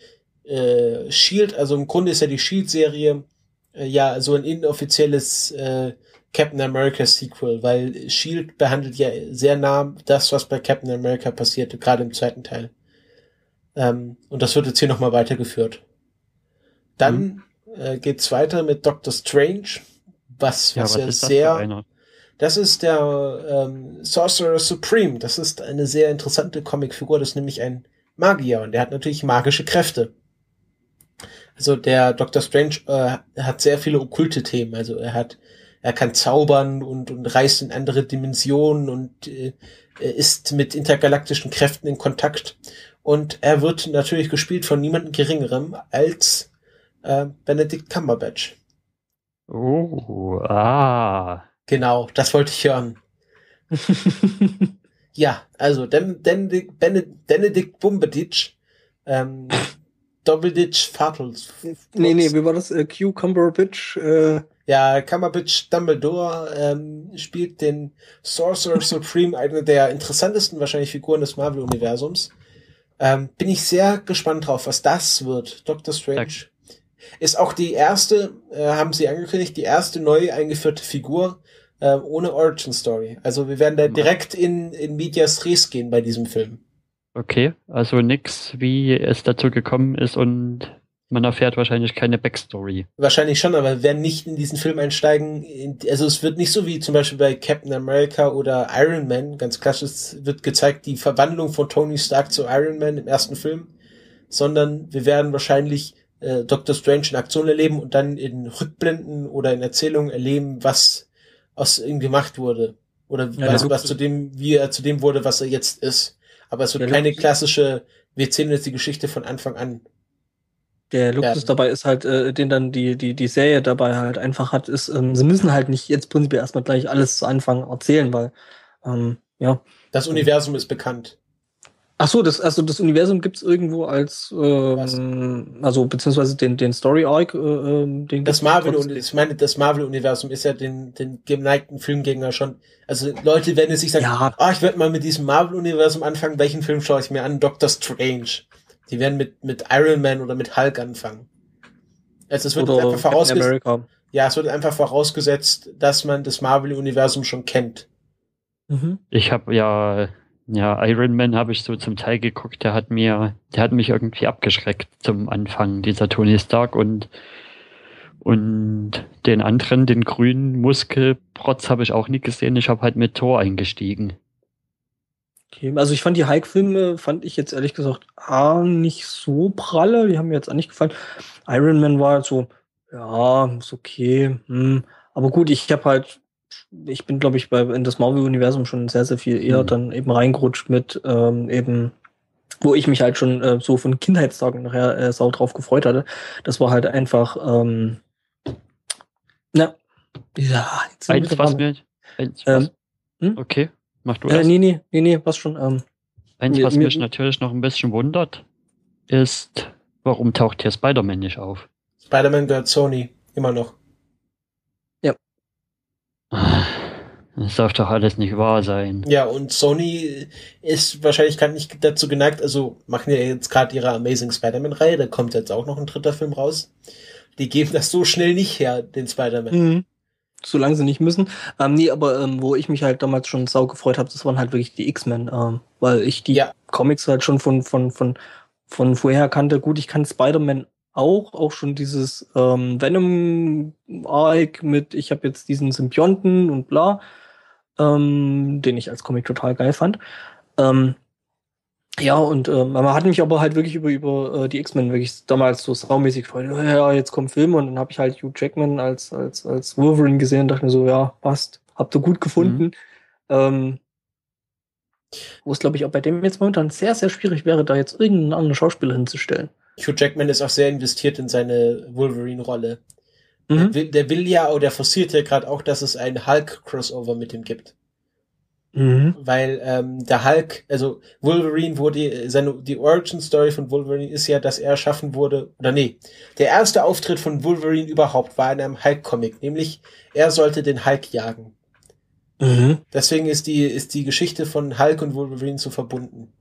äh, Shield. Also im Grunde ist ja die Shield Serie äh, ja so ein inoffizielles äh, Captain America Sequel, weil Shield behandelt ja sehr nah das, was bei Captain America passierte, gerade im zweiten Teil. Ähm, und das wird jetzt hier nochmal weitergeführt. Dann mhm äh, geht's weiter mit Doctor Strange, was, was ja, was ja sehr, das ist der ähm, Sorcerer Supreme. Das ist eine sehr interessante Comicfigur. Das ist nämlich ein Magier und der hat natürlich magische Kräfte. Also der Doctor Strange äh, hat sehr viele okkulte Themen. Also er hat, er kann zaubern und, und reist in andere Dimensionen und äh, ist mit intergalaktischen Kräften in Kontakt. Und er wird natürlich gespielt von niemandem geringerem als äh, Benedict Cumberbatch.
Oh, ah.
Genau, das wollte ich hören. [laughs] ja, also Den, Den, Benedict, Benedict Bumbeditch, ähm, Doppelitch Fatals.
Nee, nee, wie war das? Äh, Q Cumberbatch? Äh
ja, Cumberbatch Dumbledore ähm, spielt den Sorcerer Supreme, eine der interessantesten wahrscheinlich Figuren des Marvel-Universums. Ähm, bin ich sehr gespannt drauf, was das wird. Doctor Strange. Ist auch die erste, äh, haben sie angekündigt, die erste neu eingeführte Figur äh, ohne Origin Story. Also wir werden da direkt in, in Medias Res gehen bei diesem Film.
Okay, also nix, wie es dazu gekommen ist und man erfährt wahrscheinlich keine Backstory.
Wahrscheinlich schon, aber wir werden nicht in diesen Film einsteigen. Also es wird nicht so wie zum Beispiel bei Captain America oder Iron Man, ganz klassisch wird gezeigt, die Verwandlung von Tony Stark zu Iron Man im ersten Film, sondern wir werden wahrscheinlich äh, Doctor Strange in Aktion erleben und dann in Rückblenden oder in Erzählungen erleben, was aus ihm gemacht wurde. Oder ja, was, was zu dem, wie er zu dem wurde, was er jetzt ist. Aber es wird ja, keine klassische, wir erzählen jetzt die Geschichte von Anfang an.
Der Luxus ja. dabei ist halt, äh, den dann die, die, die Serie dabei halt einfach hat, ist, ähm, sie müssen halt nicht jetzt prinzipiell erstmal gleich alles zu Anfang erzählen, weil, ähm, ja.
Das Universum ist bekannt.
Ach so, das, also das Universum gibt's irgendwo als, ähm, also beziehungsweise den, den Story Arc, äh, ähm, den
Das Marvel und ich meine, das Marvel Universum ist ja den, den geneigten Filmgänger schon. Also Leute werden jetzt sich sagen, ja. ah, ich werde mal mit diesem Marvel Universum anfangen. Welchen Film schaue ich mir an? Doctor Strange. Die werden mit mit Iron Man oder mit Hulk anfangen. Also es wird oder einfach vorausgesetzt. Ja, es wird einfach vorausgesetzt, dass man das Marvel Universum schon kennt.
Mhm. Ich habe ja ja, Iron Man habe ich so zum Teil geguckt, der hat mir, der hat mich irgendwie abgeschreckt zum Anfang, dieser Tony Stark und und den anderen, den grünen Muskelprotz, habe ich auch nie gesehen. Ich habe halt mit Thor eingestiegen.
Okay, also ich fand die Hulk-Filme, fand ich jetzt ehrlich gesagt, ah, nicht so pralle. Die haben mir jetzt auch nicht gefallen. Iron Man war halt so, ja, ist okay. Hm. Aber gut, ich habe halt ich bin, glaube ich, bei, in das Marvel-Universum schon sehr, sehr viel eher mhm. dann eben reingerutscht mit ähm, eben, wo ich mich halt schon äh, so von Kindheitstagen nachher äh, sau drauf gefreut hatte. Das war halt einfach, ähm, na,
ja, jetzt eins, was mir, eins, was, ähm, hm? okay, mach du
äh, Nee, nee, nee, nee, was schon. Ähm,
eins, was mir, mich natürlich noch ein bisschen wundert, ist, warum taucht hier Spider-Man nicht auf?
Spider-Man gehört Sony, immer noch.
Das darf doch alles nicht wahr sein.
Ja, und Sony ist wahrscheinlich gar nicht dazu geneigt, also machen ja jetzt gerade ihre Amazing Spider-Man-Reihe, da kommt jetzt auch noch ein dritter Film raus. Die geben das so schnell nicht her, den Spider-Man. Mhm.
Solange sie nicht müssen. Ähm, nee, aber ähm, wo ich mich halt damals schon sau gefreut habe, das waren halt wirklich die X-Men, ähm, weil ich die ja. Comics halt schon von, von, von, von vorher kannte. Gut, ich kann Spider-Man auch, auch schon dieses ähm, Venom-Arc mit, ich habe jetzt diesen Symbionten und bla, ähm, den ich als Comic total geil fand. Ähm, ja, und äh, man hat mich aber halt wirklich über, über äh, die X-Men wirklich damals so saumäßig gefreut. Ja, jetzt kommen Filme und dann habe ich halt Hugh Jackman als, als, als Wolverine gesehen und dachte mir so, ja, passt, habt ihr gut gefunden. Mhm. Ähm, wo es, glaube ich, auch bei dem jetzt momentan sehr, sehr schwierig wäre, da jetzt irgendeinen anderen Schauspieler hinzustellen.
Hugh Jackman ist auch sehr investiert in seine Wolverine-Rolle. Mhm. Der, der, will ja, oder forciert ja gerade auch, dass es ein Hulk-Crossover mit ihm gibt. Mhm. Weil ähm, der Hulk, also Wolverine wurde, seine die Origin Story von Wolverine ist ja, dass er erschaffen wurde, oder nee, der erste Auftritt von Wolverine überhaupt war in einem Hulk-Comic, nämlich er sollte den Hulk jagen. Mhm. Deswegen ist die, ist die Geschichte von Hulk und Wolverine so verbunden.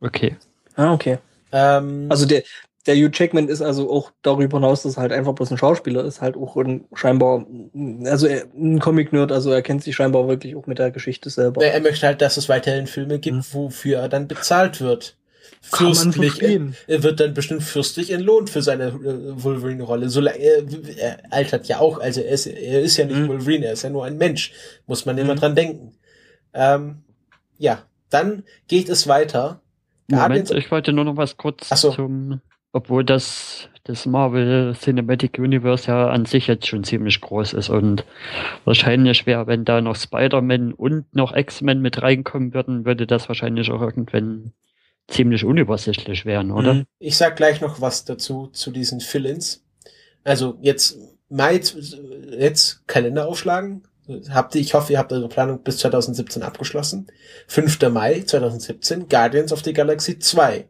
Okay.
Ah, okay. Ähm, also der, der Hugh Jackman ist also auch darüber hinaus, dass er halt einfach bloß ein Schauspieler ist, halt auch ein, scheinbar, also er, ein Comic-Nerd, also er kennt sich scheinbar wirklich auch mit der Geschichte selber.
Er möchte halt, dass es weiterhin Filme gibt, hm. wofür er dann bezahlt wird. Fürstlich, er, er, wird dann bestimmt fürstlich entlohnt für seine äh, Wolverine-Rolle. So, er, er altert ja auch, also er ist, er ist ja nicht hm. Wolverine, er ist ja nur ein Mensch. Muss man hm. immer dran denken. Ähm, ja, dann geht es weiter.
Moment, ich wollte nur noch was kurz so. zum obwohl das, das Marvel Cinematic Universe ja an sich jetzt schon ziemlich groß ist und wahrscheinlich wäre, wenn da noch Spider-Man und noch X-Men mit reinkommen würden, würde das wahrscheinlich auch irgendwann ziemlich unübersichtlich werden, oder? Mhm.
Ich sag gleich noch was dazu, zu diesen Fill-ins. Also jetzt Mai, jetzt Kalender aufschlagen. Habt ihr, ich hoffe, ihr habt eure Planung bis 2017 abgeschlossen. 5. Mai 2017, Guardians of the Galaxy 2.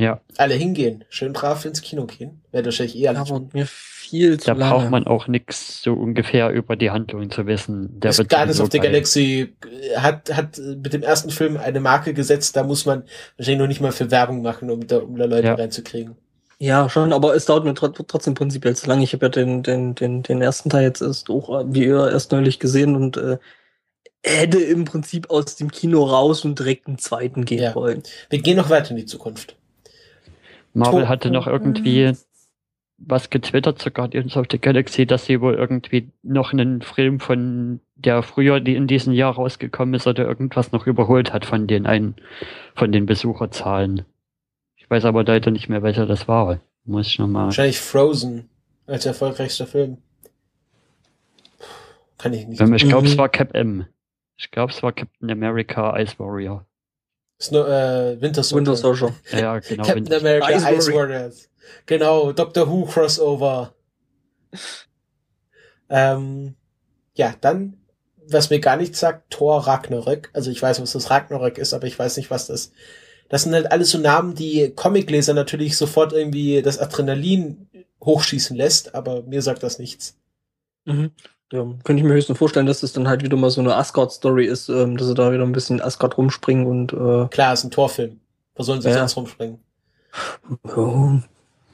Ja.
Alle hingehen, schön brav ins Kino gehen. Wäre wahrscheinlich eher
Aber mir viel
zu Da lange. braucht man auch nichts so ungefähr über die Handlung zu wissen.
Der das Guardians of the Galaxy hat, hat mit dem ersten Film eine Marke gesetzt, da muss man wahrscheinlich noch nicht mal für Werbung machen, um da, um da Leute ja. reinzukriegen.
Ja, schon, aber es dauert mir trotzdem prinzipiell zu lange. Ich habe ja den, den, den, den ersten Teil jetzt erst auch, wie ihr erst neulich gesehen und äh, hätte im Prinzip aus dem Kino raus und direkt einen zweiten gehen ja. wollen.
Wir gehen noch weiter in die Zukunft.
Marvel
Tor-
hatte noch irgendwie was getwittert zu Guardians of the Galaxy, dass sie wohl irgendwie noch einen Film von der früher die in diesem Jahr rausgekommen ist oder irgendwas noch überholt hat von den einen von den Besucherzahlen. Ich weiß aber leider nicht mehr, welcher das war. Muss ich nochmal.
Wahrscheinlich Frozen als erfolgreichster Film. Kann ich nicht.
Ähm, Ich glaube, es
Mhm.
war Cap M. Ich glaube, es war Captain America Ice Warrior.
Snow, äh, Winter Soldier.
Winter Soldier. [laughs]
Ja, genau.
Captain America
Ice
Ice, Warriors. Genau, Doctor Who Crossover. [laughs] ähm, ja, dann, was mir gar nichts sagt, Thor Ragnarök. Also ich weiß, was das Ragnarök ist, aber ich weiß nicht, was das. Das sind halt alles so Namen, die Comicleser natürlich sofort irgendwie das Adrenalin hochschießen lässt, aber mir sagt das nichts.
Mhm. Ja, könnte ich mir höchstens vorstellen, dass das dann halt wieder mal so eine Asgard-Story ist, ähm, dass sie da wieder ein bisschen Asgard rumspringen und äh,
Klar, ist ein Torfilm. Wo sollen sie
Ja.
sonst rumspringen?
ja,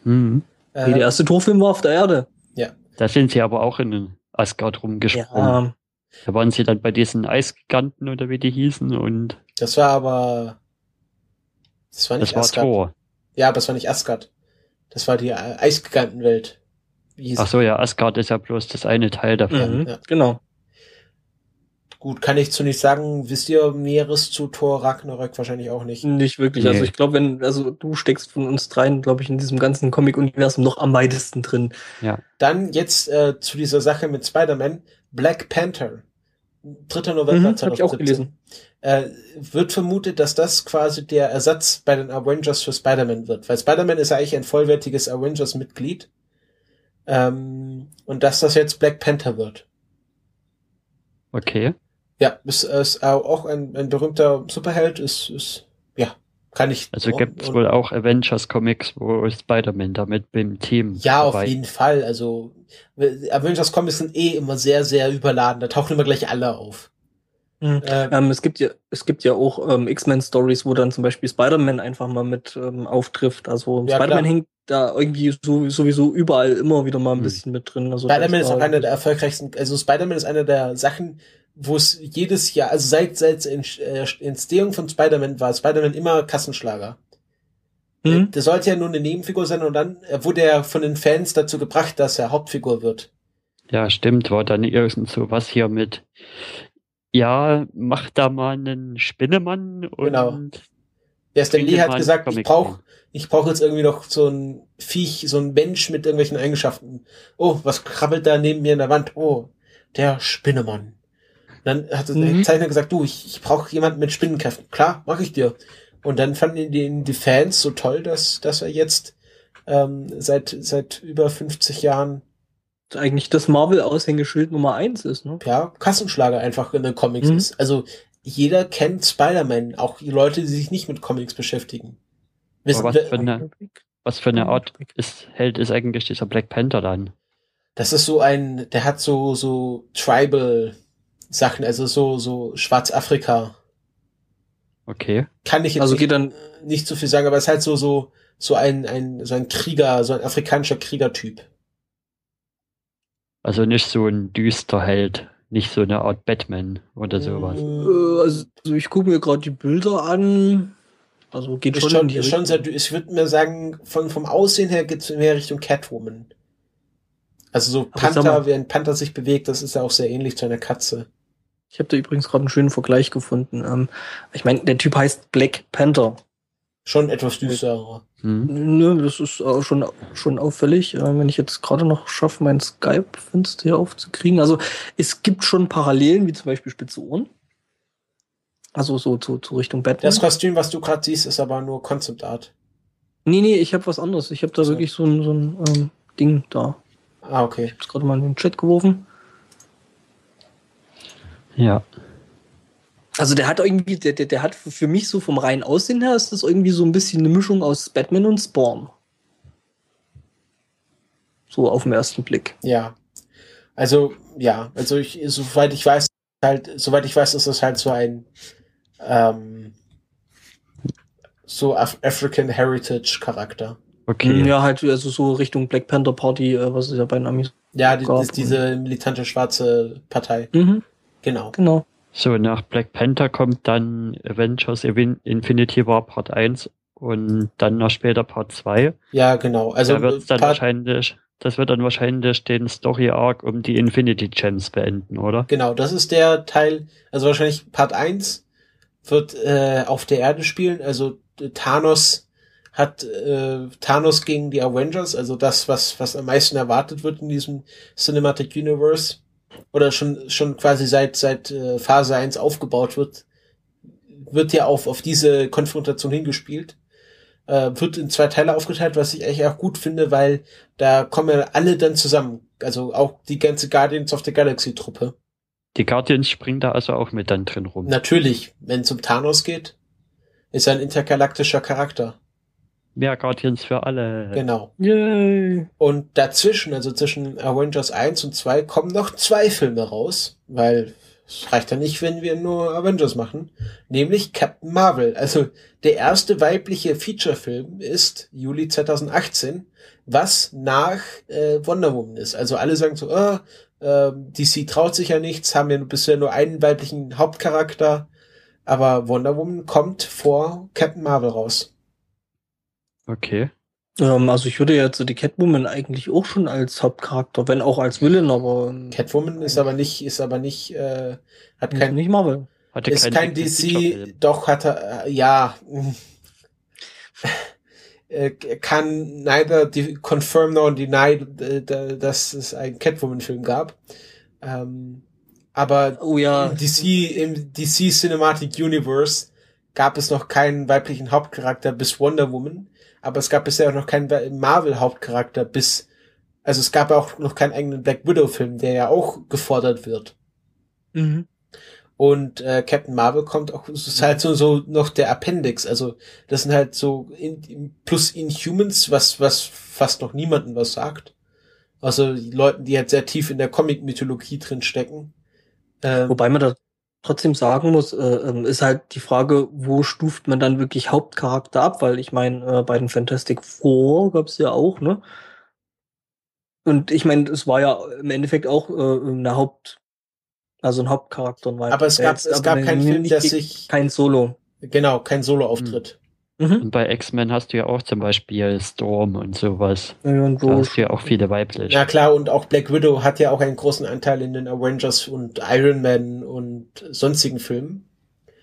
Mhm.
wie der
Äh,
erste Torfilm war auf der Erde.
Da sind sie aber auch in Asgard rumgesprungen.
Ja,
Da waren sie dann bei diesen Eisgiganten oder wie die hießen und
das war aber. Das war nicht
das war
Asgard.
Thor.
Ja, aber es war nicht Asgard. Das war die äh, Eisgigantenwelt.
Ach so, ja, Asgard ist ja bloß das eine Teil davon.
mhm,
Ja.
genau.
Gut, kann ich zu nicht sagen. Wisst ihr Näheres zu Thor Ragnarök wahrscheinlich auch nicht.
Nicht wirklich.
Nee.
Also ich glaube, wenn, also du steckst von uns dreien, glaube ich, in diesem ganzen Comic-Universum noch am weitesten drin.
Dann jetzt äh, zu dieser Sache mit Spider-Man. Black Panther. 3. November
Mhm, hab ich auch gelesen.
Äh, wird vermutet, dass das quasi der Ersatz bei den Avengers für Spider-Man wird. Weil Spider-Man ist ja eigentlich ein vollwertiges Avengers-Mitglied. Ähm, und dass das jetzt Black Panther wird.
Okay.
Ja, ist, ist auch ein, ein berühmter Superheld, ist, ist ja, kann ich.
Also gibt's
und-
wohl auch Avengers Comics, wo Spider-Man damit beim Team
Ja, auf
dabei-
jeden Fall. Also Avengers Comics sind eh immer sehr, sehr überladen. Da tauchen immer gleich alle auf.
Mhm.
Äh,
Ähm, es gibt ja, es gibt ja auch ähm, X-Men-Stories, wo dann zum Beispiel Spider-Man einfach mal mit ähm, auftrifft. Also
Ja,
Spider-Man hängt da irgendwie so, sowieso überall immer wieder mal ein
Hm.
bisschen mit drin. Also
Spider-Man ist auch einer der erfolgreichsten. Also Spider-Man ist einer der Sachen, wo es jedes Jahr, also seit seit äh, Entstehung von Spider-Man war Spider-Man immer Kassenschlager.
Mhm.
Der sollte ja nur eine Nebenfigur sein und dann äh, wurde er von den Fans dazu gebracht, dass er Hauptfigur wird.
Ja, stimmt, war dann irgend so was hier mit, ja, mach da mal einen Spinnemann und
Genau. Der Stan Lee hat gesagt, ich brauche ich brauche jetzt irgendwie noch so ein Viech, so ein Mensch mit irgendwelchen Eigenschaften. Oh, was krabbelt da neben mir in der Wand? Oh, der Spinnemann. Dann hat der
Mhm.
Zeichner gesagt, du, ich, ich brauche jemanden mit Spinnenkräften. Klar, mache ich dir. Und dann fanden die, die Fans so toll, dass, dass er jetzt ähm, seit, seit über 50 Jahren
eigentlich das Marvel-Aushängeschild Nummer eins ist, ne?
ja, Kassenschlager einfach in den Comics
Mhm.
ist. Also jeder kennt Spider-Man, auch die Leute, die sich nicht mit Comics beschäftigen. Wissen,
was für eine, was für eine Art ist, Held ist eigentlich dieser Black Panther dann?
Das ist so ein, der hat so, so Tribal Sachen, also so, so Schwarzafrika.
Okay.
Kann ich jetzt
Also
nicht,
geht dann,
nicht so viel sagen, aber es ist halt so, so, so ein, ein, so ein Krieger, so ein afrikanischer Kriegertyp.
Also nicht so ein düster Held, nicht so eine Art Batman oder sowas.
äh, also ich gucke mir gerade die Bilder an. Also geht
Ist
schon,
schon, ist schon sehr, ich würde mir sagen, von, vom Aussehen her geht's mehr Richtung Catwoman. Also so
Aber
Panther,
mal-
wie ein Panther sich bewegt, das ist ja auch sehr ähnlich zu einer Katze.
Ich habe da übrigens gerade einen schönen Vergleich gefunden. Ähm, ich meine, der Typ heißt Black Panther.
Schon etwas düsterer.
Hm?
Nö, das ist äh, schon, schon auffällig. Äh, wenn ich jetzt gerade noch schaffe, mein Skype-Fenster hier aufzukriegen. Also es gibt schon Parallelen, wie zum Beispiel spitze Ohren. Also so zu, zu Richtung Batman.
Das Kostüm, was du gerade siehst, ist aber nur Concept Art.
nee, nee, ich habe was anderes. Ich habe da
So.
wirklich so ein, so ein ähm, Ding da.
Ah, okay.
Ich habe es gerade mal in den Chat geworfen.
Ja.
Also der hat irgendwie, der, der, der hat für mich so vom reinen Aussehen her, ist das irgendwie so ein bisschen eine Mischung aus Batman und Spawn. So auf den ersten Blick.
Ja. Also, ja, also ich, soweit ich weiß, halt, soweit ich weiß, ist das halt so ein ähm, so Af African Heritage Charakter.
Okay.
Ja, halt also so Richtung Black Panther Party, äh, was es ja bei den Amis.
Ja, die, die, diese militante schwarze Partei.
Mhm,
Genau.
genau.
So, nach Black Panther kommt dann Avengers Infinity War Part 1 und dann noch später Part 2.
Ja, genau. Also
da wird's dann
Part,
wahrscheinlich, das wird dann wahrscheinlich den Story Arc um die Infinity Gems beenden, oder?
genau, das ist der Teil, also wahrscheinlich Part 1 wird äh, auf der Erde spielen, also äh, Thanos hat äh, Thanos gegen die Avengers, also das, was, was am meisten erwartet wird in diesem Cinematic Universe, oder schon, schon quasi seit, seit äh, Phase 1 aufgebaut wird, wird ja auf, auf diese Konfrontation hingespielt. Äh, wird in zwei Teile aufgeteilt, was ich eigentlich auch gut finde, weil da kommen ja alle dann zusammen. Also auch die ganze Guardians of the Galaxy Truppe.
Die Guardians springen da also auch mit dann drin rum.
Natürlich, wenn es um Thanos geht, ist er ein intergalaktischer Charakter.
Mehr Guardians für alle.
Genau.
Yay.
Und dazwischen, also zwischen Avengers 1 und 2, kommen noch zwei Filme raus, weil es reicht ja nicht, wenn wir nur Avengers machen, nämlich Captain Marvel. Also der erste weibliche Featurefilm ist Juli 2018, was nach äh, Wonder Woman ist. Also alle sagen so, ah, äh, DC traut sich ja nichts, haben ja bisher nur einen weiblichen Hauptcharakter, aber Wonder Woman kommt vor Captain Marvel raus.
Okay.
Ähm, also ich würde jetzt so die Catwoman eigentlich auch schon als Hauptcharakter, wenn auch als Villain, aber ähm,
Catwoman ist aber nicht, ist aber nicht, äh, hat kein,
nicht Marvel.
Hatte
ist kein. DC, doch hat er, äh, ja, [laughs] äh, kann neither de confirm nor deny, äh, da- dass es einen Catwoman-Film gab. Ähm, aber
Oh ja.
im DC, im DC Cinematic Universe gab es noch keinen weiblichen Hauptcharakter bis Wonder Woman, aber es gab bisher auch noch keinen Marvel-Hauptcharakter bis, also es gab auch noch keinen eigenen Black Widow-Film, der ja auch gefordert wird.
Mhm.
Und äh, Captain Marvel kommt auch, es ist halt so, so noch der Appendix. Also das sind halt so in, plus Inhumans, was, was fast noch niemanden was sagt. Also die Leuten, die halt sehr tief in der Comic-Mythologie drin stecken. Ähm,
Wobei man da trotzdem sagen muss, äh, ähm, ist halt die Frage, wo stuft man dann wirklich Hauptcharakter ab? Weil ich meine, äh, bei den Fantastic Four gab es ja auch, ne? Und ich meine, es war ja im Endeffekt auch äh, eine Haupt, also ein Hauptcharakter.
aber es gab, es gab keinen Film, der sich,
Kein Solo.
genau, kein Solo-Auftritt.
Mhm.
Und bei X-Men hast du ja auch zum Beispiel Storm und sowas.
Ja, und
Da
so
hast du ja auch viele weiblich.
Ja klar, und auch Black Widow hat ja auch einen großen Anteil in den Avengers und Iron Man und sonstigen Filmen.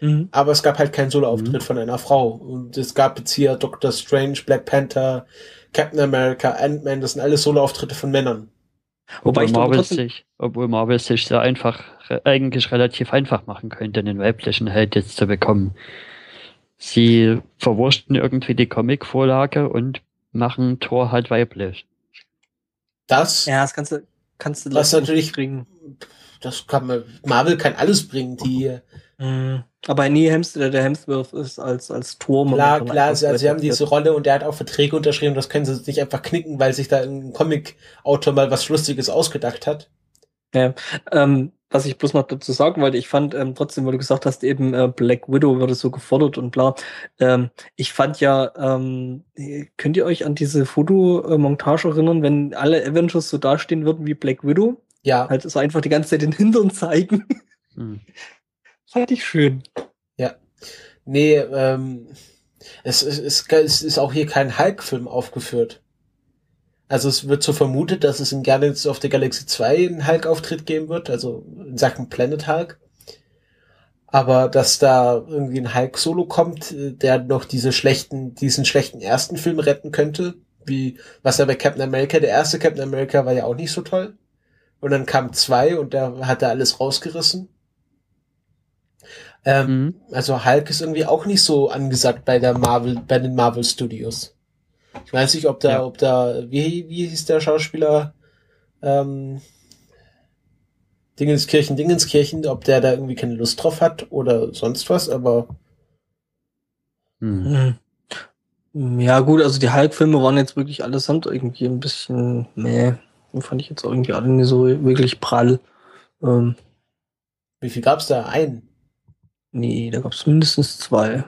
Mhm.
aber es gab halt keinen Solo-Auftritt
Mhm.
von einer Frau. Und es gab jetzt hier Doctor Strange, Black Panther, Captain America, Ant-Man, das sind alles Solo-Auftritte von Männern.
Wobei
Obwohl Marvel, sich, obwohl Marvel sich sehr einfach, re- eigentlich relativ einfach machen könnte, einen weiblichen Held jetzt zu bekommen. Sie verwurschten irgendwie die Comic-Vorlage und machen Thor halt weiblich.
Das,
ja, das kannst du, kannst du leicht
natürlich-
kriegen.
das kann man, Marvel kann alles bringen, die,
Mhm. Aber nie Hemsworth, der Hemsworth ist als, als Tor
klar, klar,
einfach
sie, sie haben diese Rolle und der hat auch Verträge unterschrieben, das können sie nicht einfach knicken, weil sich da ein Comic-Autor mal was Lustiges ausgedacht hat.
Ähm, was ich bloß noch dazu sagen wollte, ich fand ähm, trotzdem, weil du gesagt hast, eben äh, Black Widow würde so gefordert und bla. Ähm, ich fand ja, ähm, könnt ihr euch an diese Fotomontage erinnern, wenn alle Avengers so dastehen würden wie Black Widow?
Ja,
Halt so einfach die ganze Zeit den Hintern zeigen.
Hm. [laughs]
fand ich schön.
nee, ähm, es, es, es, es ist auch hier kein Hulk-Film aufgeführt. Also es wird so vermutet, dass es in Guardians of the Galaxy 2 einen Hulk-Auftritt geben wird, also in Sachen Planet Hulk. Aber dass da irgendwie ein Hulk-Solo kommt, äh, der noch diese schlechten, diesen schlechten ersten Film retten könnte, wie was ja bei Captain America, der erste Captain America war ja auch nicht so toll. Und dann kam zwei und der hat da alles rausgerissen. Ähm,
Mhm.
also Hulk ist irgendwie auch nicht so angesagt bei der Marvel, bei den Marvel Studios. Ich weiß nicht, ob da,
Ja.
ob da, wie, wie hieß der Schauspieler, ähm, Dingenskirchen, Dingenskirchen, ob der da irgendwie keine Lust drauf hat oder sonst was, aber
Hm.
Hm. Ja, gut, also die Hulk-Filme waren jetzt wirklich allesamt irgendwie ein bisschen, nee, fand ich jetzt auch irgendwie alle nicht so wirklich prall. Ähm,
wie viel gab's da? Einen.
nee, da gab es mindestens zwei.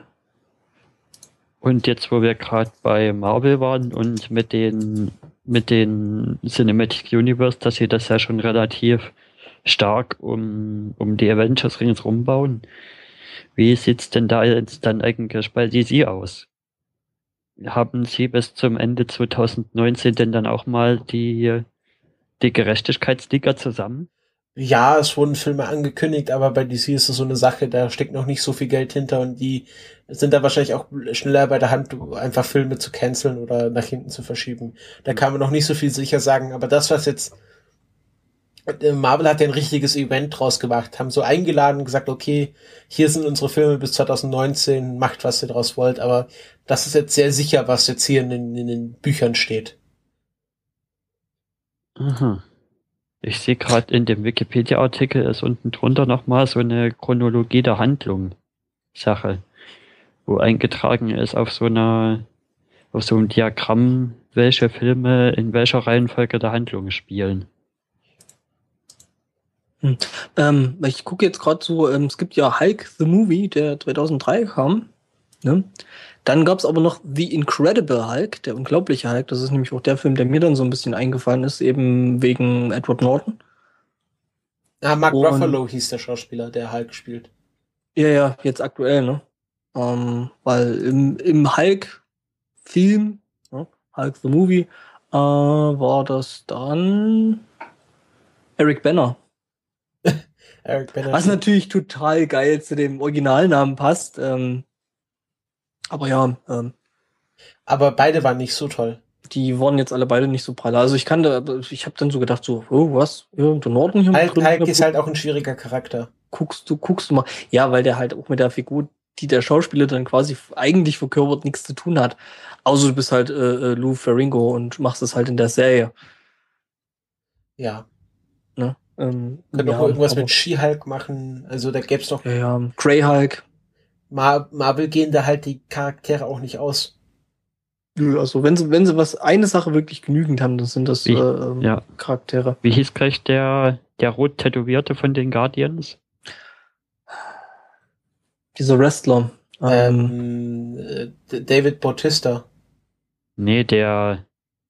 Und jetzt, wo wir gerade bei Marvel waren und mit den, mit den Cinematic Universe, dass sie das ja schon relativ stark um, um die Avengers ringsrum bauen. Wie sieht's denn da jetzt dann eigentlich bei DC aus? haben Sie bis zum Ende 2019 denn dann auch mal die, die Gerechtigkeitsliga zusammen?
Ja, es wurden Filme angekündigt, aber bei DC ist es so eine Sache, da steckt noch nicht so viel Geld hinter und die sind da wahrscheinlich auch schneller bei der Hand, einfach Filme zu canceln oder nach hinten zu verschieben. Da kann man noch nicht so viel sicher sagen, aber das, was jetzt äh, Marvel hat ja ein richtiges Event draus gemacht, haben so eingeladen und gesagt, okay, hier sind unsere Filme bis 2019, macht was ihr draus wollt, aber das ist jetzt sehr sicher, was jetzt hier in den, in den Büchern steht.
Aha. Ich sehe gerade in dem Wikipedia-Artikel ist unten drunter nochmal so eine Chronologie der Handlung Sache, wo eingetragen ist auf so einer, auf so einem Diagramm, welche Filme in welcher Reihenfolge der Handlung spielen.
Hm. Ähm, ich gucke jetzt gerade so, ähm, es gibt ja Hulk the Movie, der 2003 kam. Ne? Dann gab es aber noch The Incredible Hulk, der unglaubliche Hulk. Das ist nämlich auch der Film, der mir dann so ein bisschen eingefallen ist, eben wegen Edward Norton.
Ah, Mark Und, Ruffalo hieß der Schauspieler, der Hulk spielt.
Ja, ja, jetzt aktuell, ne? Ähm, weil im, im Hulk-Film, ne? Hulk the Movie, äh, war das dann Eric Banner. [laughs] Eric Banner. Was natürlich total geil zu dem Originalnamen passt. Ähm, aber ja. Ähm,
aber beide waren nicht so toll.
Die waren jetzt alle beide nicht so pralle. Also ich kann da, ich habe dann so gedacht, so, oh, was? Irgendein Norden
hier Hulk, drin, Hulk ist halt auch ein schwieriger Charakter.
Guckst du, guckst du mal. Ja, weil der halt auch mit der Figur, die der Schauspieler dann quasi eigentlich verkörpert, nichts zu tun hat. Außer du bist halt äh, äh Lou Ferringo und machst es halt in der Serie.
Ja. Ne? Ähm, Können ja, auch irgendwas mit She-Hulk machen. Also da gäbe es doch.
Ja, ja. Grey Hulk.
Mar Marvel gehen da halt die Charaktere auch nicht aus.
Also wenn sie, wenn sie was, eine Sache wirklich genügend haben, dann sind das Wie, äh, ja. Charaktere.
Wie hieß gleich der, der rot tätowierte von den Guardians?
Dieser Wrestler.
Ähm, ähm, David Bautista.
Nee, der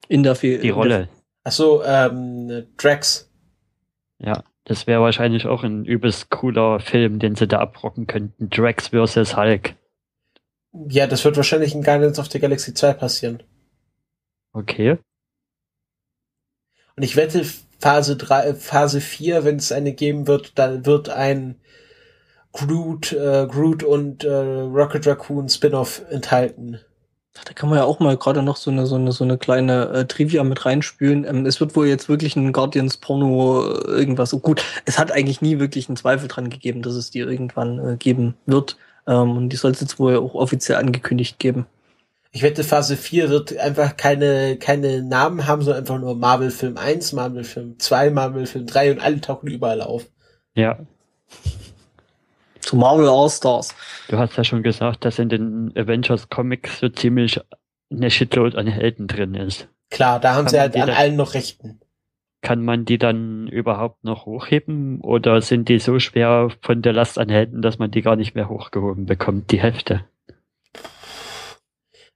in der
die Rolle.
Achso, ähm, Drax.
Ja. Das wäre wahrscheinlich auch ein übelst cooler Film, den sie da abrocken könnten. Drax vs. Hulk.
Ja, das wird wahrscheinlich in Guardians of the Galaxy 2 passieren.
Okay.
Und ich wette, Phase 3, Phase 4, wenn es eine geben wird, dann wird ein Groot, äh, Groot und äh, Rocket Raccoon Spin-off enthalten.
Da kann man ja auch mal gerade noch so eine, so eine, so eine kleine äh, Trivia mit reinspülen. Ähm, es wird wohl jetzt wirklich ein Guardians Porno äh, irgendwas. Oh, gut, es hat eigentlich nie wirklich einen Zweifel dran gegeben, dass es die irgendwann äh, geben wird. Ähm, und die soll es jetzt wohl auch offiziell angekündigt geben.
Ich wette, Phase 4 wird einfach keine, keine Namen haben, sondern einfach nur Marvel Film 1, Marvel Film 2, Marvel Film 3 und alle tauchen überall auf.
Ja,
zu Marvel All-Stars.
Du hast ja schon gesagt, dass in den Avengers Comics so ziemlich eine Shitload an Helden drin ist.
Klar, da haben kann sie halt an dann, allen noch Rechten.
Kann man die dann überhaupt noch hochheben oder sind die so schwer von der Last an Helden, dass man die gar nicht mehr hochgehoben bekommt, die Hälfte?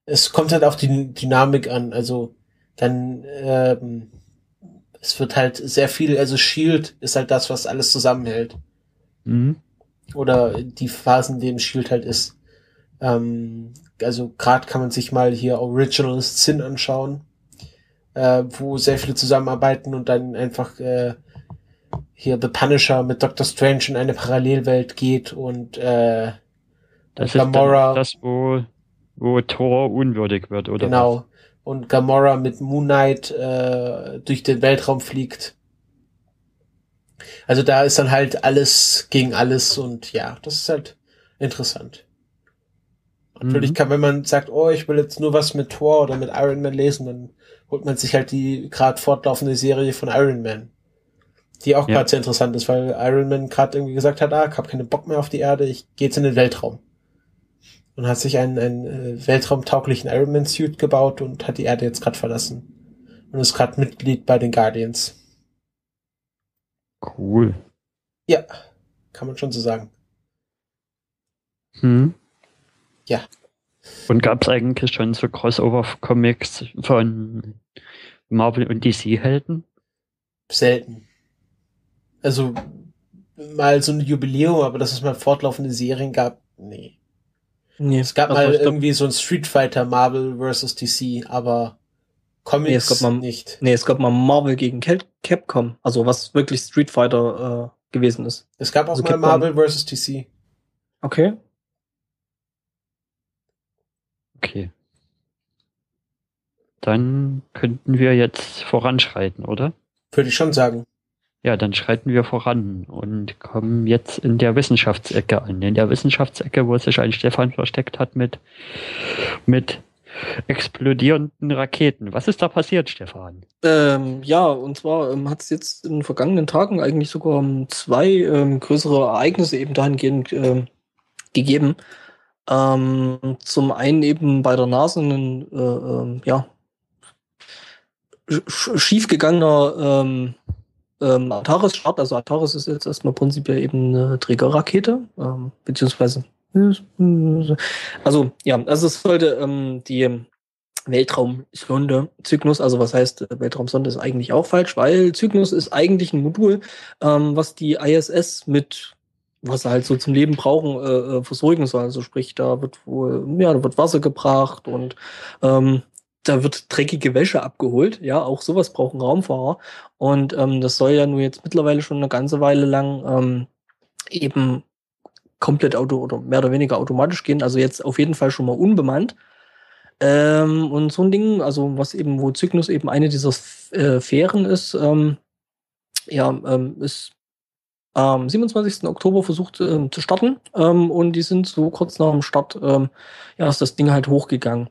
Es kommt halt auf die Dynamik an, also dann ähm, es wird halt sehr viel, also Shield ist halt das, was alles zusammenhält. Mhm oder die Phasen, in denen Shield halt ist. Ähm, also gerade kann man sich mal hier Original Sin anschauen, äh, wo sehr viele zusammenarbeiten und dann einfach äh, hier The Punisher mit Doctor Strange in eine Parallelwelt geht und äh,
das Gamora. Ist das, wo, wo Thor unwürdig wird, oder?
Genau. Was? Und Gamora mit Moon Knight äh, durch den Weltraum fliegt also da ist dann halt alles gegen alles und ja, das ist halt interessant. Natürlich mhm. kann, wenn man sagt, oh, ich will jetzt nur was mit Thor oder mit Iron Man lesen, dann holt man sich halt die gerade fortlaufende Serie von Iron Man. Die auch ja. gerade sehr interessant ist, weil Iron Man gerade irgendwie gesagt hat, ah, ich habe keine Bock mehr auf die Erde, ich gehe jetzt in den Weltraum. Und hat sich einen, einen äh, weltraumtauglichen Iron Man Suit gebaut und hat die Erde jetzt gerade verlassen. Und ist gerade Mitglied bei den Guardians.
Cool.
Ja, kann man schon so sagen.
Hm.
Ja.
Und gab es eigentlich schon so Crossover-Comics von Marvel und DC-Helden?
Selten. Also mal so ein Jubiläum, aber dass es mal fortlaufende Serien gab, nee.
Nee,
Es gab
also
mal irgendwie so ein Street Fighter Marvel versus DC, aber Comics
Nee, es gab mal-
nicht.
Nee, es gab mal Marvel gegen Cal- Capcom, also was wirklich Street Fighter äh, gewesen ist.
Es gab auch
Also
mal
Capcom-
Marvel versus DC.
Okay.
Okay. Dann könnten wir jetzt voranschreiten, oder?
Würde ich schon sagen.
Ja, dann schreiten wir voran und kommen jetzt in der Wissenschaftsecke an. In der Wissenschaftsecke, wo sich ein Stefan versteckt hat mit, mit explodierenden Raketen. Was ist da passiert, Stefan?
Ähm, ja, und zwar ähm, hat es jetzt in den vergangenen Tagen eigentlich sogar ähm, zwei ähm, größere Ereignisse eben dahingehend ähm, gegeben. Ähm, zum einen eben bei der NASA ein äh, ja, sch schiefgegangener ähm, Antares-Start. Also Antares ist jetzt erstmal prinzipiell eben eine Trägerrakete, beziehungsweise also ja, also es sollte ähm, die Weltraumsonde Cygnus, also was heißt äh, Weltraumsonde ist eigentlich auch falsch, weil Cygnus ist eigentlich ein Modul, ähm, was die ISS mit was sie halt so zum Leben brauchen, äh, äh, versorgen soll. Also sprich, da wird wohl, ja, da wird Wasser gebracht und ähm, da wird dreckige Wäsche abgeholt. Ja, auch sowas brauchen Raumfahrer. Und ähm, das soll ja nur jetzt mittlerweile schon eine ganze Weile lang ähm, eben komplett auto oder mehr oder weniger automatisch gehen. Also jetzt auf jeden Fall schon mal unbemannt. Ähm, und so ein Ding, also was eben, wo Cygnus eben eine dieser äh, Fähren ist, ähm, ja, ähm, ist am 27. Oktober versucht ähm, zu starten ähm, und die sind so kurz nach dem Start, ähm, ja, ist das Ding halt hochgegangen.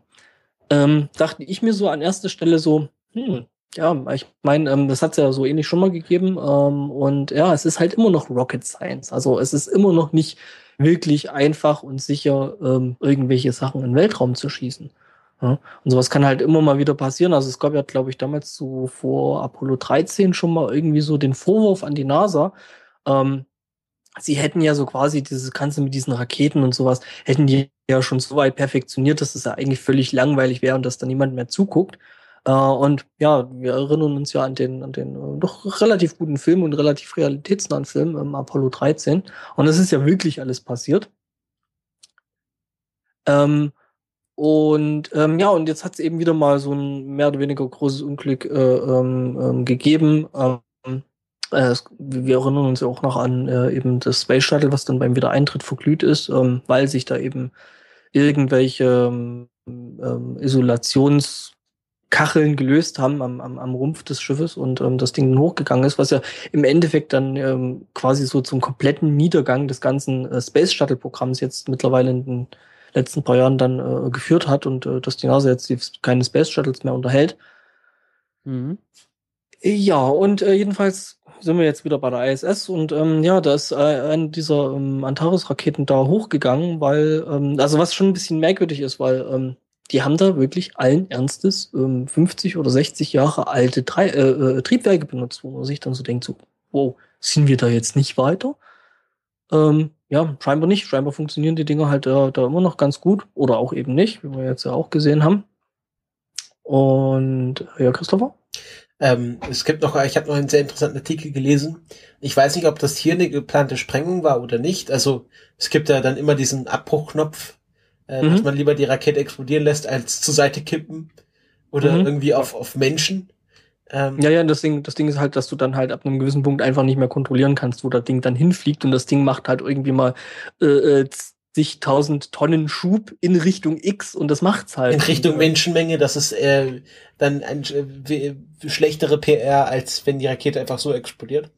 Dachte ich mir so an erster Stelle so, hm, ja, ich meine, ähm, das hat es ja so ähnlich schon mal gegeben ähm, und ja, es ist halt immer noch Rocket Science. Also es ist immer noch nicht wirklich einfach und sicher, ähm, irgendwelche Sachen in den Weltraum zu schießen. Ja, und sowas kann halt immer mal wieder passieren. Also es gab ja, glaube ich, damals so vor Apollo 13 schon mal irgendwie so den Vorwurf an die NASA. Ähm, sie hätten ja so quasi dieses Ganze mit diesen Raketen und sowas, hätten die ja schon so weit perfektioniert, dass es ja eigentlich völlig langweilig wäre und dass da niemand mehr zuguckt. Äh, und ja, wir erinnern uns ja an den, an den äh, doch relativ guten Film und relativ realitätsnahen Film ähm, Apollo 13. Und es ist ja wirklich alles passiert. Ähm, und ähm, ja, und jetzt hat es eben wieder mal so ein mehr oder weniger großes Unglück äh, ähm, ähm, gegeben. Ähm, äh, wir erinnern uns ja auch noch an äh, eben das Space Shuttle, was dann beim Wiedereintritt verglüht ist, ähm, weil sich da eben irgendwelche ähm, ähm, Isolationskacheln gelöst haben am, am, am Rumpf des Schiffes und ähm, das Ding dann hochgegangen ist, was ja im Endeffekt dann ähm, quasi so zum kompletten Niedergang des ganzen äh, Space Shuttle Programms jetzt mittlerweile in den letzten paar Jahren dann äh, geführt hat und äh, dass die NASA jetzt die, keine Space Shuttles mehr unterhält.
Mhm.
Ja, und äh, jedenfalls sind wir jetzt wieder bei der ISS und ähm, ja, da ist äh, eine dieser ähm, Antares-Raketen da hochgegangen, weil, ähm, also was schon ein bisschen merkwürdig ist, weil ähm, die haben da wirklich allen Ernstes ähm, 50 oder 60 Jahre alte Drei äh, äh, Triebwerke benutzt, wo man sich dann so denkt, so, wow, sind wir da jetzt nicht weiter? Ähm, ja, scheinbar nicht. Scheinbar funktionieren die Dinger halt äh, da immer noch ganz gut oder auch eben nicht, wie wir jetzt ja auch gesehen haben. Und ja, Christopher?
Ähm, es gibt noch, ich habe noch einen sehr interessanten Artikel gelesen. Ich weiß nicht, ob das hier eine geplante Sprengung war oder nicht. Also es gibt ja dann immer diesen Abbruchknopf, äh,
Mhm.
dass man lieber die Rakete explodieren lässt, als zur Seite kippen oder
Mhm.
irgendwie auf, auf Menschen. Ähm,
Ja, ja, das Ding, das Ding ist halt, dass du dann halt ab einem gewissen Punkt einfach nicht mehr kontrollieren kannst, wo das Ding dann hinfliegt und das Ding macht halt irgendwie mal äh, äh, zigtausend Tonnen Schub in Richtung X und das macht's halt.
in Richtung Menschenmenge, das ist äh, dann ein äh, schlechtere PR, als wenn die Rakete einfach so explodiert.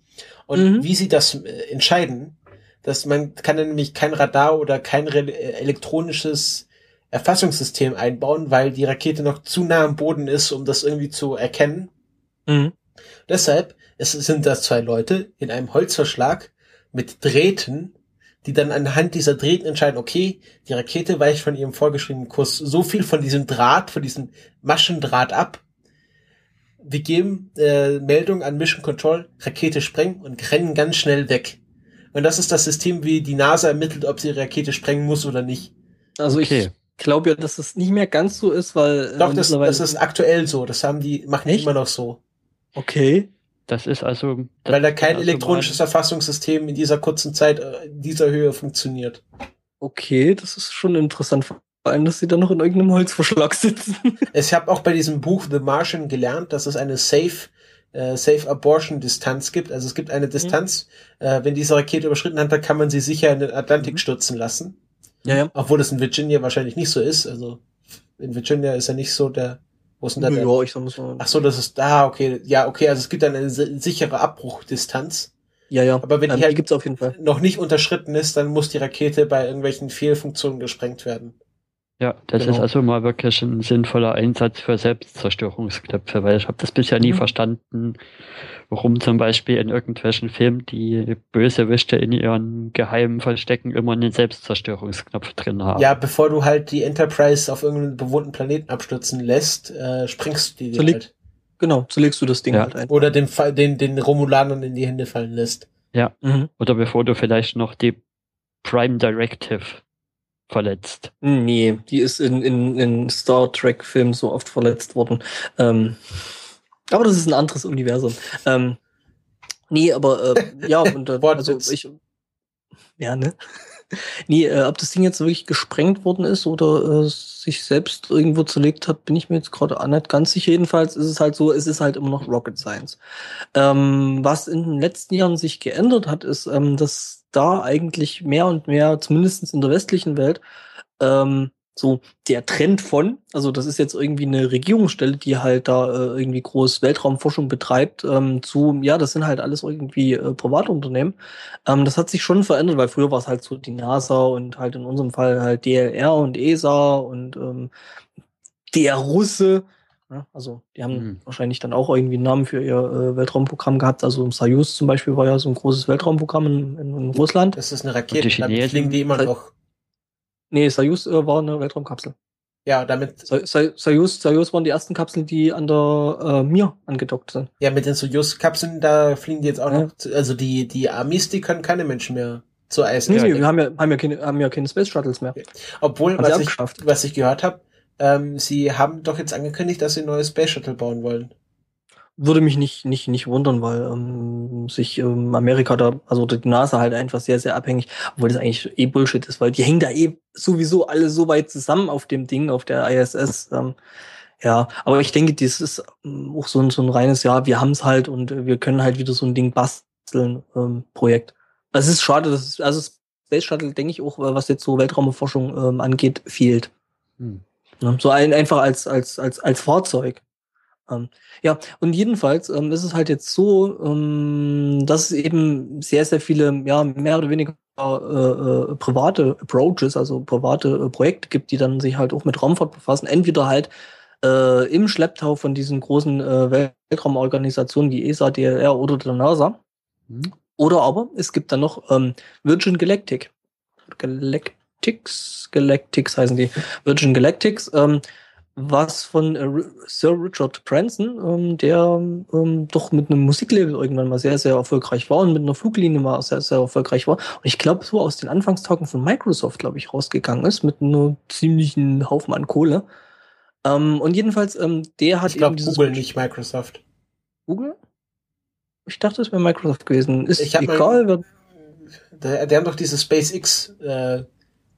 Und
Mhm.
wie sie das äh, entscheiden, dass man kann dann nämlich kein Radar oder kein äh, elektronisches Erfassungssystem einbauen, weil die Rakete noch zu nah am Boden ist, um das irgendwie zu erkennen.
Mhm.
Deshalb es sind das zwei Leute in einem Holzverschlag mit Drähten, die dann anhand dieser Drähten entscheiden, okay, die Rakete weicht von ihrem vorgeschriebenen Kurs so viel von diesem Draht, von diesem Maschendraht ab. Wir geben äh, Meldung an Mission Control, Rakete sprengen und rennen ganz schnell weg. Und das ist das System, wie die NASA ermittelt, ob sie die Rakete sprengen muss oder nicht.
Also
Okay.
ich glaube ja, dass es nicht mehr ganz so ist, weil äh,
Doch, das, das ist aktuell so. Das haben die, machen die immer noch so.
okay.
Das ist also. Das
Weil da kein
also
elektronisches Erfassungssystem in dieser kurzen Zeit, äh, in dieser Höhe funktioniert.
Okay, das ist schon interessant. Vor allem, dass sie dann noch in irgendeinem Holzverschlag sitzen.
Ich habe auch bei diesem Buch The Martian gelernt, dass es eine Safe äh, Safe Abortion Distanz gibt. Also es gibt eine Distanz, mhm. äh, wenn diese Rakete überschritten hat, dann kann man sie sicher in den Atlantik mhm. stürzen lassen.
Ja, ja.
Obwohl das in Virginia wahrscheinlich nicht so ist. Also in Virginia ist ja nicht so der. Wo ist denn da
sag mal so.
Ach so, das ist da, ah, okay. Ja, okay, also es gibt dann eine sichere Abbruchdistanz.
Ja, ja.
Aber wenn
ähm,
die, halt
gibt's auf jeden Fall.
noch nicht unterschritten ist, dann muss die Rakete bei irgendwelchen Fehlfunktionen gesprengt werden.
Ja, das genau. ist also mal wirklich ein sinnvoller Einsatz für Selbstzerstörungsknöpfe, weil ich habe das bisher nie mhm. verstanden, warum zum Beispiel in irgendwelchen Filmen die Bösewichte in ihren geheimen Verstecken immer einen Selbstzerstörungsknopf drin haben.
Ja, bevor du halt die Enterprise auf irgendeinen bewohnten Planeten abstürzen lässt, äh, springst du die
so halt. Genau, so legst du das Ding ja. halt ein.
Oder den, den, den Romulanern in die Hände fallen lässt.
Ja, mhm. oder bevor du vielleicht noch die Prime Directive verletzt.
Nee, die ist in, in, in Star Trek-Filmen so oft verletzt worden. Ähm, aber das ist ein anderes Universum. Ähm, nee, aber äh, ja, [laughs] und äh, also ich. Ja, ne? [laughs] nee, äh, ob das Ding jetzt wirklich gesprengt worden ist oder äh, sich selbst irgendwo zerlegt hat, bin ich mir jetzt gerade auch nicht ganz sicher. Jedenfalls ist es halt so, es ist halt immer noch Rocket Science. Ähm, was in den letzten Jahren sich geändert hat, ist, ähm, dass da eigentlich mehr und mehr, zumindest in der westlichen Welt, ähm, so der Trend von, also das ist jetzt irgendwie eine Regierungsstelle, die halt da äh, irgendwie groß Weltraumforschung betreibt, ähm, zu, ja, das sind halt alles irgendwie äh, Privatunternehmen. Ähm, das hat sich schon verändert, weil früher war es halt so die NASA und halt in unserem Fall halt DLR und ESA und ähm, der Russe ja, also die haben mhm. wahrscheinlich dann auch irgendwie einen Namen für ihr äh, Weltraumprogramm gehabt. Also Soyuz zum Beispiel war ja so ein großes Weltraumprogramm in, in, in Russland.
Das ist eine Rakete, die damit fliegen die immer noch.
Nee, Soyuz äh, war eine Weltraumkapsel.
Ja, damit.
Soyuz, Soyuz waren die ersten Kapseln, die an der äh, Mir angedockt sind.
Ja, mit den Soyuz-Kapseln, da fliegen die jetzt auch ja. noch, also die, die Amis, die können keine Menschen mehr zur ISS.
Nee, nee, wir haben ja, haben ja keine, haben ja keine Space Shuttles mehr.
Obwohl, was ich, was ich gehört habe, ähm, sie haben doch jetzt angekündigt, dass sie ein neues Space Shuttle bauen wollen.
Würde mich nicht, nicht, nicht wundern, weil ähm, sich ähm, Amerika da, also die NASA halt einfach sehr, sehr abhängig, obwohl das eigentlich eh Bullshit ist, weil die hängen da eh sowieso alle so weit zusammen auf dem Ding, auf der ISS. Ähm, ja, aber ich denke, das ist ähm, auch so ein, so ein reines Jahr, wir haben es halt und wir können halt wieder so ein Ding basteln, ähm, Projekt. Es ist schade, dass es, also Space Shuttle, denke ich auch, was jetzt so Weltraumforschung ähm, angeht, fehlt. Hm. Ne? So ein, einfach als, als, als, als Fahrzeug. Ähm, ja, und jedenfalls ähm, ist es halt jetzt so, ähm, dass es eben sehr, sehr viele, ja, mehr oder weniger äh, äh, private Approaches, also private äh, Projekte gibt, die dann sich halt auch mit Raumfahrt befassen. Entweder halt äh, im Schlepptau von diesen großen äh, Weltraumorganisationen wie ESA, DLR oder der NASA. Mhm. Oder aber es gibt dann noch ähm, Virgin Galactic. Galactic Galactics, Galactics heißen die, Virgin Galactics, ähm, was von äh, Sir Richard Branson, ähm, der ähm, doch mit einem Musiklabel irgendwann mal sehr, sehr erfolgreich war und mit einer Fluglinie mal sehr, sehr erfolgreich war. Und ich glaube, so aus den Anfangstagen von Microsoft, glaube ich, rausgegangen ist, mit einem ziemlichen Haufen an Kohle. Ähm, und jedenfalls, ähm, der hat
ich glaub, eben dieses Google, nicht Microsoft.
Google? Ich dachte, es wäre Microsoft gewesen. Ist
ich egal. Mal, der, der haben doch diese SpaceX äh,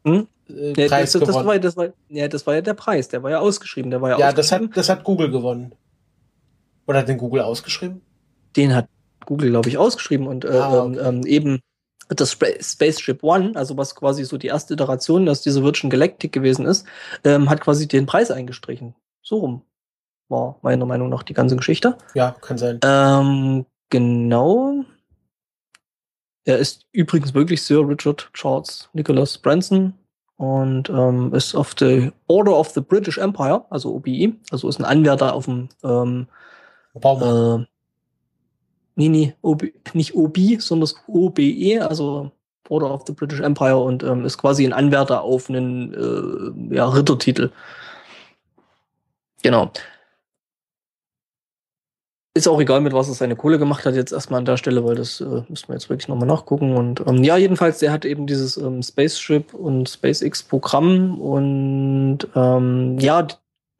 hm? Äh, Preis das, das, gewonnen. War, das, war, ja, das war ja der Preis, der war ja ausgeschrieben. Der war ja,
ja das, hat, das hat Google gewonnen. Oder hat den Google ausgeschrieben?
Den hat Google, glaube ich, ausgeschrieben und äh, ah, okay. ähm, eben das Spaceship One, also was quasi so die erste Iteration aus dieser Virgin Galactic gewesen ist, ähm, hat quasi den Preis eingestrichen. So rum war meiner Meinung nach die ganze Geschichte.
Ja, kann sein.
Ähm, genau. Er ist übrigens wirklich Sir Richard Charles Nicholas Branson und ähm, ist auf der Order of the British Empire, also OBE, also ist ein Anwärter auf dem ähm, Äh, nee, nee, OB, nicht OB, sondern das OBE, also Order of the British Empire und ähm, ist quasi ein Anwärter auf einen äh, ja, Rittertitel. Genau. Ist auch egal, mit was er seine Kohle gemacht hat, jetzt erstmal an der Stelle, weil das äh, müssen wir jetzt wirklich nochmal nachgucken. Und ähm, ja, jedenfalls, der hat eben dieses ähm, Spaceship und SpaceX-Programm und ähm, ja,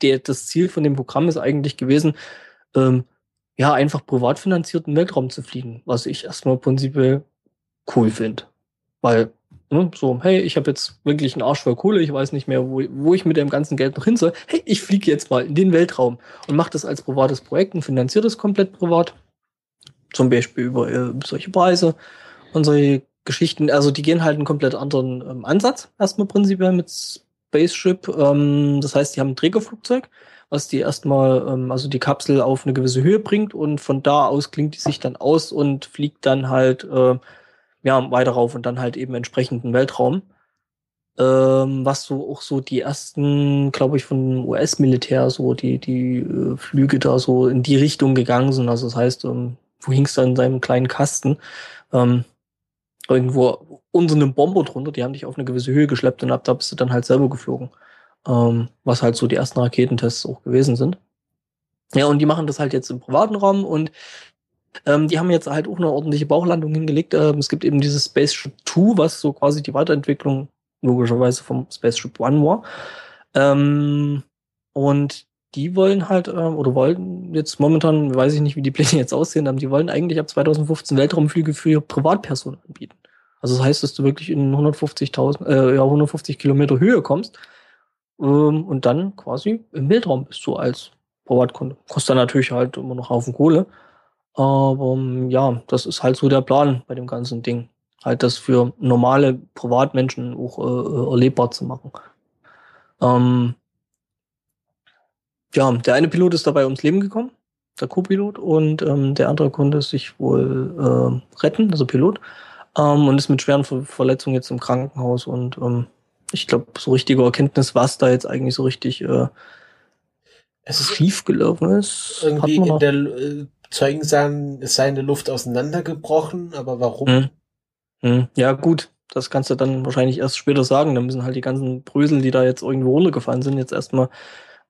der, das Ziel von dem Programm ist eigentlich gewesen, ähm, ja, einfach privat finanzierten Weltraum zu fliegen, was ich erstmal prinzipiell cool finde. Weil Ne? So, hey, ich habe jetzt wirklich einen Arsch voll Kohle, ich weiß nicht mehr, wo, wo ich mit dem ganzen Geld noch hin soll. Hey, ich fliege jetzt mal in den Weltraum und mache das als privates Projekt und finanziere das komplett privat. Zum Beispiel über äh, solche Preise und solche Geschichten. Also die gehen halt einen komplett anderen ähm, Ansatz, erstmal prinzipiell mit Spaceship. Ähm, das heißt, die haben ein Trägerflugzeug, was die erstmal, ähm, also die Kapsel auf eine gewisse Höhe bringt und von da aus klingt die sich dann aus und fliegt dann halt äh, ja, weiter rauf und dann halt eben entsprechenden Weltraum. Ähm, was so auch so die ersten, glaube ich, von US-Militär so die, die äh, Flüge da so in die Richtung gegangen sind. Also das heißt, ähm, wo hingst du in seinem kleinen Kasten? Ähm, irgendwo unter einem Bomber drunter, die haben dich auf eine gewisse Höhe geschleppt und ab da bist du dann halt selber geflogen. Ähm, was halt so die ersten Raketentests auch gewesen sind. Ja, und die machen das halt jetzt im privaten Raum und ähm, die haben jetzt halt auch eine ordentliche Bauchlandung hingelegt. Ähm, es gibt eben dieses Spaceship 2, was so quasi die Weiterentwicklung logischerweise vom Spaceship One war. Ähm, und die wollen halt, äh, oder wollen jetzt momentan, weiß ich nicht, wie die Pläne jetzt aussehen, aber die wollen eigentlich ab 2015 Weltraumflüge für Privatpersonen anbieten. Also das heißt, dass du wirklich in 150.000, äh, ja, 150 Kilometer Höhe kommst ähm, und dann quasi im Weltraum bist du als Privatkunde. Kostet dann natürlich halt immer noch Haufen Kohle. Aber ähm, ja, das ist halt so der Plan bei dem ganzen Ding. Halt das für normale Privatmenschen auch äh, äh, erlebbar zu machen. Ähm, ja, der eine Pilot ist dabei ums Leben gekommen, der Co-Pilot, und ähm, der andere konnte sich wohl äh, retten, also Pilot, ähm, und ist mit schweren Ver Verletzungen jetzt im Krankenhaus. Und ähm, ich glaube, so richtige Erkenntnis, was da jetzt eigentlich so richtig äh,
Es ist
schief gelaufen ist,
irgendwie in der äh, Zeugen sagen, es sei in der Luft auseinandergebrochen, aber warum?
Hm. Hm. Ja, gut. Das kannst du dann wahrscheinlich erst später sagen. Da müssen halt die ganzen Brösel, die da jetzt irgendwo runtergefallen sind, jetzt erstmal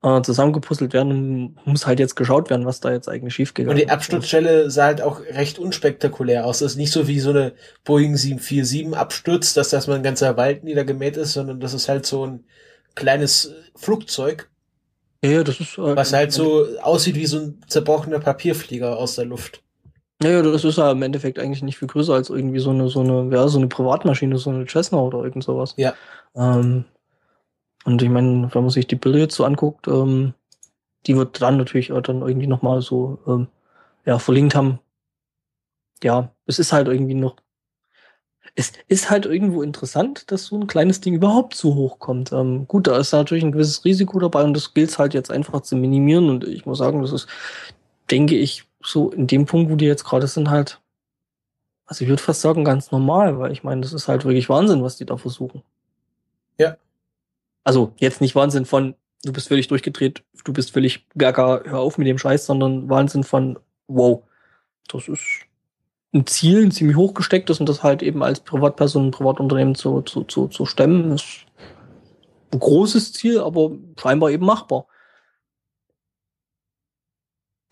äh, zusammengepuzzelt werden und muss halt jetzt geschaut werden, was da jetzt eigentlich
Und
schiefgegangen
die
ist.
Absturzstelle sah halt auch recht unspektakulär aus. Das ist nicht so wie so eine Boeing 747 abstürzt, dass das mal ein ganzer Wald niedergemäht ist, sondern das ist halt so ein kleines äh, Flugzeug,
Ja, ja, das ist äh,
was halt so aussieht wie so ein zerbrochener Papierflieger aus der Luft.
Ja, ja, das ist ja im Endeffekt eigentlich nicht viel größer als irgendwie so eine, so eine, ja, so eine Privatmaschine, so eine Cessna oder irgend sowas.
Ja.
Ähm, und ich meine, wenn man sich die Bilder jetzt so anguckt, ähm, die wird dann natürlich auch dann irgendwie nochmal so, ähm, ja, verlinkt haben. Ja, es ist halt irgendwie noch, es ist halt irgendwo interessant, dass so ein kleines Ding überhaupt so hoch kommt. Ähm, gut, da ist natürlich ein gewisses Risiko dabei und das gilt halt jetzt einfach zu minimieren und ich muss sagen, das ist, denke ich, so in dem Punkt, wo die jetzt gerade sind, halt, also ich würde fast sagen, ganz normal, weil ich meine, das ist halt wirklich Wahnsinn, was die da versuchen.
Ja.
Also jetzt nicht Wahnsinn von, du bist völlig durchgedreht, du bist völlig gaga, hör auf mit dem Scheiß, sondern Wahnsinn von, wow, das ist ein Ziel, ein ziemlich hochgestecktes und das halt eben als Privatperson, Privatunternehmen zu, zu, zu, zu stemmen, ist ein großes Ziel, aber scheinbar eben machbar.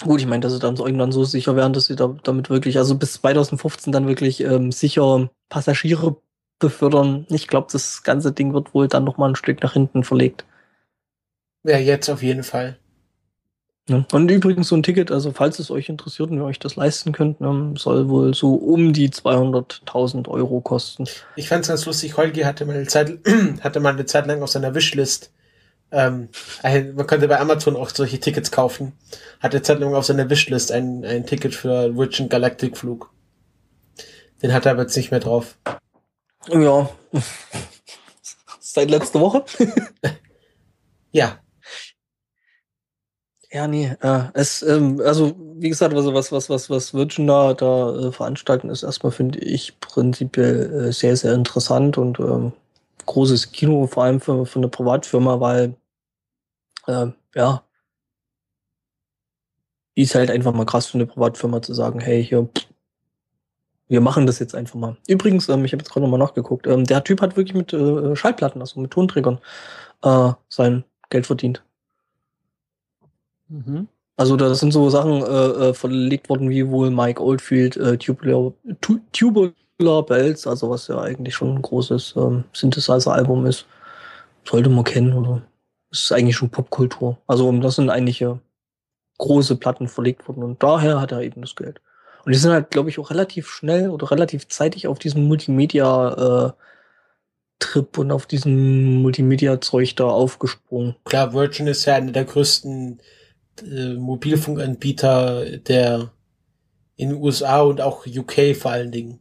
Gut, ich meine, dass sie dann so irgendwann so sicher werden, dass sie da, damit wirklich, also bis 2015 dann wirklich ähm, sicher Passagiere befördern. Ich glaube, das ganze Ding wird wohl dann noch mal ein Stück nach hinten verlegt.
Ja, jetzt auf jeden Fall.
Ne? Und übrigens so ein Ticket, also falls es euch interessiert und ihr euch das leisten könnt, ne, soll wohl so um die 200.000 Euro kosten.
Ich fand's ganz lustig, Holgi hatte mal eine Zeit, [clears throat] hatte mal eine Zeit lang auf seiner Wishlist, ähm, ein, man könnte bei Amazon auch solche Tickets kaufen, hatte eine Zeit lang auf seiner Wishlist ein, ein Ticket für Virgin Galactic Flug. Den hat er aber jetzt nicht mehr drauf.
Ja. [laughs] Seit letzter Woche? [laughs]
Ja,
Ja, nee, äh, es, ähm, also wie gesagt, also was, was, was, was Virgin da, da äh, veranstalten, ist erstmal, finde ich, prinzipiell äh, sehr, sehr interessant und ähm, großes Kino, vor allem für, für eine Privatfirma, weil äh, ja, ist halt einfach mal krass für eine Privatfirma zu sagen, hey, hier, wir machen das jetzt einfach mal. Übrigens, ähm, ich habe jetzt gerade nochmal nachgeguckt, ähm, der Typ hat wirklich mit äh, Schallplatten, also mit Tonträgern, äh, sein Geld verdient.
Mhm.
Also da sind so Sachen äh, äh, verlegt worden wie wohl Mike Oldfield, äh, Tubular, tu, Tubular Bells, also was ja eigentlich schon ein großes ähm, Synthesizer-Album ist. Sollte man kennen, oder? Ist eigentlich schon Popkultur. Also um das sind eigentlich äh, große Platten verlegt worden und daher hat er eben das Geld. Und die sind halt, glaube ich, auch relativ schnell oder relativ zeitig auf diesem Multimedia äh, Trip und auf diesem Multimedia-Zeug da aufgesprungen.
Klar, Virgin ist ja einer der größten äh, Mobilfunkanbieter der in den USA und auch UK vor allen Dingen.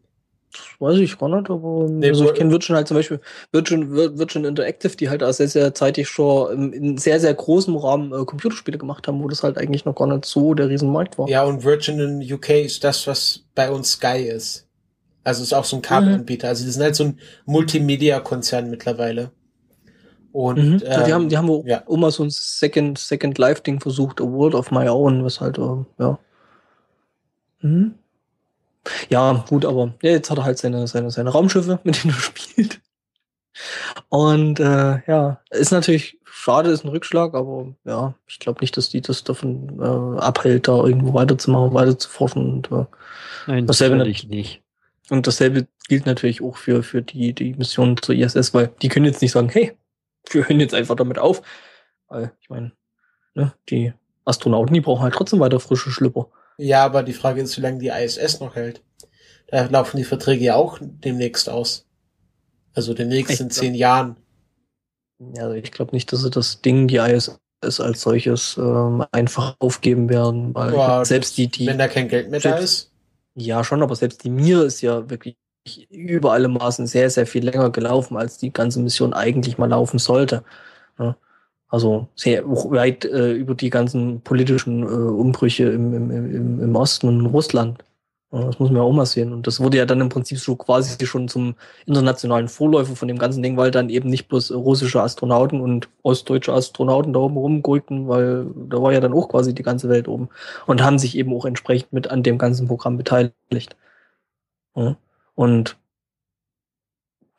Das weiß ich gar nicht, aber nee, also ich kenne Virgin halt zum Beispiel Virgin, Virgin Interactive, die halt auch sehr, sehr zeitig schon in sehr, sehr großem Rahmen äh, Computerspiele gemacht haben, wo das halt eigentlich noch gar nicht so der Riesenmarkt war.
Ja, und Virgin in UK ist das, was bei uns Sky ist. Also ist auch so ein Kabelanbieter. Mhm. Also die sind halt so ein Multimedia-Konzern mittlerweile.
Und mhm. ähm, die haben, die haben ja. auch mal so ein Second, Second Life-Ding versucht, A World of My Own, was halt, äh, ja. Mhm. Ja, gut, aber ja, jetzt hat er halt seine, seine, seine Raumschiffe, mit denen er [laughs] spielt. Und äh, ja, ist natürlich schade, ist ein Rückschlag, aber ja, ich glaube nicht, dass die das davon äh, abhält, da irgendwo weiterzumachen, weiter zu forschen. Und, äh,
Nein, dasselbe nicht. nicht.
Und dasselbe gilt natürlich auch für, für die, die Mission zur ISS, weil die können jetzt nicht sagen, hey, wir hören jetzt einfach damit auf. Weil, ich meine, ne, die Astronauten, die brauchen halt trotzdem weiter frische Schlüpper.
Ja, aber die Frage ist, wie lange die ISS noch hält. Da laufen die Verträge ja auch demnächst aus. Also demnächst Echt? in zehn Jahren.
Ja, also ich glaube nicht, dass sie das Ding, die ISS als solches ähm, einfach aufgeben werden, weil Boah, selbst die, die.
Wenn da kein Geld mehr selbst, da ist.
Ja, schon, aber selbst die Mir ist ja wirklich über alle Maßen sehr, sehr viel länger gelaufen, als die ganze Mission eigentlich mal laufen sollte. Ja. Also sehr weit äh, über die ganzen politischen äh, Umbrüche im, im, im, im Osten und in Russland. Ja, das muss man ja auch mal sehen. Und das wurde ja dann im Prinzip so quasi schon zum internationalen Vorläufer von dem ganzen Ding, weil dann eben nicht bloß russische Astronauten und ostdeutsche Astronauten da oben rumgurkten, weil da war ja dann auch quasi die ganze Welt oben und haben sich eben auch entsprechend mit an dem ganzen Programm beteiligt. Ja. Und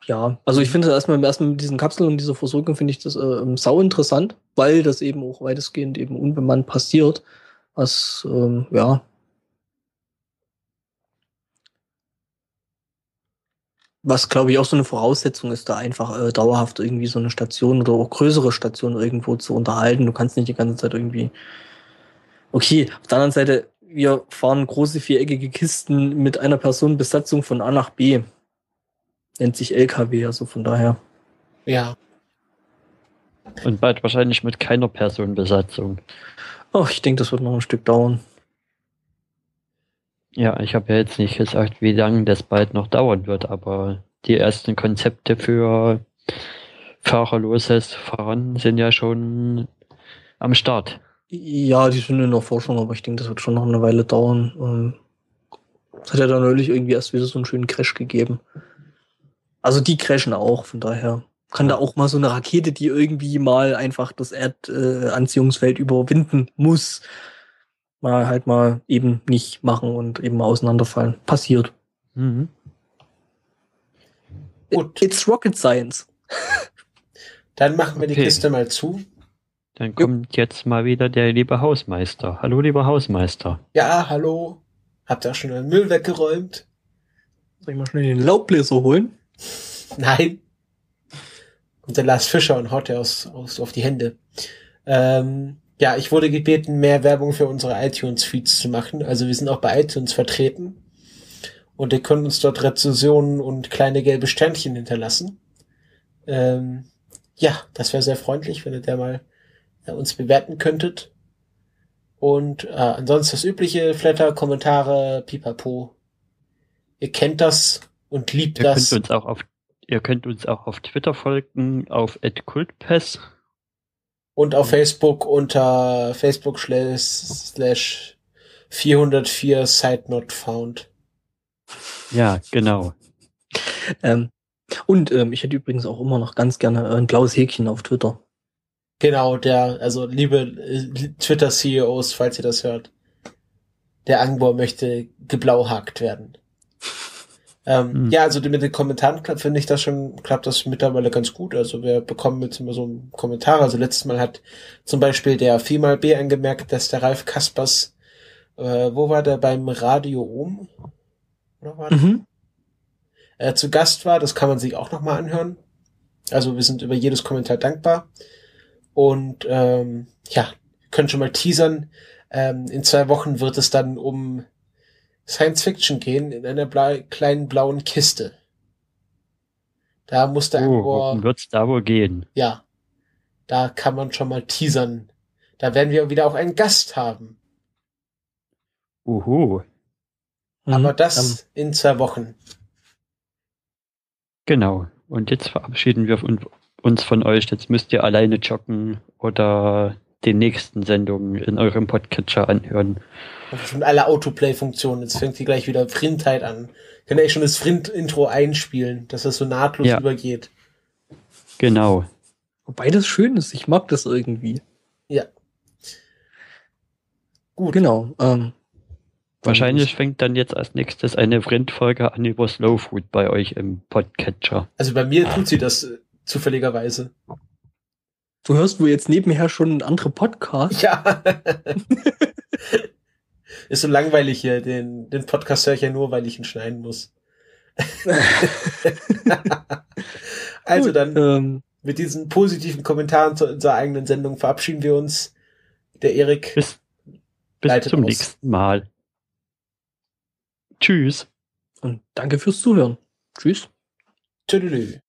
ja, also ich finde erstmal, erstmal mit diesen Kapseln und dieser Versorgung finde ich das äh, sau interessant, weil das eben auch weitestgehend eben unbemannt passiert. Was, ähm, ja, was glaube ich auch so eine Voraussetzung ist, da einfach äh, dauerhaft irgendwie so eine Station oder auch größere Station irgendwo zu unterhalten. Du kannst nicht die ganze Zeit irgendwie. Okay, auf der anderen Seite, wir fahren große viereckige Kisten mit einer Personenbesatzung von A nach B. Nennt sich LKW, also von daher.
Ja.
Und bald wahrscheinlich mit keiner Personenbesatzung.
Ach, ich denke, das wird noch ein Stück dauern.
Ja, ich habe ja jetzt nicht gesagt, wie lange das bald noch dauern wird, aber die ersten Konzepte für fahrerloses Fahren sind ja schon am Start.
Ja, die sind in der Forschung, aber ich denke, das wird schon noch eine Weile dauern. Ähm, es hat ja dann neulich irgendwie erst wieder so einen schönen Crash gegeben. Also die crashen auch, von daher kann da auch mal so eine Rakete, die irgendwie mal einfach das Erdanziehungsfeld äh, überwinden muss, mal halt mal eben nicht machen und eben mal auseinanderfallen. Passiert. Mhm. Gut. It's Rocket Science.
Dann machen wir okay. die Kiste mal zu.
Dann kommt ja. jetzt mal wieder der liebe Hausmeister. Hallo, lieber Hausmeister.
Ja, hallo. Habt ihr auch schon den Müll weggeräumt?
Soll ich mal schnell den Laubbläser holen?
Nein. Und der Lars Fischer und haut er aus, aus auf die Hände. Ähm, ja, ich wurde gebeten, mehr Werbung für unsere iTunes-Feeds zu machen. Also wir sind auch bei iTunes vertreten. Und ihr könnt uns dort Rezensionen und kleine gelbe Sternchen hinterlassen. Ähm, ja, das wäre sehr freundlich, wenn ihr da mal äh, uns bewerten könntet. Und äh, ansonsten das übliche, Flatter, Kommentare, pipapo. Ihr kennt das und liebt
ihr
das.
Könnt uns auch auf, ihr könnt uns auch auf Twitter folgen, auf @cultpass
und auf Facebook unter Facebook slash 404 Site Not Found.
Ja, genau.
Ähm, und ähm, ich hätte übrigens auch immer noch ganz gerne ein blaues Häkchen auf Twitter.
Genau, der, also liebe äh, Twitter-CEOs, falls ihr das hört, der Angbor möchte geblauhakt werden. [laughs] Ähm, mhm. Ja, also mit den Kommentaren finde ich das schon, klappt das mittlerweile ganz gut. Also wir bekommen jetzt immer so einen Kommentar. Also letztes Mal hat zum Beispiel der Female B angemerkt, dass der Ralf Kaspers, äh, wo war der beim Radio Ohm? Oder war mhm. äh, zu Gast war. Das kann man sich auch nochmal anhören. Also wir sind über jedes Kommentar dankbar. Und ähm, ja, können schon mal teasern. Ähm, in zwei Wochen wird es dann um Science Fiction gehen in einer bla kleinen blauen Kiste. Da musste
Oh,
irgendwo,
worum wird's da wohl gehen?
ja, da kann man schon mal teasern. Da werden wir wieder auch einen Gast haben.
Uhu,
Mhm,
Aber
ähm,
das in zwei Wochen.
genau. Und jetzt verabschieden wir un- uns von euch. Jetzt müsst ihr alleine joggen oder die nächsten Sendungen in eurem Podcatcher anhören.
Und schon alle Autoplay-Funktionen. Jetzt fängt hier gleich wieder Frindheit an. Kann ja schon das Frind-Intro einspielen, dass das so nahtlos
Ja.
übergeht.
Genau.
wobei das schön ist, ich mag das irgendwie.
Ja. Gut.
Genau. Ähm,
Wahrscheinlich fängt dann jetzt als nächstes eine Vrindfolge an über Slow Food bei euch im Podcatcher.
Also bei mir tut sie das zufälligerweise.
Du hörst wohl jetzt nebenher schon andere Podcasts.
Ja. [laughs] Ist so langweilig hier. Den, den Podcast höre ich ja nur, weil ich ihn schneiden muss. [laughs] also
Gut,
dann
Ähm,
mit diesen positiven Kommentaren zu unserer eigenen Sendung verabschieden wir uns. Der Erik.
Bis, bis zum
aus.
nächsten Mal. Tschüss.
und danke fürs Zuhören. Tschüss.
Tüdelü.